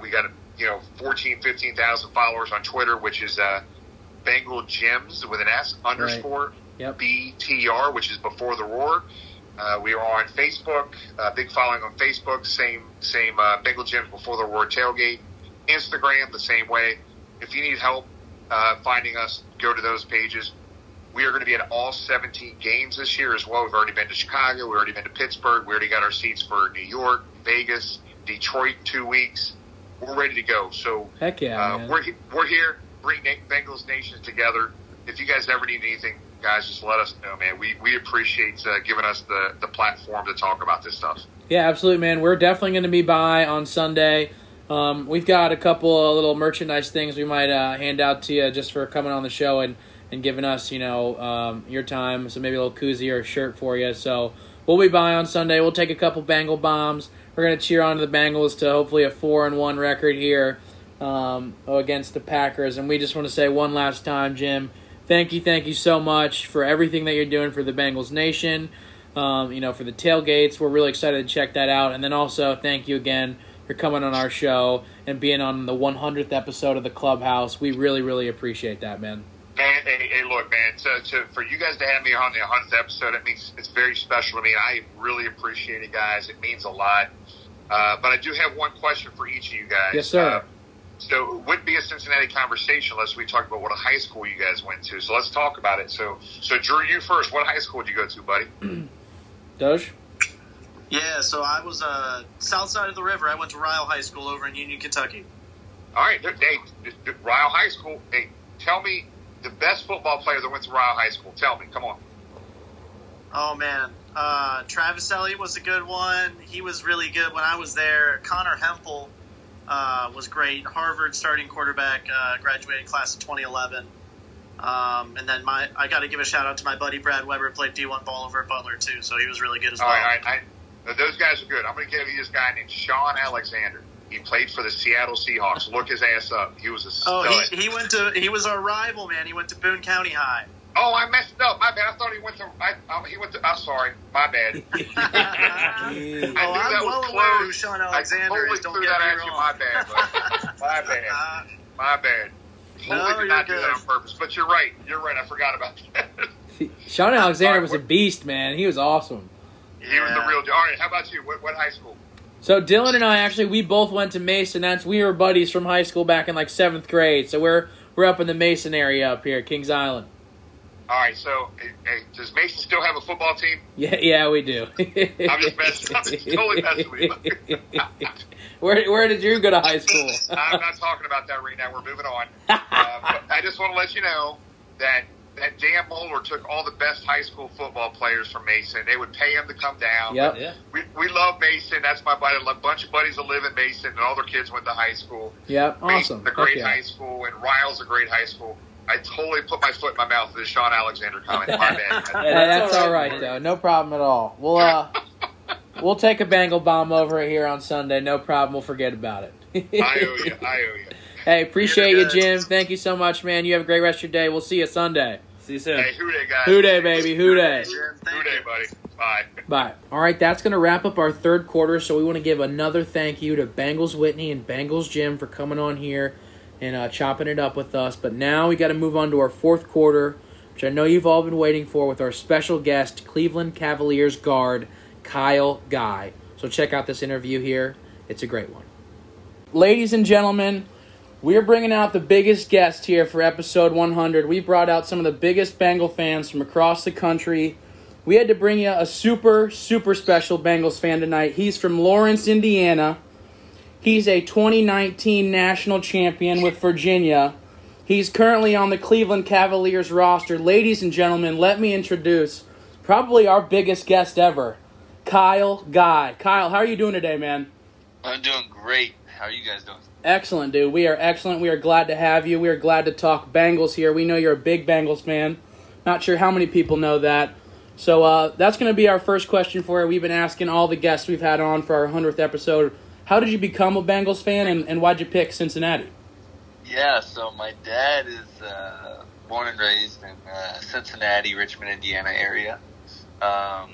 We got, you know, 14, 15,000 followers on Twitter, which is uh, Bengal Jims with an S underscore Yep. BTR, which is before the roar. Uh, we are on Facebook, uh, big following on Facebook, same same uh, Bengal Jims before the roar tailgate. Instagram, the same way. If you need help uh, finding us, go to those pages. We are going to be at all 17 games this year as well. We've already been to Chicago. We've already been to Pittsburgh. We already got our seats for New York, Vegas, Detroit, two weeks. We're ready to go. So Heck yeah, uh, we're we're here. Bring Bengals nations together. If you guys ever need anything, guys, just let us know, man. We we appreciate uh, giving us the the platform to talk about this stuff. Yeah, absolutely, man. We're definitely going to be by on Sunday. Um, we've got a couple of little merchandise things we might uh, hand out to you just for coming on the show and, and giving us, you know, um, your time. So maybe a little koozie or a shirt for you. So we'll be by on Sunday. We'll take a couple Bengal bombs. We're to cheer on to the Bengals to hopefully a four and one record here um, against the Packers. And we just want to say one last time, Jim, thank you, thank you so much for everything that you're doing for the Bengals Nation um, you know, for the tailgates. We're really excited to check that out. And then also, thank you again for coming on our show and being on the 100th episode of the Clubhouse. We really, really appreciate that, man. Man, hey, hey look, man. To, to, for you guys to have me on the 100th episode, it means it's very special to me. I really appreciate it, guys. It means a lot. Uh, but I do have one question for each of you guys. Yes, sir. Uh, so it wouldn't be a Cincinnati conversation unless we talk about what a high school you guys went to. So let's talk about it. So, so Drew, you first. What high school did you go to, buddy? Doge? Yeah, so I was uh, south side of the river. I went to Ryle High School over in Union, Kentucky. All right, hey, hey, Ryle High School. Hey, tell me the best football player that went to Ryle High School. Tell me, come on. Oh man, uh, Travis Elliott was a good one. He was really good when I was there. Connor Hempel uh, was great. Harvard starting quarterback, uh, graduated class of 2011. Um, and then my, I got to give a shout out to my buddy Brad Weber, played D1 ball over at Butler too, so he was really good as All well. right, right. I, those guys are good. I'm going to give you this guy named Shaun Alexander. He played for the Seattle Seahawks. Look his ass up. He was a stud. Oh, he, he went to he was our rival, man. He went to Boone County High. Oh, I messed up. My bad. I thought he went to. I, um, he went to. I'm sorry. My bad. oh, knew I'm that was well aware who close. Sean I Alexander totally is. Don't threw get that me at you. My bad. My bad. Uh, My bad. Totally No, did you're not do that on purpose. But you're right. You're right. I forgot about that. Shaun Alexander All right, was a beast, man. He was awesome. he was the real. deal. All right. How about you? What, what high school? So Dylan and I actually we both went to Mason. That's we were buddies from high school back in like seventh grade. So we're we're up in the Mason area up here, Kings Island. All right. So, hey, hey, does Mason still have a football team? Yeah, yeah, we do. I'm just messing- I'm just totally messing with you. where where did you go to high school? I'm not talking about that right now. We're moving on. Uh, but I just want to let you know that that Dan Moeller took all the best high school football players from Mason. They would pay him to come down. Yep. Yeah. We, we love Mason. That's my buddy. A bunch of buddies that live in Mason, and all their kids went to high school. Yep. Awesome. Mason's a great Heck yeah. high school, and Ryle's a great high school. I totally put my foot in my mouth with the Shaun Alexander comment. My bad. Hey, that's all right though. No problem at all. We'll uh, we'll take a Bengal bomb over here on Sunday. No problem. We'll forget about it. I owe you. I owe you. hey, appreciate you, Jim. Thank you so much, man. You have a great rest of your day. We'll see you Sunday. See you soon. Hey, who dey guys? Who Dey, baby? Who Dey? Jim, Who Dey, buddy? Bye. Bye. All right, that's going to wrap up our third quarter. So we want to give another thank you to Bengals Whitney and Bengals Jim for coming on here and uh, chopping it up with us. But now we got to move on to our fourth quarter, which I know you've all been waiting for, with our special guest, Cleveland Cavaliers guard Kyle Guy. So check out this interview here. It's a great one. Ladies and gentlemen, we're bringing out the biggest guest here for episode 100. We brought out some of the biggest Bengal fans from across the country. We had to bring you a super, super special Bengals fan tonight. He's from Lawrence, Indiana. He's a 2019 national champion with Virginia. He's currently on the Cleveland Cavaliers roster. Ladies and gentlemen, let me introduce probably our biggest guest ever, Kyle Guy. Kyle, how are you doing today, man? I'm doing great. How are you guys doing? Excellent, dude. We are excellent. We are glad to have you. We are glad to talk Bengals here. We know you're a big Bengals fan. Not sure how many people know that. So uh, that's going to be our first question for you. We've been asking all the guests we've had on for our 100th episode. How did you become a Bengals fan, and, and why'd you pick Cincinnati? Yeah, so my dad is uh, born and raised in uh, Cincinnati, Richmond, Indiana area. Um,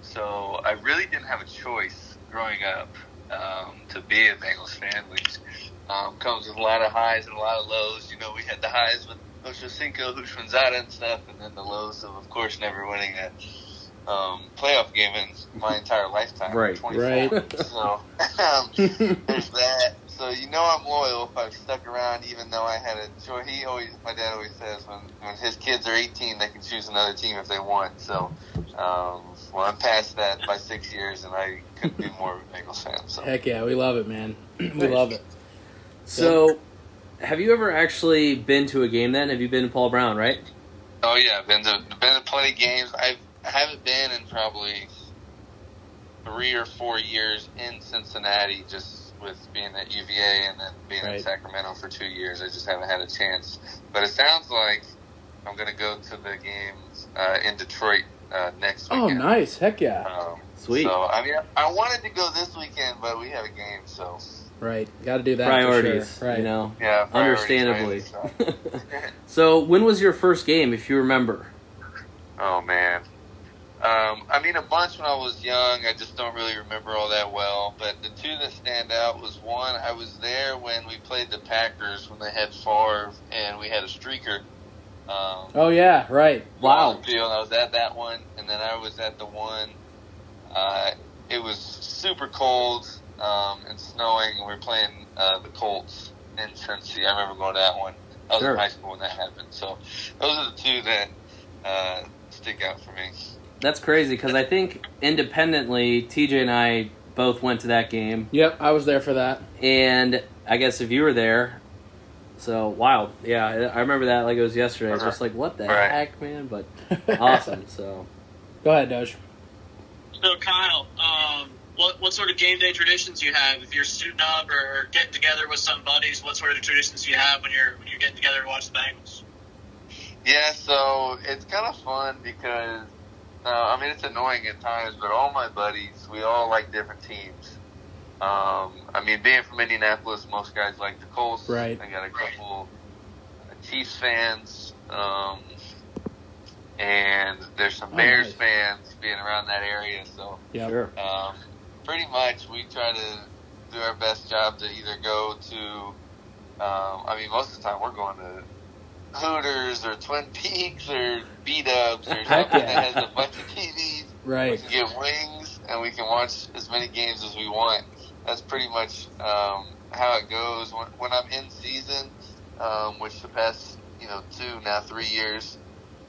so I really didn't have a choice growing up um, to be a Bengals fan, which um, comes with a lot of highs and a lot of lows. You know, we had the highs with Ochocinco, Houshmandzadeh and stuff, and then the lows of, of course, never winning a um, playoff game in my entire lifetime. Right, 24. right. So um, there's that. So you know I'm loyal if I've stuck around, even though I had a choice. He always, my dad always says, when when his kids are 18, they can choose another team if they want. So, um, well, I'm past that by six years, and I couldn't be more of a Bengals fan. So, Heck yeah, we love it, man. we love it. So, have you ever actually been to a game? Then have you been to Paul Brown? Right? oh yeah, been to been to plenty of games. I've I haven't been in probably three or four years in Cincinnati, just with being at UVA and then being Right. in Sacramento for two years. I just haven't had a chance. But it sounds like I'm going to go to the games uh, in Detroit uh, next weekend. Oh, nice. Heck yeah. Um, Sweet. So I mean, I wanted to go this weekend, but we have a game, so Right. Got to do that. for Priorities. sure. Right. You know. yeah. priorities, Understandably. right? So- so, when was your first game, if you remember? Oh man. Um, I mean, a bunch when I was young. I just don't really remember all that well. But the two that stand out was one. I was there when we played the Packers when they had Favre and we had a streaker. Um, Oh, yeah. Right. on the field. I was at that one, and then I was at the one. Uh, it was super cold um, and snowing, and we were playing uh, the Colts in Cincy. I remember going to that one. I was Sure. in high school when that happened. So those are the two that uh, stick out for me. That's crazy because I think independently, TJ and I both went to that game, Yep. I was there for that. and I guess if you were there, so wild. Yeah, I remember that like it was yesterday. I was just like, what the Right. heck, man? But awesome. So Go ahead, Doge. So, Kyle, um, what what sort of game day traditions you have? If you're suiting up or getting together with some buddies, what sort of traditions do you have when you're when you're getting together to watch the Bengals? Yeah, so it's kind of fun because uh, I mean it's annoying at times, but all my buddies, we all like different teams. Um, I mean, being from Indianapolis, most guys like the Colts. Right. I got a couple uh, Chiefs fans, um, and there's some Oh, Bears nice. fans being around that area. So yeah, sure. um, pretty much we try to do our best job to either go to um, I mean most of the time we're going to Hooters or Twin Peaks or B Dubs or something yeah. that has a bunch of TVs. Right. We can get wings and we can watch as many games as we want. That's pretty much um, how it goes. When, when I'm in season, um, which the past you know two now three years,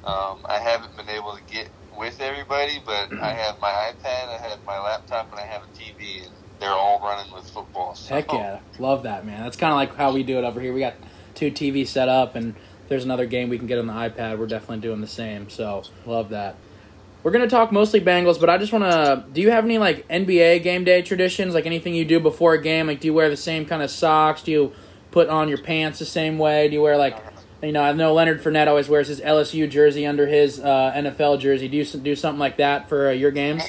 um, I haven't been able to get with everybody, but I have my iPad, I have my laptop, and I have a TV, and they're all running with football. So, Heck yeah. Love that, man. That's kind of like how we do it over here. We got two TVs set up, and there's another game we can get on the iPad, we're definitely doing the same. So love that. We're gonna talk mostly Bengals, but I just wanna. Do you have any like NBA game day traditions? Like anything you do before a game? Like do you wear the same kind of socks? Do you put on your pants the same way? Do you wear like, you know, I know Leonard Fournette always wears his LSU jersey under his uh, NFL jersey. Do you do something like that for uh, your games?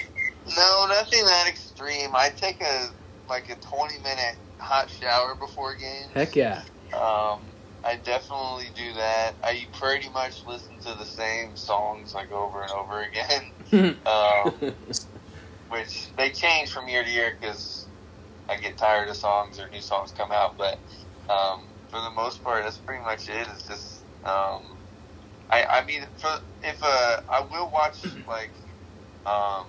No, nothing that extreme. I take a like a twenty minute hot shower before games. Heck yeah. Um, I definitely do that. I pretty much listen to the same songs like over and over again, um, which they change from year to year because I get tired of songs or new songs come out. But um, for the most part, that's pretty much it. It's just um, I, I mean, for, if uh, I will watch like um,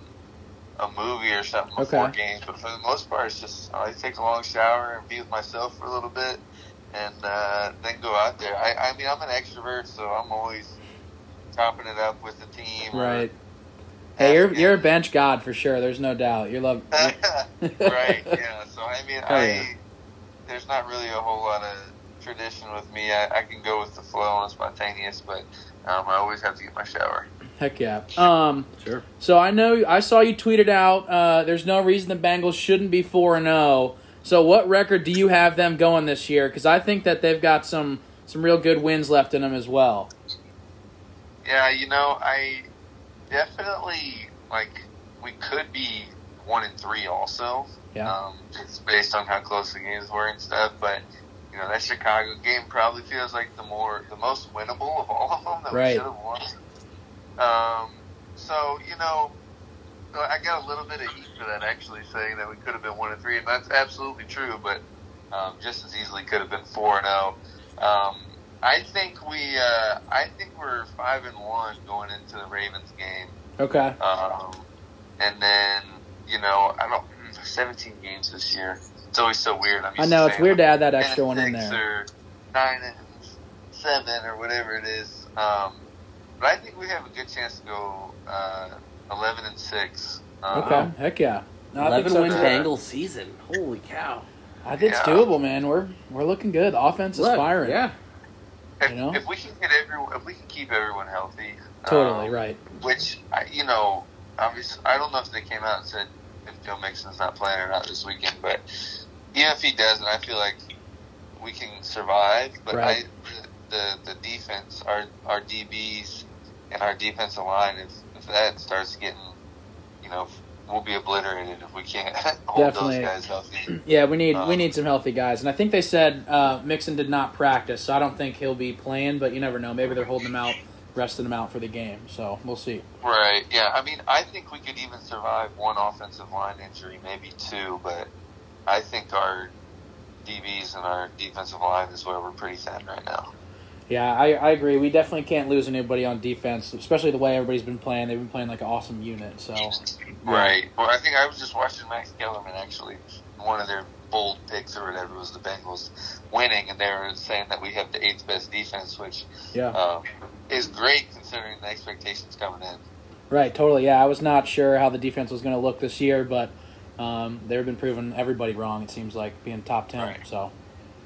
a movie or something before Okay. games, but for the most part, it's just I take a long shower and be with myself for a little bit, and uh, then go out there. I, I mean, I'm an extrovert, so I'm always topping it up with the team. Right. Hey, you're you're a bench god for sure. There's no doubt. You're love. right. Yeah. So I mean, Hell I yeah. there's not really a whole lot of tradition with me. I, I can go with the flow and spontaneous, but um, I always have to get my shower. Heck yeah. Um. Sure. So I know I saw you tweeted out. Uh, there's no reason the Bengals shouldn't be four and zero. So what record do you have them going this year? Because I think that they've got some some real good wins left in them as well. Yeah, you know, I definitely like we could be one and three also. Yeah. Um, just based on how close the games were and stuff, but you know that Chicago game probably feels like the more the most winnable of all of them that Right. we should have won. Um, so you know, I got a little bit of heat for that actually, saying that we could have been one and three, and that's absolutely true. But um, just as easily could have been four and zero. Um, I think we, uh, I think we're five and one going into the Ravens game. Okay. Um, and then, you know, I don't, 17 games this year. It's always so weird. I'm I know it's weird to add that extra one in there. Or 9 and 7 or whatever it is. Um, but I think we have a good chance to go uh, 11 and 6. Um, Okay. Heck yeah. No, I Eleven so, win too. Bengals season. Holy cow! I think it's doable, man. We're we're looking good. The offense is Look, firing. Yeah. If, You know? if we can get everyone, if we can keep everyone healthy, Totally um, right. Which I, you know, obviously, I don't know if they came out and said if Joe Mixon's not playing or not this weekend, but even if he doesn't, I feel like we can survive. But Right. I, the the defense, our our DBs and our defensive line, if that starts getting, you know, we'll be obliterated if we can't hold Definitely. those guys healthy. Yeah, we need we Um, need some healthy guys, and I think they said uh, Mixon did not practice, so I don't think he'll be playing. But you never know. Maybe they're holding him out, resting him out for the game. So we'll see. Right. Yeah. I mean, I think we could even survive one offensive line injury, maybe two, but I think our DBs and our defensive line is where we're pretty thin right now. Yeah, I, I agree. We definitely can't lose anybody on defense, especially the way everybody's been playing. They've been playing like an awesome unit. So Right. Well, I think I was just watching Max Kellerman actually. One of their bold picks or whatever was the Bengals winning, and they were saying that we have the eighth best defense, which yeah, um, is great considering the expectations coming in. right, totally. Yeah, I was not sure how the defense was going to look this year, but um, they've been proving everybody wrong. It seems like being top ten. Right. So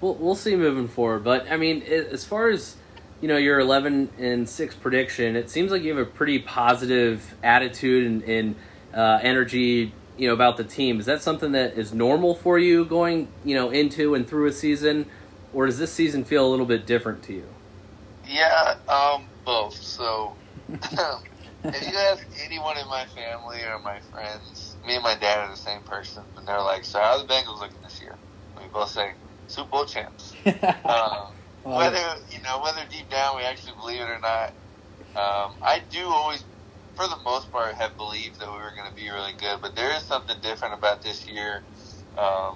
We'll we'll see moving forward. But I mean, as far as you know, your eleven and six prediction, it seems like you have a pretty positive attitude and, and uh, energy. You know about the team. Is that something that is normal for you going you know into and through a season, or does this season feel a little bit different to you? Yeah, um, both. So, if you ask anyone in my family or my friends, me and my dad are the same person, and they're like, "So how are the Bengals looking this year?" We both say, "Super Bowl champs." Um, whether you know whether deep down we actually believe it or not, um, I do always, for the most part, have believed that we were going to be really good. But there is something different about this year. Um,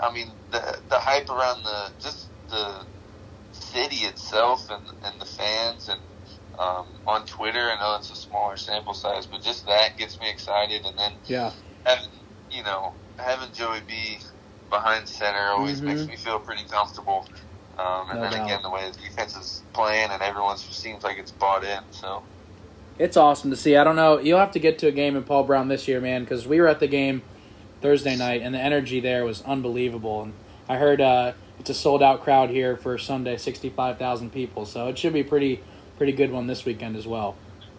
I mean, the the hype around the just the city itself and and the fans and um, on Twitter. I know it's a smaller sample size, but just that gets me excited. And then yeah, having you know having Joey B behind center always Mhm. makes me feel pretty comfortable. Um, and No then doubt. again, the way the defense is playing and everyone seems like it's bought in. So it's awesome to see. I don't know. You'll have to get to a game in Paul Brown this year, man, because we were at the game Thursday night, and the energy there was unbelievable. And I heard uh, it's a sold out crowd here for Sunday, sixty five thousand people. So it should be pretty pretty good one this weekend as well.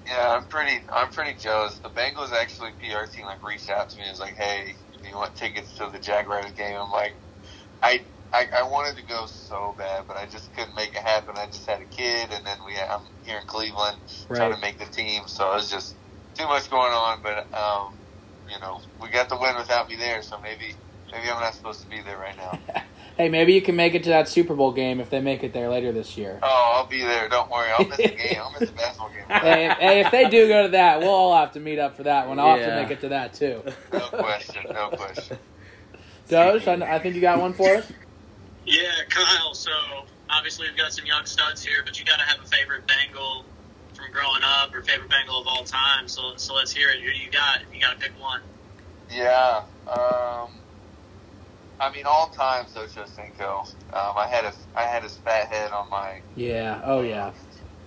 Yeah, I'm pretty. I'm pretty jealous. The Bengals actually PR team like reached out to me. and was like, "Hey, you want tickets to the Jaguars game?" I'm like, I, I I wanted to go so bad, but I just couldn't make it happen. I just had a kid, and then we I'm here in Cleveland trying to make the team, so it was just too much going on. But um, you know, we got the win without me there, so maybe maybe I'm not supposed to be there right now. Hey, maybe you can make it to that Super Bowl game if they make it there later this year. Oh, I'll be there. Don't worry. I'll miss the game. I'll miss the basketball game. hey, if, hey, if they do go to that, we'll all have to meet up for that one. I'll have to make it to that too. No question. No question. Doge, I, I think you got one for us. Yeah, Kyle. So obviously we've got some young studs here, but you got to have a favorite Bengal from growing up or favorite Bengal of all time. So so let's hear it. Who do you got? You got to pick one. Yeah. Um, I mean, all time Ochocinco. Um, I had a I had his fat head on my Yeah. Oh yeah.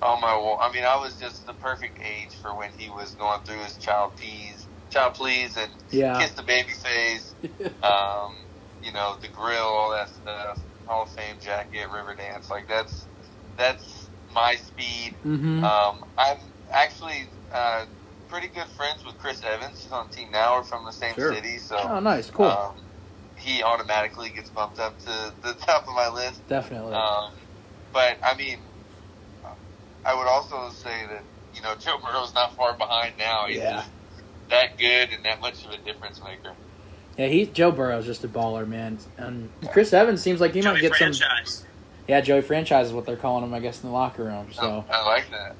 on my wall. I mean, I was just the perfect age for when he was going through his child please, child please, and Yeah. kiss the baby face. Um, you know, the grill, all that stuff. Hall of Fame jacket, river dance. Like that's that's my speed. Mm-hmm. Um, I'm actually uh, pretty good friends with Chris Evans. He's on team now. We're from the same Sure. city, so Oh, nice. Cool. um, he automatically gets bumped up to the top of my list. Definitely. Um, but I mean, I would also say that you know Joe Burrow's not far behind now. He's Yeah. just that good and that much of a difference maker. Yeah, he Joe Burrow's just a baller, man. And Chris Evans seems like he might Joey get some. Yeah, Joey franchise is what they're calling him, I guess, in the locker room. So I like that.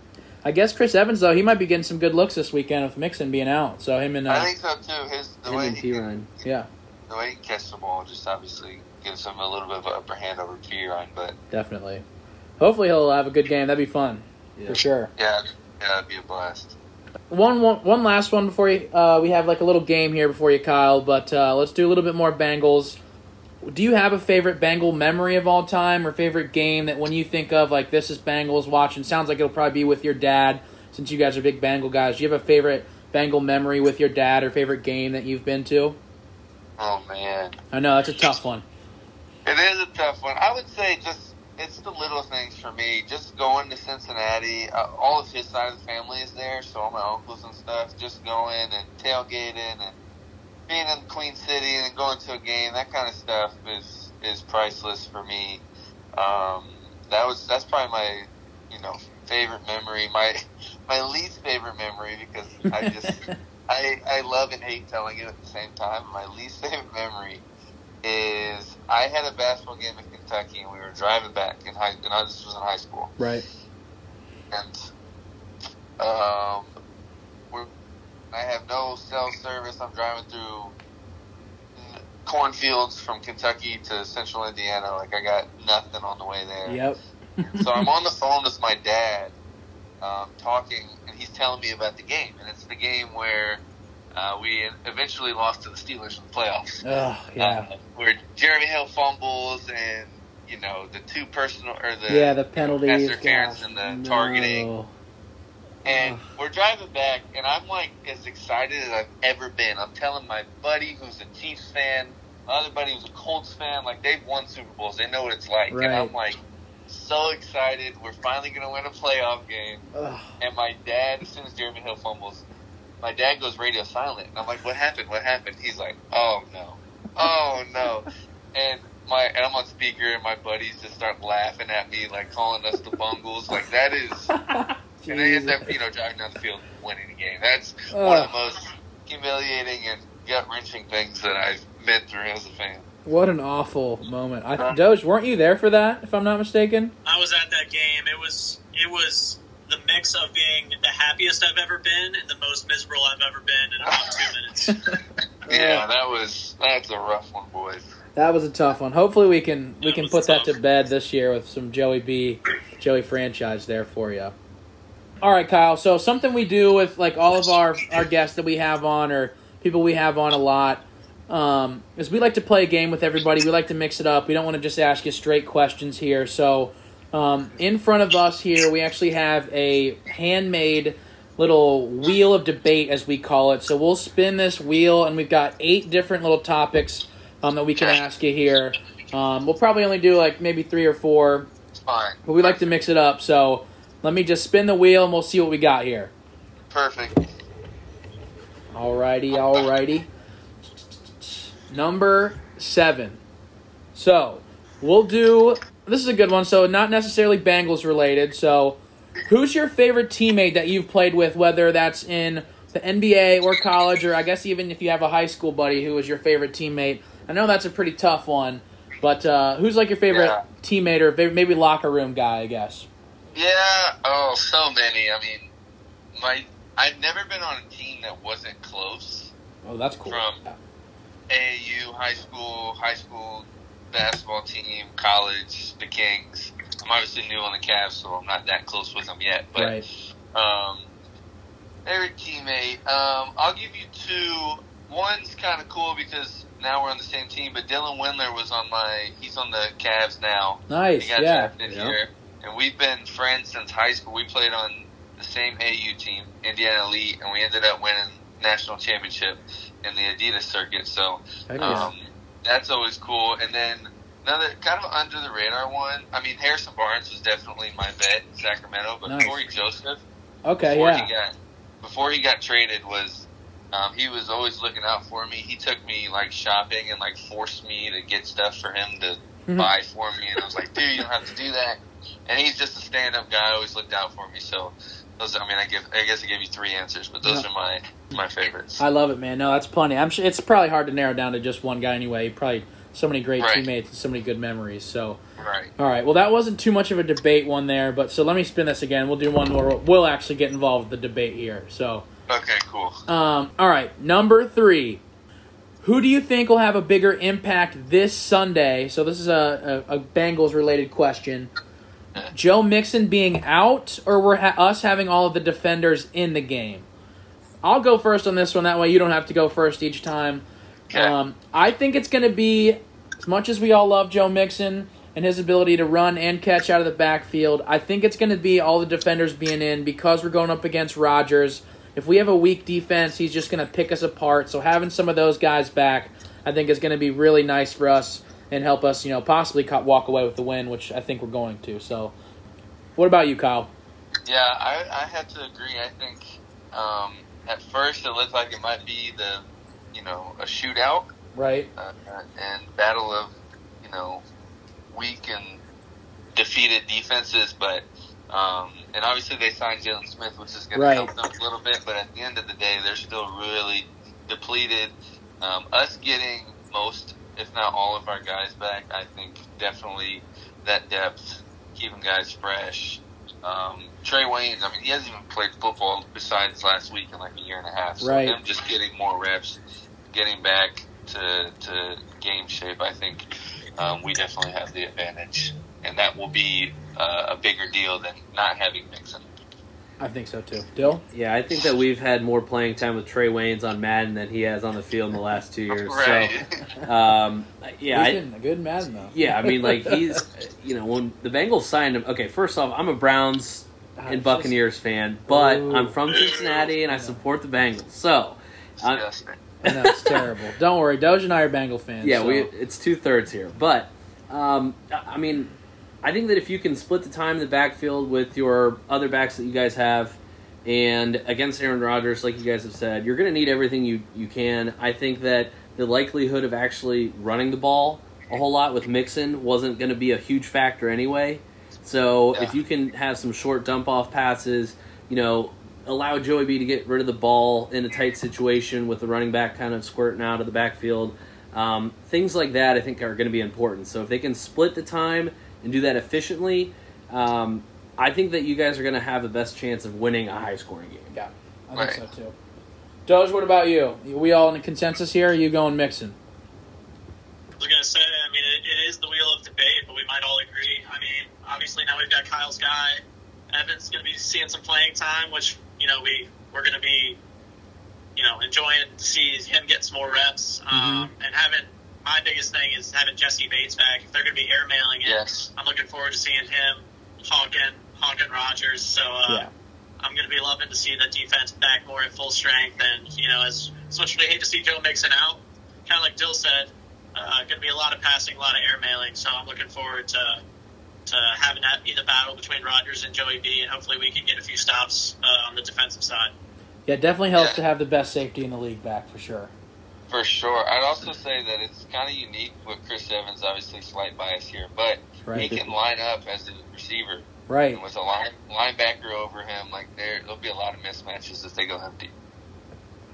I guess Chris Evans though he might be getting some good looks this weekend with Mixon being out. So him and uh, I think so too. His the Him way and he P. can, yeah, the way he can catch the ball just obviously gives him a little bit of an upper hand over Perine. But definitely. Hopefully he'll have a good game. That'd be fun Yeah. for sure. yeah, yeah, that'd be a blast. One, one, one last one before you. Uh, we have like a little game here before you, Kyle. But uh, let's do a little bit more Bengals. Do you have a favorite Bengal memory of all time, or favorite game that when you think of like this is Bengals watching? Sounds like it'll probably be with your dad, since you guys are big Bengal guys. Do you have a favorite Bengal memory with your dad, or favorite game that you've been to? Oh man. I know that's a tough one. It is a tough one. I would say just it's the little things for me. Just going to Cincinnati, uh, all of his side of the family is there, so all my uncles and stuff. Just going and tailgating and being in Queen City and going to a game, that kind of stuff is is priceless for me. Um, that was that's probably my you know favorite memory. My my least favorite memory because I just I I love and hate telling it at the same time. My least favorite memory is I had a basketball game in Kentucky and we were driving back in high. And I, this was in high school, Right. and um, we're, I have no cell service. I'm driving through cornfields from Kentucky to Central Indiana. Like I got nothing on the way there. Yep. So I'm on the phone with my dad, um, talking, and he's telling me about the game, and it's the game where uh, we eventually lost to the Steelers in the playoffs. Oh yeah. Uh, where Jeremy Hill fumbles and you know the two personal or the yeah, the penalties. interference gosh, and the no. targeting. And we're driving back, and I'm like as excited as I've ever been. I'm telling my buddy who's a Chiefs fan, my other buddy who's a Colts fan, like they've won Super Bowls, they know what it's like, Right. and I'm like so excited. We're finally gonna win a playoff game. Ugh. And my dad, as soon as Jeremy Hill fumbles, my dad goes radio silent. And I'm like, what happened? What happened? He's like, oh no. Oh no. and my and I'm on speaker and my buddies just start laughing at me, like calling us the Bungles. Like that is and they end up, you know, driving down the field and winning the game. That's one of the most humiliating and gut wrenching things that I've been through as a fan. What an awful moment. I, Doge, weren't you there for that? If I'm not mistaken. I was at that game. It was it was the mix of being the happiest I've ever been and the most miserable I've ever been in about two minutes. Yeah, that was that's a rough one, boys. That was a tough one. Hopefully we can we That can put that to bed this year with some Joey B, Joey franchise there for you. All right, Kyle. So something we do with like all of our our guests that we have on or people we have on a lot um, is we like to play a game with everybody. We like to mix it up. We don't want to just ask you straight questions here. So um, in front of us here, we actually have a handmade little wheel of debate, as we call it. So we'll spin this wheel, and we've got eight different little topics um, that we can ask you here. Um, we'll probably only do like maybe three or four, It's fine. but we like to mix it up. So let me just spin the wheel and we'll see what we got here. Perfect. Alrighty, alrighty. Number seven. So we'll do. This is a good one. So not necessarily Bengals related. So who's your favorite teammate that you've played with, whether that's in the NBA or college, or I guess even if you have a high school buddy who was your favorite teammate? I know that's a pretty tough one, but uh, who's like your favorite Yeah. teammate or maybe locker room guy? I guess. Yeah. Oh, so many. I mean, my I've never been on a team that wasn't close. Oh, that's cool. From AAU, high school, high school basketball team, college, the Kings. I'm obviously new on the Cavs, so I'm not that close with them yet. But right. um, favorite teammate, um, I'll give you two. One's kind of cool because now we're on the same team. But Dylan Windler was on my. He's on the Cavs now. Nice. He got Yeah. drafted Yeah. here, and we've been friends since high school. We played on the same AU team, Indiana Elite, and we ended up winning national championship in the Adidas circuit. So um, that's always cool. And then another kind of under the radar one. I mean, Harrison Barnes was definitely my bet in Sacramento, but Nice. Cory Joseph okay. before Yeah. he got before he got traded was. Um, he was always looking out for me. He took me like shopping and like forced me to get stuff for him to Mhm. buy for me, and I was like, "Dude, you don't have to do that." And he's just a stand-up guy. Always looked out for me. So those, I mean, I give, I guess I gave you three answers, but those Yeah. are my my favorites. I love it, man. No, that's plenty. I'm sure it's probably hard to narrow down to just one guy anyway. Probably so many great Right. teammates and so many good memories. So, Right. all right. Well, that wasn't too much of a debate one there, but so let me spin this again. We'll do one more. We'll actually get involved with the debate here. So, Okay. Cool. um, all right. Number three. Who do you think will have a bigger impact this Sunday? So this is a, a, a Bengals related question. Joe Mixon being out, or we're ha- us having all of the defenders in the game? I'll go first on this one. That way you don't have to go first each time. Um, I think it's going to be, as much as we all love Joe Mixon and his ability to run and catch out of the backfield, I think it's going to be all the defenders being in because we're going up against Rodgers. If we have a weak defense, he's just going to pick us apart. So having some of those guys back, I think is going to be really nice for us and help us, you know, possibly cut, walk away with the win, which I think we're going to. So, what about you, Kyle? Yeah, I, I have to agree. I think um, at first it looked like it might be the, you know, a shootout Right? uh, and battle of, you know, weak and defeated defenses, but um, and obviously they signed Jalen Smith, which is going Right. to help them a little bit. But at the end of the day, they're still really depleted. Um, us getting most, if not all, of our guys back, I think definitely that depth, keeping guys fresh. Um, Trae Waynes, I mean, he hasn't even played football besides last week in like a year and a half. So Right. him just getting more reps, getting back to to game shape, I think um, we definitely have the advantage, and that will be uh, a bigger deal than not having Mixon. I think so too. Dill? Yeah, I think that we've had more playing time with Trae Waynes on Madden than he has on the field in the last two years. Right. So, um, yeah, He's I, been a good Madden, though. yeah. I mean, like he's, you know, when the Bengals signed him. Okay, first off, I'm a Browns God, and it's Buccaneers fan, but Ooh. I'm from Cincinnati and I support the Bengals. So, I'm, Disgusting. just- I know, it's terrible. Don't worry. Doge and I are Bengal fans. yeah, so- we it's two thirds here, but um, I I mean, I think that if you can split the time in the backfield with your other backs that you guys have, and against Aaron Rodgers, like you guys have said, you're going to need everything you you can. I think that the likelihood of actually running the ball a whole lot with Mixon wasn't going to be a huge factor anyway. So Yeah. if you can have some short dump off passes, you know, allow Joey B to get rid of the ball in a tight situation with the running back kind of squirting out of the backfield. Um, things like that, I think, are going to be important. So if they can split the time and do that efficiently, um, I think that you guys are going to have the best chance of winning a high scoring game. Yeah, I Right. think so too. Doge, what about you? we all in a consensus here? Or are you going Mixon? I was gonna say, I mean, it, it is the wheel of debate, but we might all agree. I mean, obviously now we've got Kyle's guy. Evan's gonna be seeing some playing time, which you know we we're gonna be, you know, enjoying to see him get some more reps. Um, and having my biggest thing is having Jessie Bates back. If they're gonna be airmailing it, Yes. I'm looking forward to seeing him hawking hawking Rodgers. So uh, Yeah. I'm going to be loving to see the defense back more at full strength. And, you know, as, as much as we hate to see Joe Mixon out, kind of like Dill said, Uh, going to be a lot of passing, a lot of air mailing. So I'm looking forward to to having that be the battle between Rodgers and Joey B, and hopefully we can get a few stops uh, on the defensive side. Yeah, it definitely helps Yeah. to have the best safety in the league back for sure. For sure. I'd also say that it's kind of unique with Chris Evans. Obviously, slight bias here, but Right. he can line up as a receiver. Right. And with a line, linebacker over him, like there, there'll be a lot of mismatches if they go empty.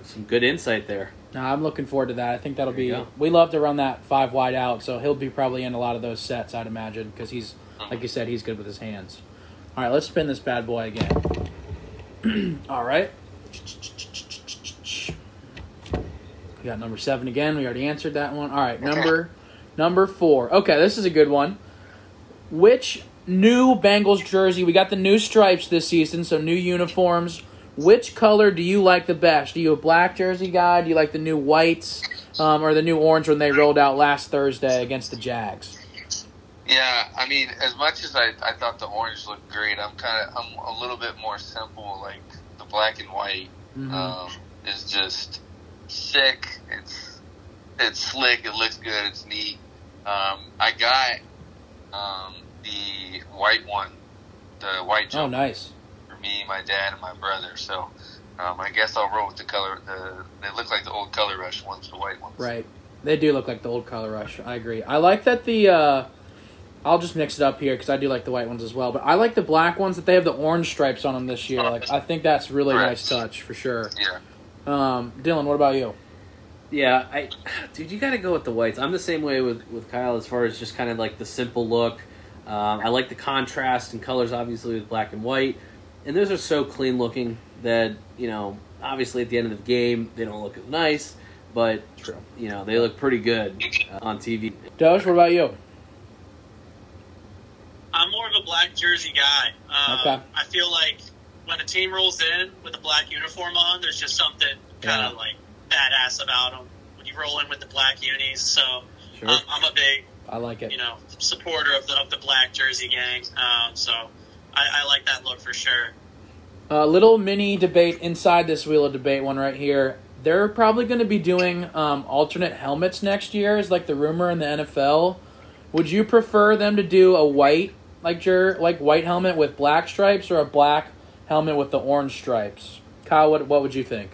Some good insight there. No, I'm looking forward to that. I think that'll There be. We love to run that five wide out, so he'll be probably in a lot of those sets, I'd imagine, because he's uh-huh. like you said, he's good with his hands. All right, let's spin this bad boy again. All right. We got number seven again. We already answered that one. All right, number number four. Okay, this is a good one. Which new Bengals jersey? We got the new stripes this season, so new uniforms. Which color do you like the best? Are you a black jersey guy? Do you like the new whites um, or the new orange when they rolled out last Thursday against the Jags? Yeah, I mean, as much as I, I thought the orange looked great, I'm kind of I'm a little bit more simple. Like the black and white Mhm. um, is just sick. It's it's slick. It looks good. It's neat. Um, I got um, the white one, the white Oh, nice. for me, my dad, and my brother. So um, I guess I'll roll with the color. The they look like the old Color Rush ones, the white ones. Right. They do look like the old Color Rush. I agree. I like that the. Uh, I'll just mix it up here because I do like the white ones as well. But I like the black ones that they have the orange stripes on them this year. Like I think that's really Correct. nice touch for sure. Yeah. Um, Dylan, what about you? Yeah, I, dude, you got to go with the whites. I'm the same way with with Kyle as far as just kind of like the simple look. Um, I like the contrast and colors, obviously with black and white, and those are so clean looking that you know, obviously at the end of the game they don't look nice, but True. you know they look pretty good uh, on TV. Doge, what about you? I'm more of a black jersey guy. Um, Okay. I feel like when a team rolls in with a black uniform on, there's just something kind of Yeah. like badass about them when you roll in with the black unis. So Sure. um, I'm a big, I like it. you know, supporter of the of the black jersey gang. Um, so I, I like that look for sure. A little mini debate inside this wheel of debate one right here. They're probably going to be doing um, alternate helmets next year, is like the rumor in the NFL. Would you prefer them to do a white, like your like white helmet with black stripes, or a black helmet with the orange stripes? Kyle, what what would you think?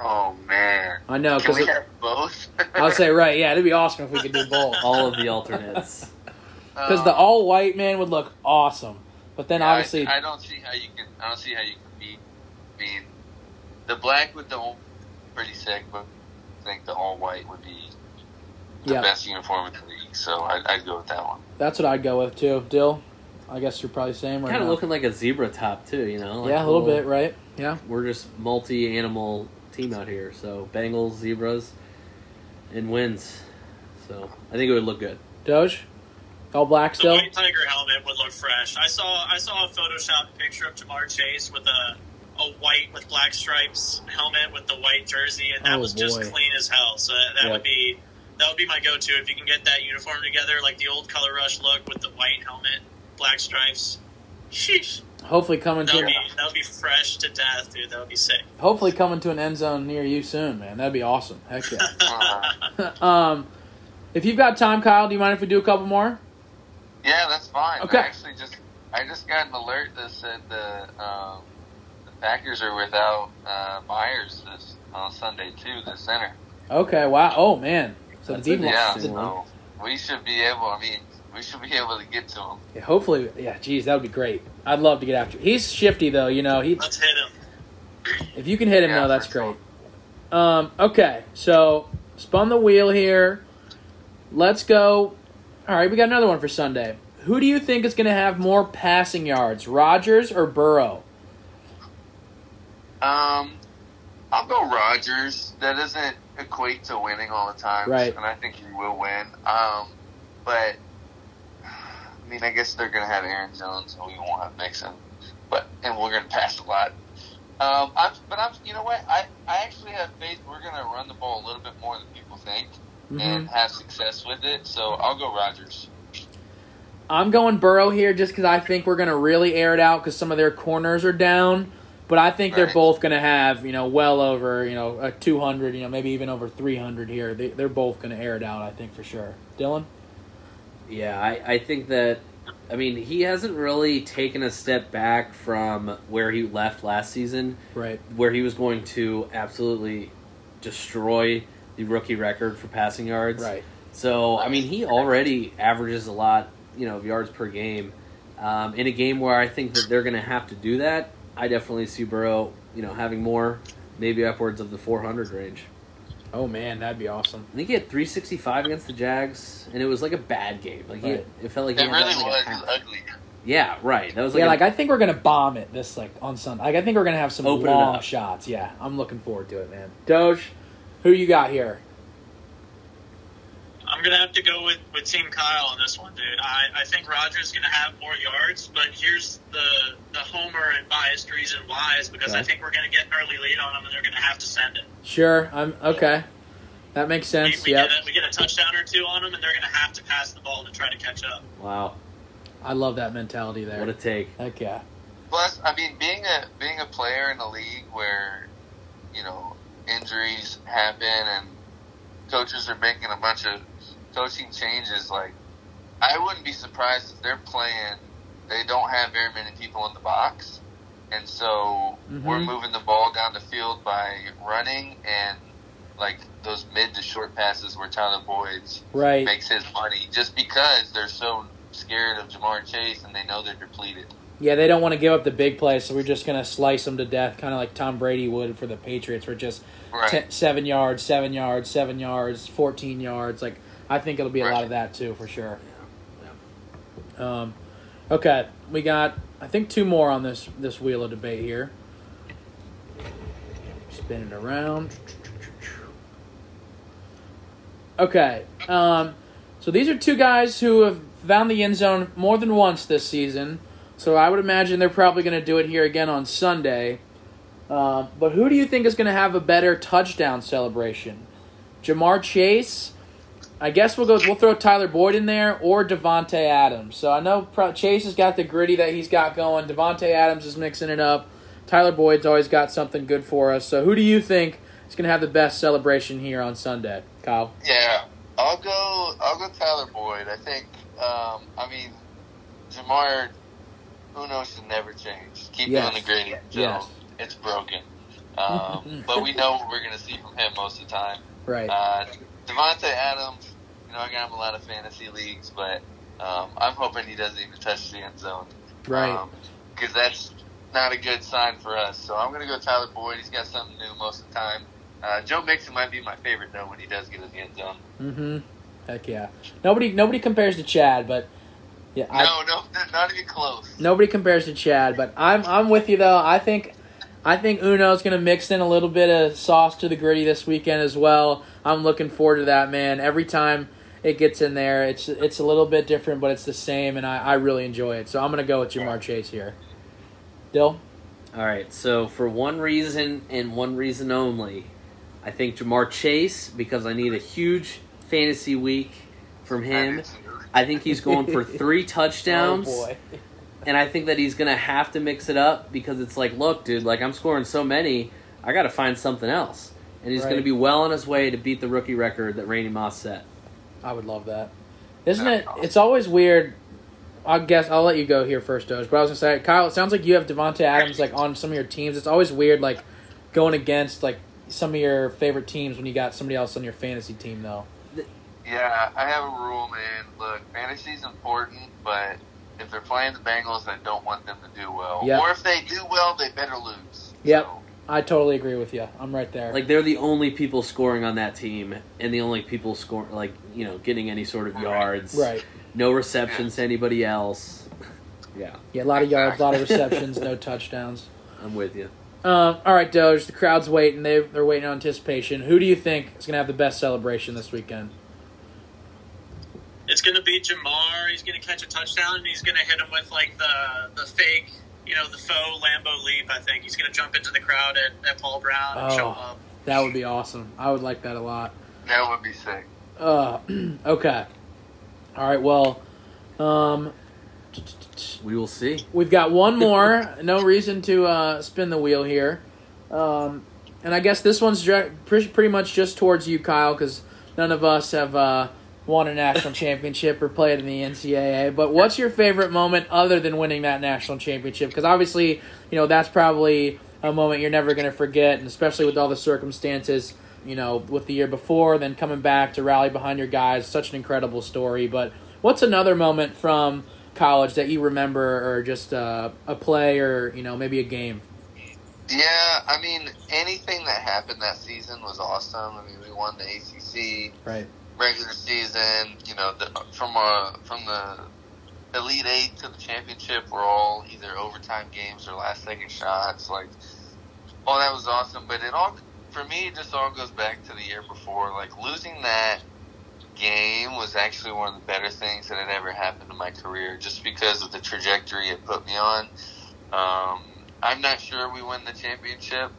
Oh man. I know Can because we have both? I'll say right, yeah, it'd be awesome if we could do both. All of the alternates. Because the all white man would look awesome, but then Um, Yeah, obviously, I, I don't see how you can. I don't see how you can beat. I mean, the black with the pretty sick, but I think the all white would be the yeah, best uniform in the league. So I'd, I'd go with that one. that's what I'd go with too. Dyl, I guess you're probably same. or kind of looking like a zebra top too, you know? Like yeah, a little bit, right? Yeah. We're just multi-animal team out here, so Bengals, zebras, and wins. So I think it would look good. Doge, all black The still. white tiger helmet would look fresh. I saw I saw a Photoshop picture of Ja'Marr Chase with a a white with black stripes helmet with the white jersey, and that Oh, was just boy. clean as hell. So that, that Yep. would be that would be my go-to if you can get that uniform together, like the old Color Rush look with the white helmet, black stripes. Sheesh, Hopefully coming that to be that would be fresh to death, dude. That would be sick. hopefully coming to an end zone near you soon, man. That'd be awesome. Heck yeah. Uh, um, if you've got time, Kyle, do you mind if we do a couple more? yeah, that's fine. Okay. I actually just I just got an alert that said the um, the Packers are without uh, Myers this on Sunday too. The center. Okay. Wow. Oh man. So That's the defense. Yeah, interesting so we should be able. I mean, we should be able to get to him. Yeah, hopefully, yeah. Geez, that would be great. I'd love to get after. Him. He's shifty though. You know, he Let's hit him. if you can hit him Yeah, though, that's for sure. great. Um, okay, so spun the wheel here. Let's go. All right, we got another one for Sunday. Who do you think is going to have more passing yards, Rodgers or Burrow? Um, I'll go Rodgers. That doesn't equate to winning all the time, Right. And I think he will win. Um, but I mean, I guess they're gonna have Aaron Jones, and we won't have Mixon. But and we're gonna pass a lot. Um, I'm, but I'm, you know what? I, I actually have faith we're gonna run the ball a little bit more than people think and Mhm. have success with it. So I'll go Rodgers. I'm going Burrow here just because I think we're going to really air it out because some of their corners are down. But I think they're both going to have, you know, well over, you know, a 200, you know, maybe even over 300 here. They, they're both going to air it out, I think, for sure. Dylan? Yeah, I, I think that. I mean, he hasn't really taken a step back from where he left last season, Right. where he was going to absolutely destroy the rookie record for passing yards. Right. So, I mean, he already averages a lot, you know, of yards per game. Um, in a game where I think that they're going to have to do that, I definitely see Burrow, you know, having more, maybe upwards of the 400 range. Oh, man, that'd be awesome. I think he had 365 against the Jags, and it was like a bad game. Like he, it felt like he It had really that, like, was half. ugly. Yeah, right. That was like, yeah, a- like I think we're gonna bomb it this like on Sunday. Like I think we're gonna have some Open long shots. Yeah, I'm looking forward to it, man. Doge, who you got here? I'm gonna have to go with, with Team Kyle on this one, dude. I, I think Rodgers gonna have more yards, but here's the the homer and biased reason why is because I think we're gonna get an early lead on them and they're gonna have to send it. Sure, I'm okay. That makes sense. we Yep, get a, we get a touchdown or two on them and they're gonna have to pass the ball to try to catch up. wow, I love that mentality there. what a take. Heck yeah. Plus, I mean, being a being a player in a league where you know injuries happen and coaches are making a bunch of coaching changes, like I wouldn't be surprised if they're playing. They don't have very many people in the box, and so we're Mhm. moving the ball down the field by running and like those mid to short passes where Tyler Boyd Right. makes his money just because they're so scared of Ja'Marr Chase and they know they're depleted. Yeah, they don't want to give up the big plays, so we're just gonna slice them to death, kind of like Tom Brady would for the Patriots. We're just Right. ten, seven yards, seven yards, seven yards, fourteen yards. Like I think it'll be a lot of that too, for sure. Um, okay, we got I think two more on this this wheel of debate here. Spin it around. Okay, um, so these are two guys who have found the end zone more than once this season. So I would imagine they're probably going to do it here again on Sunday. Um, but who do you think is going to have a better touchdown celebration? Ja'Marr Chase. I guess we'll go. We'll throw Tyler Boyd in there or Davante Adams. So I know Chase has got the Griddy that he's got going. Davante Adams is mixing it up. Tyler Boyd's always got something good for us. So who do you think is going to have the best celebration here on Sunday, Kyle? Yeah, I'll go. I'll go Tyler Boyd. I think. Um, I mean, Ja'Marr. Who knows? should never change. Keep Yes. doing the grading until Yes. it's broken. Um, but we know what we're going to see from him most of the time. Right. Uh, Davante Adams. You know, I got him a lot of fantasy leagues, but um, I'm hoping he doesn't even touch the end zone. right. Because that's not a good sign for us. So I'm going to go Tyler Boyd. He's got something new most of the time. Uh, Joe Mixon might be my favorite though when he does get in the end zone. mm-hmm. Heck yeah. Nobody nobody compares to Chad, but yeah, I, no, no, not even close. Nobody compares to Chad, but I'm I'm with you though. I think I think Uno's gonna mix in a little bit of sauce to the Griddy this weekend as well. I'm looking forward to that, man. Every time it gets in there, it's it's a little bit different, but it's the same, and I, I really enjoy it. So I'm gonna go with Ja'Marr Chase here. Dyl, All right, so for one reason and one reason only, I think Ja'Marr Chase because I need a huge fantasy week from him. I think he's going for three touchdowns. Oh boy, and I think that he's gonna have to mix it up because it's like, look, dude, like I'm scoring so many, I got to find something else, and he's Right. gonna be well on his way to beat the rookie record that Randy Moss set. I would love that. Isn't it? It's always weird. I guess I'll let you go here first, Doge. But I was gonna say, Kyle, it sounds like you have Davante Adams like on some of your teams. It's always weird, like going against like some of your favorite teams when you got somebody else on your fantasy team, though. Yeah, I have a rule, man. Look, fantasy's important, but if they're playing the Bengals, I don't want them to do well. Yep. Or if they do well, they better lose. Yep. So, I totally agree with you. I'm right there. Like they're the only people scoring on that team, and the only people score like you know getting any sort of yards. right. No receptions to anybody else. Yeah, Yeah, a lot of yards, a lot of receptions, no touchdowns. I'm with you. Um, all right, Doge. The crowd's waiting. They they're waiting on anticipation. Who do you think is gonna have the best celebration this weekend? It's going to be Ja'Marr. He's going to catch a touchdown, and he's going to hit him with like the the fake, you know, the faux Lambeau leap. I think he's going to jump into the crowd at, at Paul Brown and show Oh, up. that would be awesome. I would like that a lot. that would be sick. Uh, okay. All right. Well, um, We will see. We've got one more. no reason to uh, spin the wheel here. Um, and I guess this one's pretty, pretty much just towards you, Kyle, because none of us have uh, won a national championship or played in the NCAA. But what's your favorite moment other than winning that national championship? Because obviously, you know, that's probably a moment you're never going to forget, and especially with all the circumstances, you know, with the year before, then coming back to rally behind your guys. Such an incredible story. But what's another moment from college that you remember, or just uh, a play, or you know, maybe a game? Yeah, I mean, anything that happened that season was awesome. I mean, we won the ACC Right. Regular season. You know, the, from uh, from the Elite Eight to the championship were all either overtime games or last second shots. Like, oh, that was awesome. But it all, for me, it just all goes back to the year before. Like losing that game was actually one of the better things that had ever happened in my career, just because of the trajectory it put me on. Um, I'm not sure we win the championship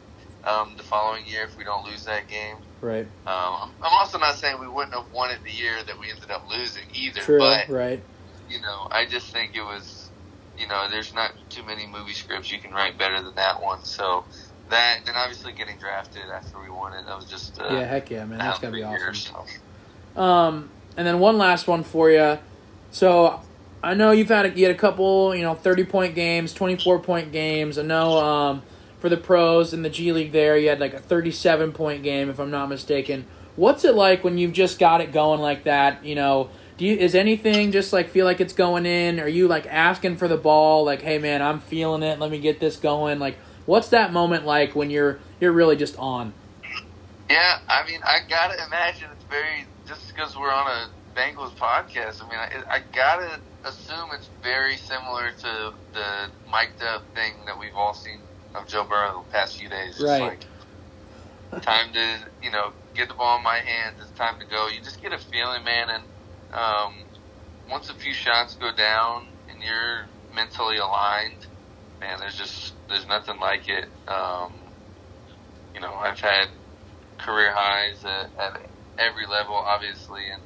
um, the following year if we don't lose that game. Right. Um, I'm also not saying we wouldn't have won it the year that we ended up losing either. True. But right. you know, I just think it was, you know, there's not too many movie scripts you can write better than that one. So that, and obviously getting drafted after we won it, that was just uh, Yeah. Heck yeah, man. That's gotta be awesome. so. Um, and then one last one for you. So I know you've had a, you had a couple, you know, thirty point games, twenty four point games. I know um, for the pros in the G League there, you had like a thirty seven point game, if I'm not mistaken. What's it like when you've just got it going like that? You know, do you is anything just like feel like it's going in? Are you like asking for the ball? Like, hey man, I'm feeling it. Let me get this going. Like, what's that moment like when you're you're really just on? Yeah, I mean, I gotta imagine it's very just because we're on a Bengals podcast. I mean, I, I gotta assume it's very similar to the mic'd up thing that we've all seen of Joe Burrow the past few days. Right. like time to you know get the ball in my hands. It's time to go. You just get a feeling, man, and um, once a few shots go down and you're mentally aligned, man, there's just there's nothing like it. Um, you know, I've had career highs at, at every level, obviously, and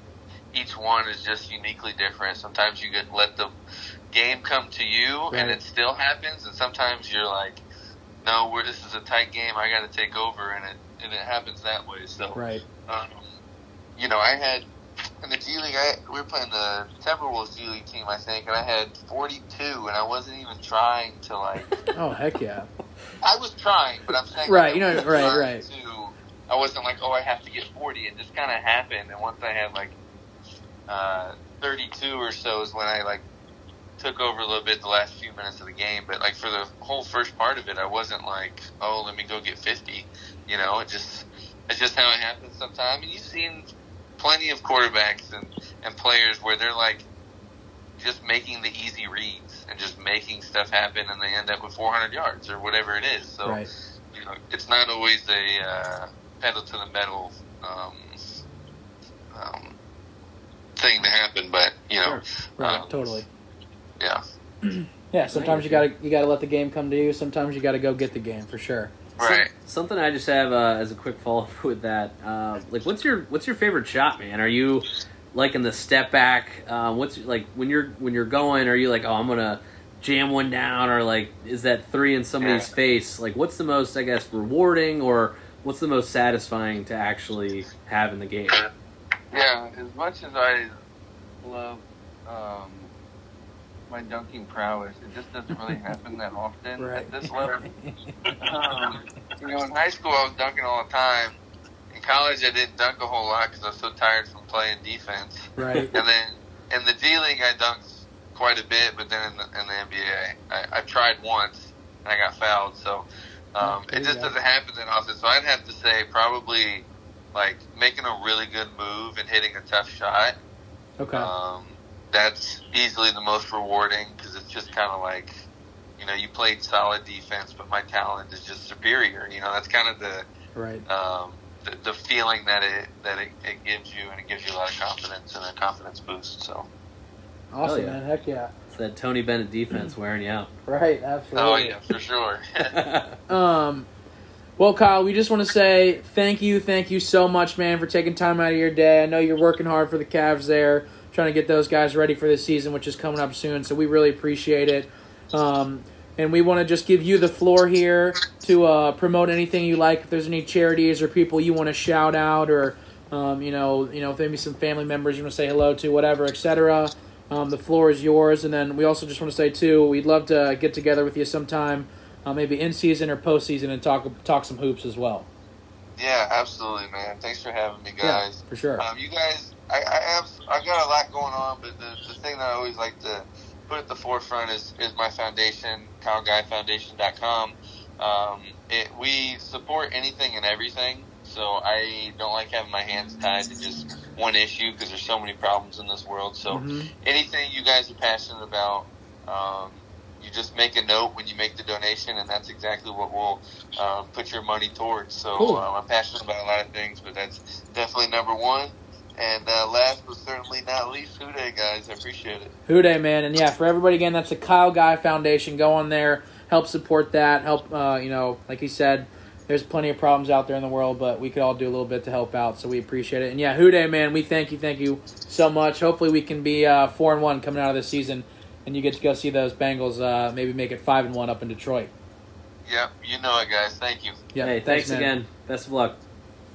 each one is just uniquely different. Sometimes you get let the game come to you, Right. and it still happens, and sometimes you're like, no, we're, this is a tight game. I got to take over, and it and it happens that way. So, Right. um, you know, I had in the G League. I, we were playing the Timberwolves G League team, I think, and I had 42, and I wasn't even trying to like. Oh heck yeah. I was trying, but I'm saying Right, you know, right, right. To, I wasn't like, oh, I have to get 40. It just kind of happened, and once I had like uh, 32 or so is when I like took over a little bit the last few minutes of the game. But like for the whole first part of it, I wasn't like, oh, let me go get 50. You know, it just it's just how it happens sometimes. And you've seen plenty of quarterbacks and and players where they're like just making the easy reads and just making stuff happen, and they end up with 400 yards or whatever it is. So Right. you know, it's not always a uh, pedal to the metal um, um, thing to happen, but you know, Right. um, Totally. Yeah, Yeah, sometimes you gotta you gotta let the game come to you. Sometimes you gotta go get the game for sure. right. Something I just have uh, as a quick follow up with that. Uh, like, what's your what's your favorite shot, man? Are you like in the step back? Uh, what's like when you're when you're going? Are you like, oh, I'm gonna jam one down, or like, is that three in somebody's Yeah. face? Like, what's the most, I guess, rewarding, or what's the most satisfying to actually have in the game? Yeah, as much as I love um, my dunking prowess, it just doesn't really happen that often Right. at this level. Um, you know, in high school I was dunking all the time. In college I didn't dunk a whole lot because I was so tired from playing defense. Right. And then in the D League I dunked quite a bit, but then in the, in the NBA I, I tried once and I got fouled. So um, it just doesn't happen that often. So I'd have to say probably like making a really good move and hitting a tough shot. Okay. Um, that's easily the most rewarding because it's just kind of like, you know, you played solid defense, but my talent is just superior. You know, that's kind of the right. um, the, the feeling that it that it, it gives you, and it gives you a lot of confidence and a confidence boost. So, Awesome, yeah. man. Heck yeah. It's that Tony Bennett defense wearing you out. Right. Absolutely. Oh yeah, for sure. Um, well, Kyle, we just want to say thank you, thank you so much, man, for taking time out of your day. I know you're working hard for the Cavs there, trying to get those guys ready for this season, which is coming up soon. So we really appreciate it. Um, and we want to just give you the floor here to uh, promote anything you like. If there's any charities or people you want to shout out, or um, you know, you know, maybe some family members you want to say hello to, whatever, etc. Um, the floor is yours. And then we also just want to say too, we'd love to get together with you sometime, uh, maybe in season or postseason, and talk talk some hoops as well. Yeah, absolutely, man. Thanks for having me, guys. Yeah, guys. for sure. Um, you guys, I, I have, I got a lot going on, but the, the thing that I always like to put at the forefront is, is my foundation, KyleGuyFoundation.com. Um, it, we support anything and everything, so I don't like having my hands tied to just one issue because there's so many problems in this world. So Mhm. anything you guys are passionate about, um, you just make a note when you make the donation, and that's exactly what we'll um, put your money towards. So Cool. um, I'm passionate about a lot of things, but that's definitely number one. And uh, last but certainly not least, Who Dey, guys. I appreciate it. Who Dey, man, and yeah, for everybody again, that's the Kyle Guy Foundation. Go on there, help support that. Help, uh, you know, like he said, there's plenty of problems out there in the world, but we could all do a little bit to help out, so we appreciate it. And yeah, Who Dey, man, we thank you, thank you so much. Hopefully, we can be uh, four and one coming out of this season, and you get to go see those Bengals uh, maybe make it five and one up in Detroit. Yep, you know it, guys. Thank you. Yeah, hey, thanks, man. again. Best of luck.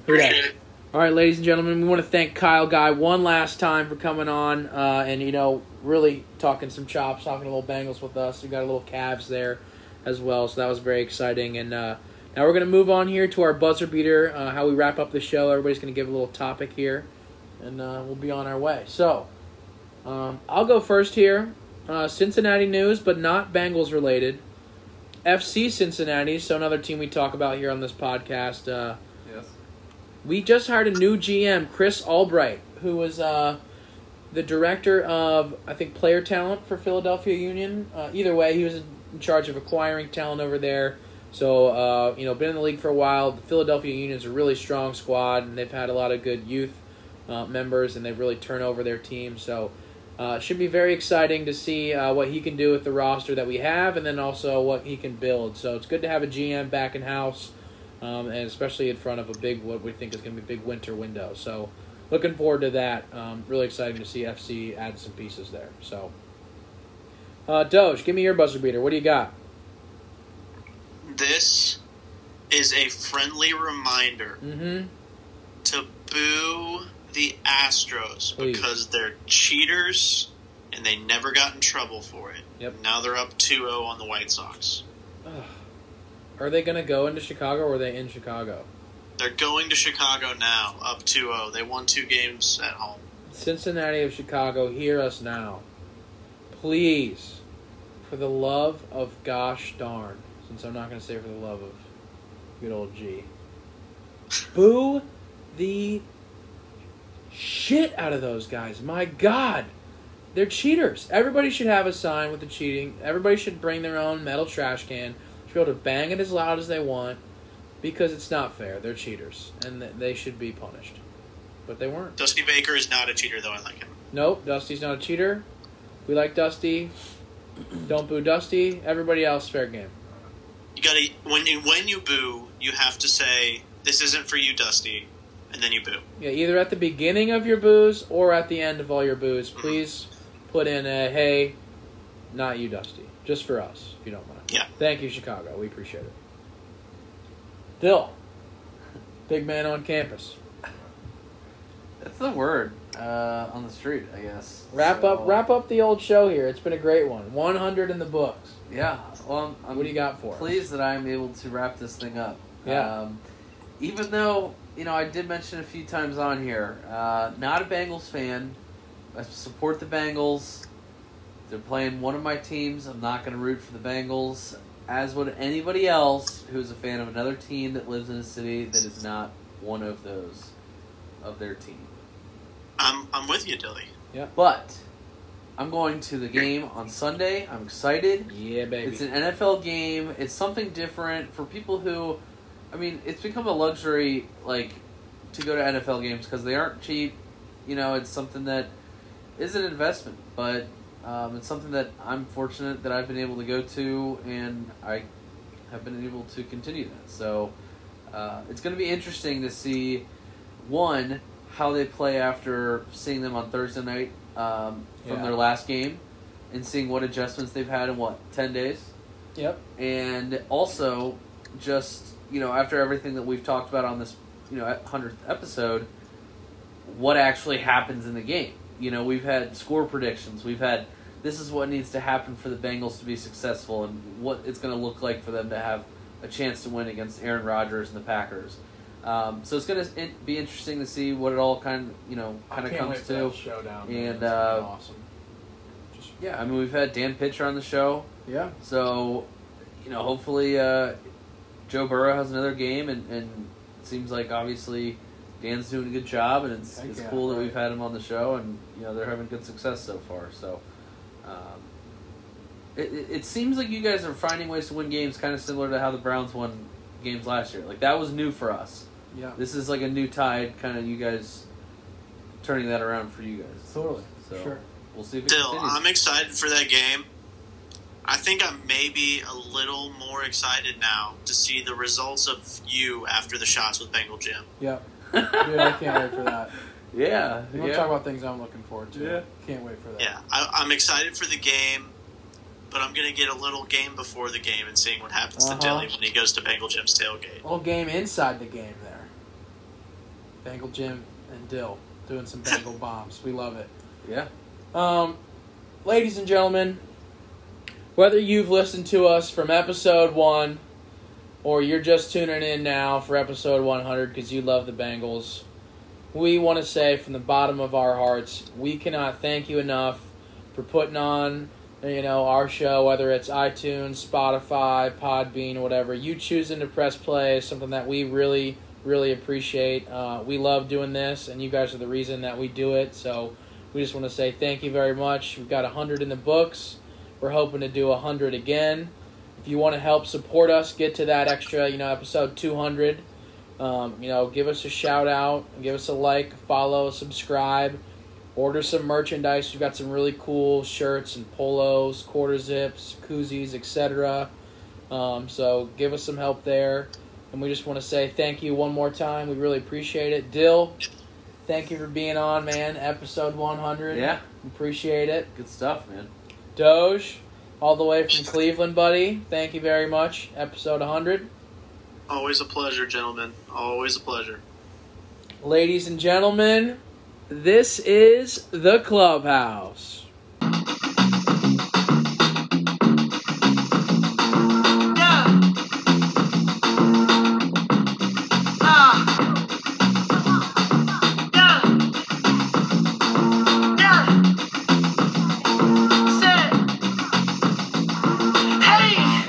Who Dey. All right, ladies and gentlemen, we want to thank Kyle Guy one last time for coming on uh, and, you know, really talking some chops, talking a little Bengals with us. We got a little Cavs there as well, so that was very exciting. And uh, now we're going to move on here to our buzzer beater, uh, how we wrap up the show. Everybody's going to give a little topic here, and uh, we'll be on our way. So, um, I'll go first here. Uh, Cincinnati news, but not Bengals related. FC Cincinnati, so another team we talk about here on this podcast. We just hired a new GM, Chris Albright, who was uh, the director of, I think, player talent for Philadelphia Union. Uh, either way, he was in charge of acquiring talent over there. So, uh, you know, been in the league for a while. The Philadelphia Union is a really strong squad, and they've had a lot of good youth uh, members, and they've really turned over their team. So, uh, should be very exciting to see uh, what he can do with the roster that we have, and then also what he can build. So, it's good to have a GM back in house um, and especially in front of a big what we think is going to be a big winter window. So looking forward to that. Um, really exciting to see FC add some pieces there. So uh, Doge, give me your buzzer beater. What do you got? This is a friendly reminder Mm-hmm. to boo the Astros Please. because they're cheaters and they never got in trouble for it. Yep. Now they're up 2-0 on the White Sox. Are they going to go into Chicago or are they in Chicago? They're going to Chicago now, up 2-0. They won two games at home. Cincinnati of Chicago, hear us now. Please, for the love of gosh darn, since I'm not going to say for the love of good old G, boo the shit out of those guys. My God. They're cheaters. Everybody should have a sign with the cheating. Everybody should bring their own metal trash can. Be able to bang it as loud as they want because it's not fair. They're cheaters and they should be punished. But they weren't. Dusty Baker is not a cheater, though. I like him. Nope, Dusty's not a cheater. We like Dusty. Don't boo Dusty. Everybody else, fair game. You gotta when you when you boo, you have to say this isn't for you, Dusty, and then you boo. Yeah, either at the beginning of your boos or at the end of all your boos. Mm-hmm. Please put in a hey, not you, Dusty. Just for us, if you don't mind. Yeah. Thank you, Chicago. We appreciate it. Dyl, big man on campus. That's the word uh, on the street, I guess. Wrap So, up, wrap up the old show here. It's been a great one. 100 in the books. Yeah. Well, I'm, I'm What do you got for us? pleased that I'm able to wrap this thing up. Yeah. Um, even though you know I did mention a few times on here, uh, not a Bengals fan. I support the Bengals. They're playing one of my teams. I'm not going to root for the Bengals, as would anybody else who is a fan of another team that lives in a city that is not one of those of their team. I'm I'm with you, Dilly. Yeah. But I'm going to the game on Sunday. I'm excited. Yeah, baby. It's an NFL game. It's something different for people who, I mean, it's become a luxury like to go to NFL games because they aren't cheap. You know, it's something that is an investment, but um, it's something that I'm fortunate that I've been able to go to, and I have been able to continue that. So uh, it's going to be interesting to see one how they play after seeing them on Thursday night um, from Yeah. their last game and seeing what adjustments they've had in what ten days, Yep. and also just you know after everything that we've talked about on this you know hundredth episode, what actually happens in the game. You know, we've had score predictions. We've had this is what needs to happen for the Bengals to be successful, and what it's going to look like for them to have a chance to win against Aaron Rodgers and the Packers. Um, so it's going to be interesting to see what it all kind of you know kind of comes wait to. that showdown. And, It's gonna be uh, awesome. Just, Yeah, I mean we've had Dan Pitcher on the show, yeah. so you know hopefully uh, Joe Burrow has another game, and, and it seems like obviously Dan's doing a good job, and it's, Heck it's yeah, cool that we've had him on the show, and you know they're having good success so far. So um, it, it, it seems like you guys are finding ways to win games, kind of similar to how the Browns won games last year. Like that was new for us. Yeah. This is like a new tide, kind of you guys turning that around for you guys. Totally. So Sure. we'll see if it Still, continues. I'm excited for that game. I think I'm maybe a little more excited now to see the results of you after the shots with Bengal Jim. Yep. Dude, I can't wait for that. Yeah, You want to yeah. talk about things I'm looking forward to? Yeah. Can't wait for that. Yeah, I, I'm excited for the game, but I'm going to get a little game before the game and seeing what happens Uh-huh. to Dilly when he goes to Bengal Jim's tailgate. Little game inside the game there. Bengal Jim and Dyl doing some Bengal bombs. We love it. yeah. Um, ladies and gentlemen, whether you've listened to us from episode one or you're just tuning in now for episode 100 because you love the Bengals, we want to say from the bottom of our hearts, we cannot thank you enough for putting on, you know, our show, whether it's iTunes, Spotify, Podbean, whatever. You choosing to press play is something that we really, really appreciate. Uh, we love doing this, and you guys are the reason that we do it. So we just want to say thank you very much. We've got 100 in the books. We're hoping to do 100 again. If you want to help support us, get to that extra, you know, episode 200. Um, you know, give us a shout out, give us a like, follow, subscribe, order some merchandise. We've got some really cool shirts and polos, quarter zips, koozies, etc. Um, so give us some help there. And we just want to say thank you one more time. We really appreciate it. Dyl, thank you for being on, man. Episode 100. Yeah. Appreciate it. Good stuff, man. Doge, all the way from Cleveland, buddy. Thank you very much. Episode 100. Always a pleasure, gentlemen. Always a pleasure. Ladies and gentlemen, this is the clubhouse.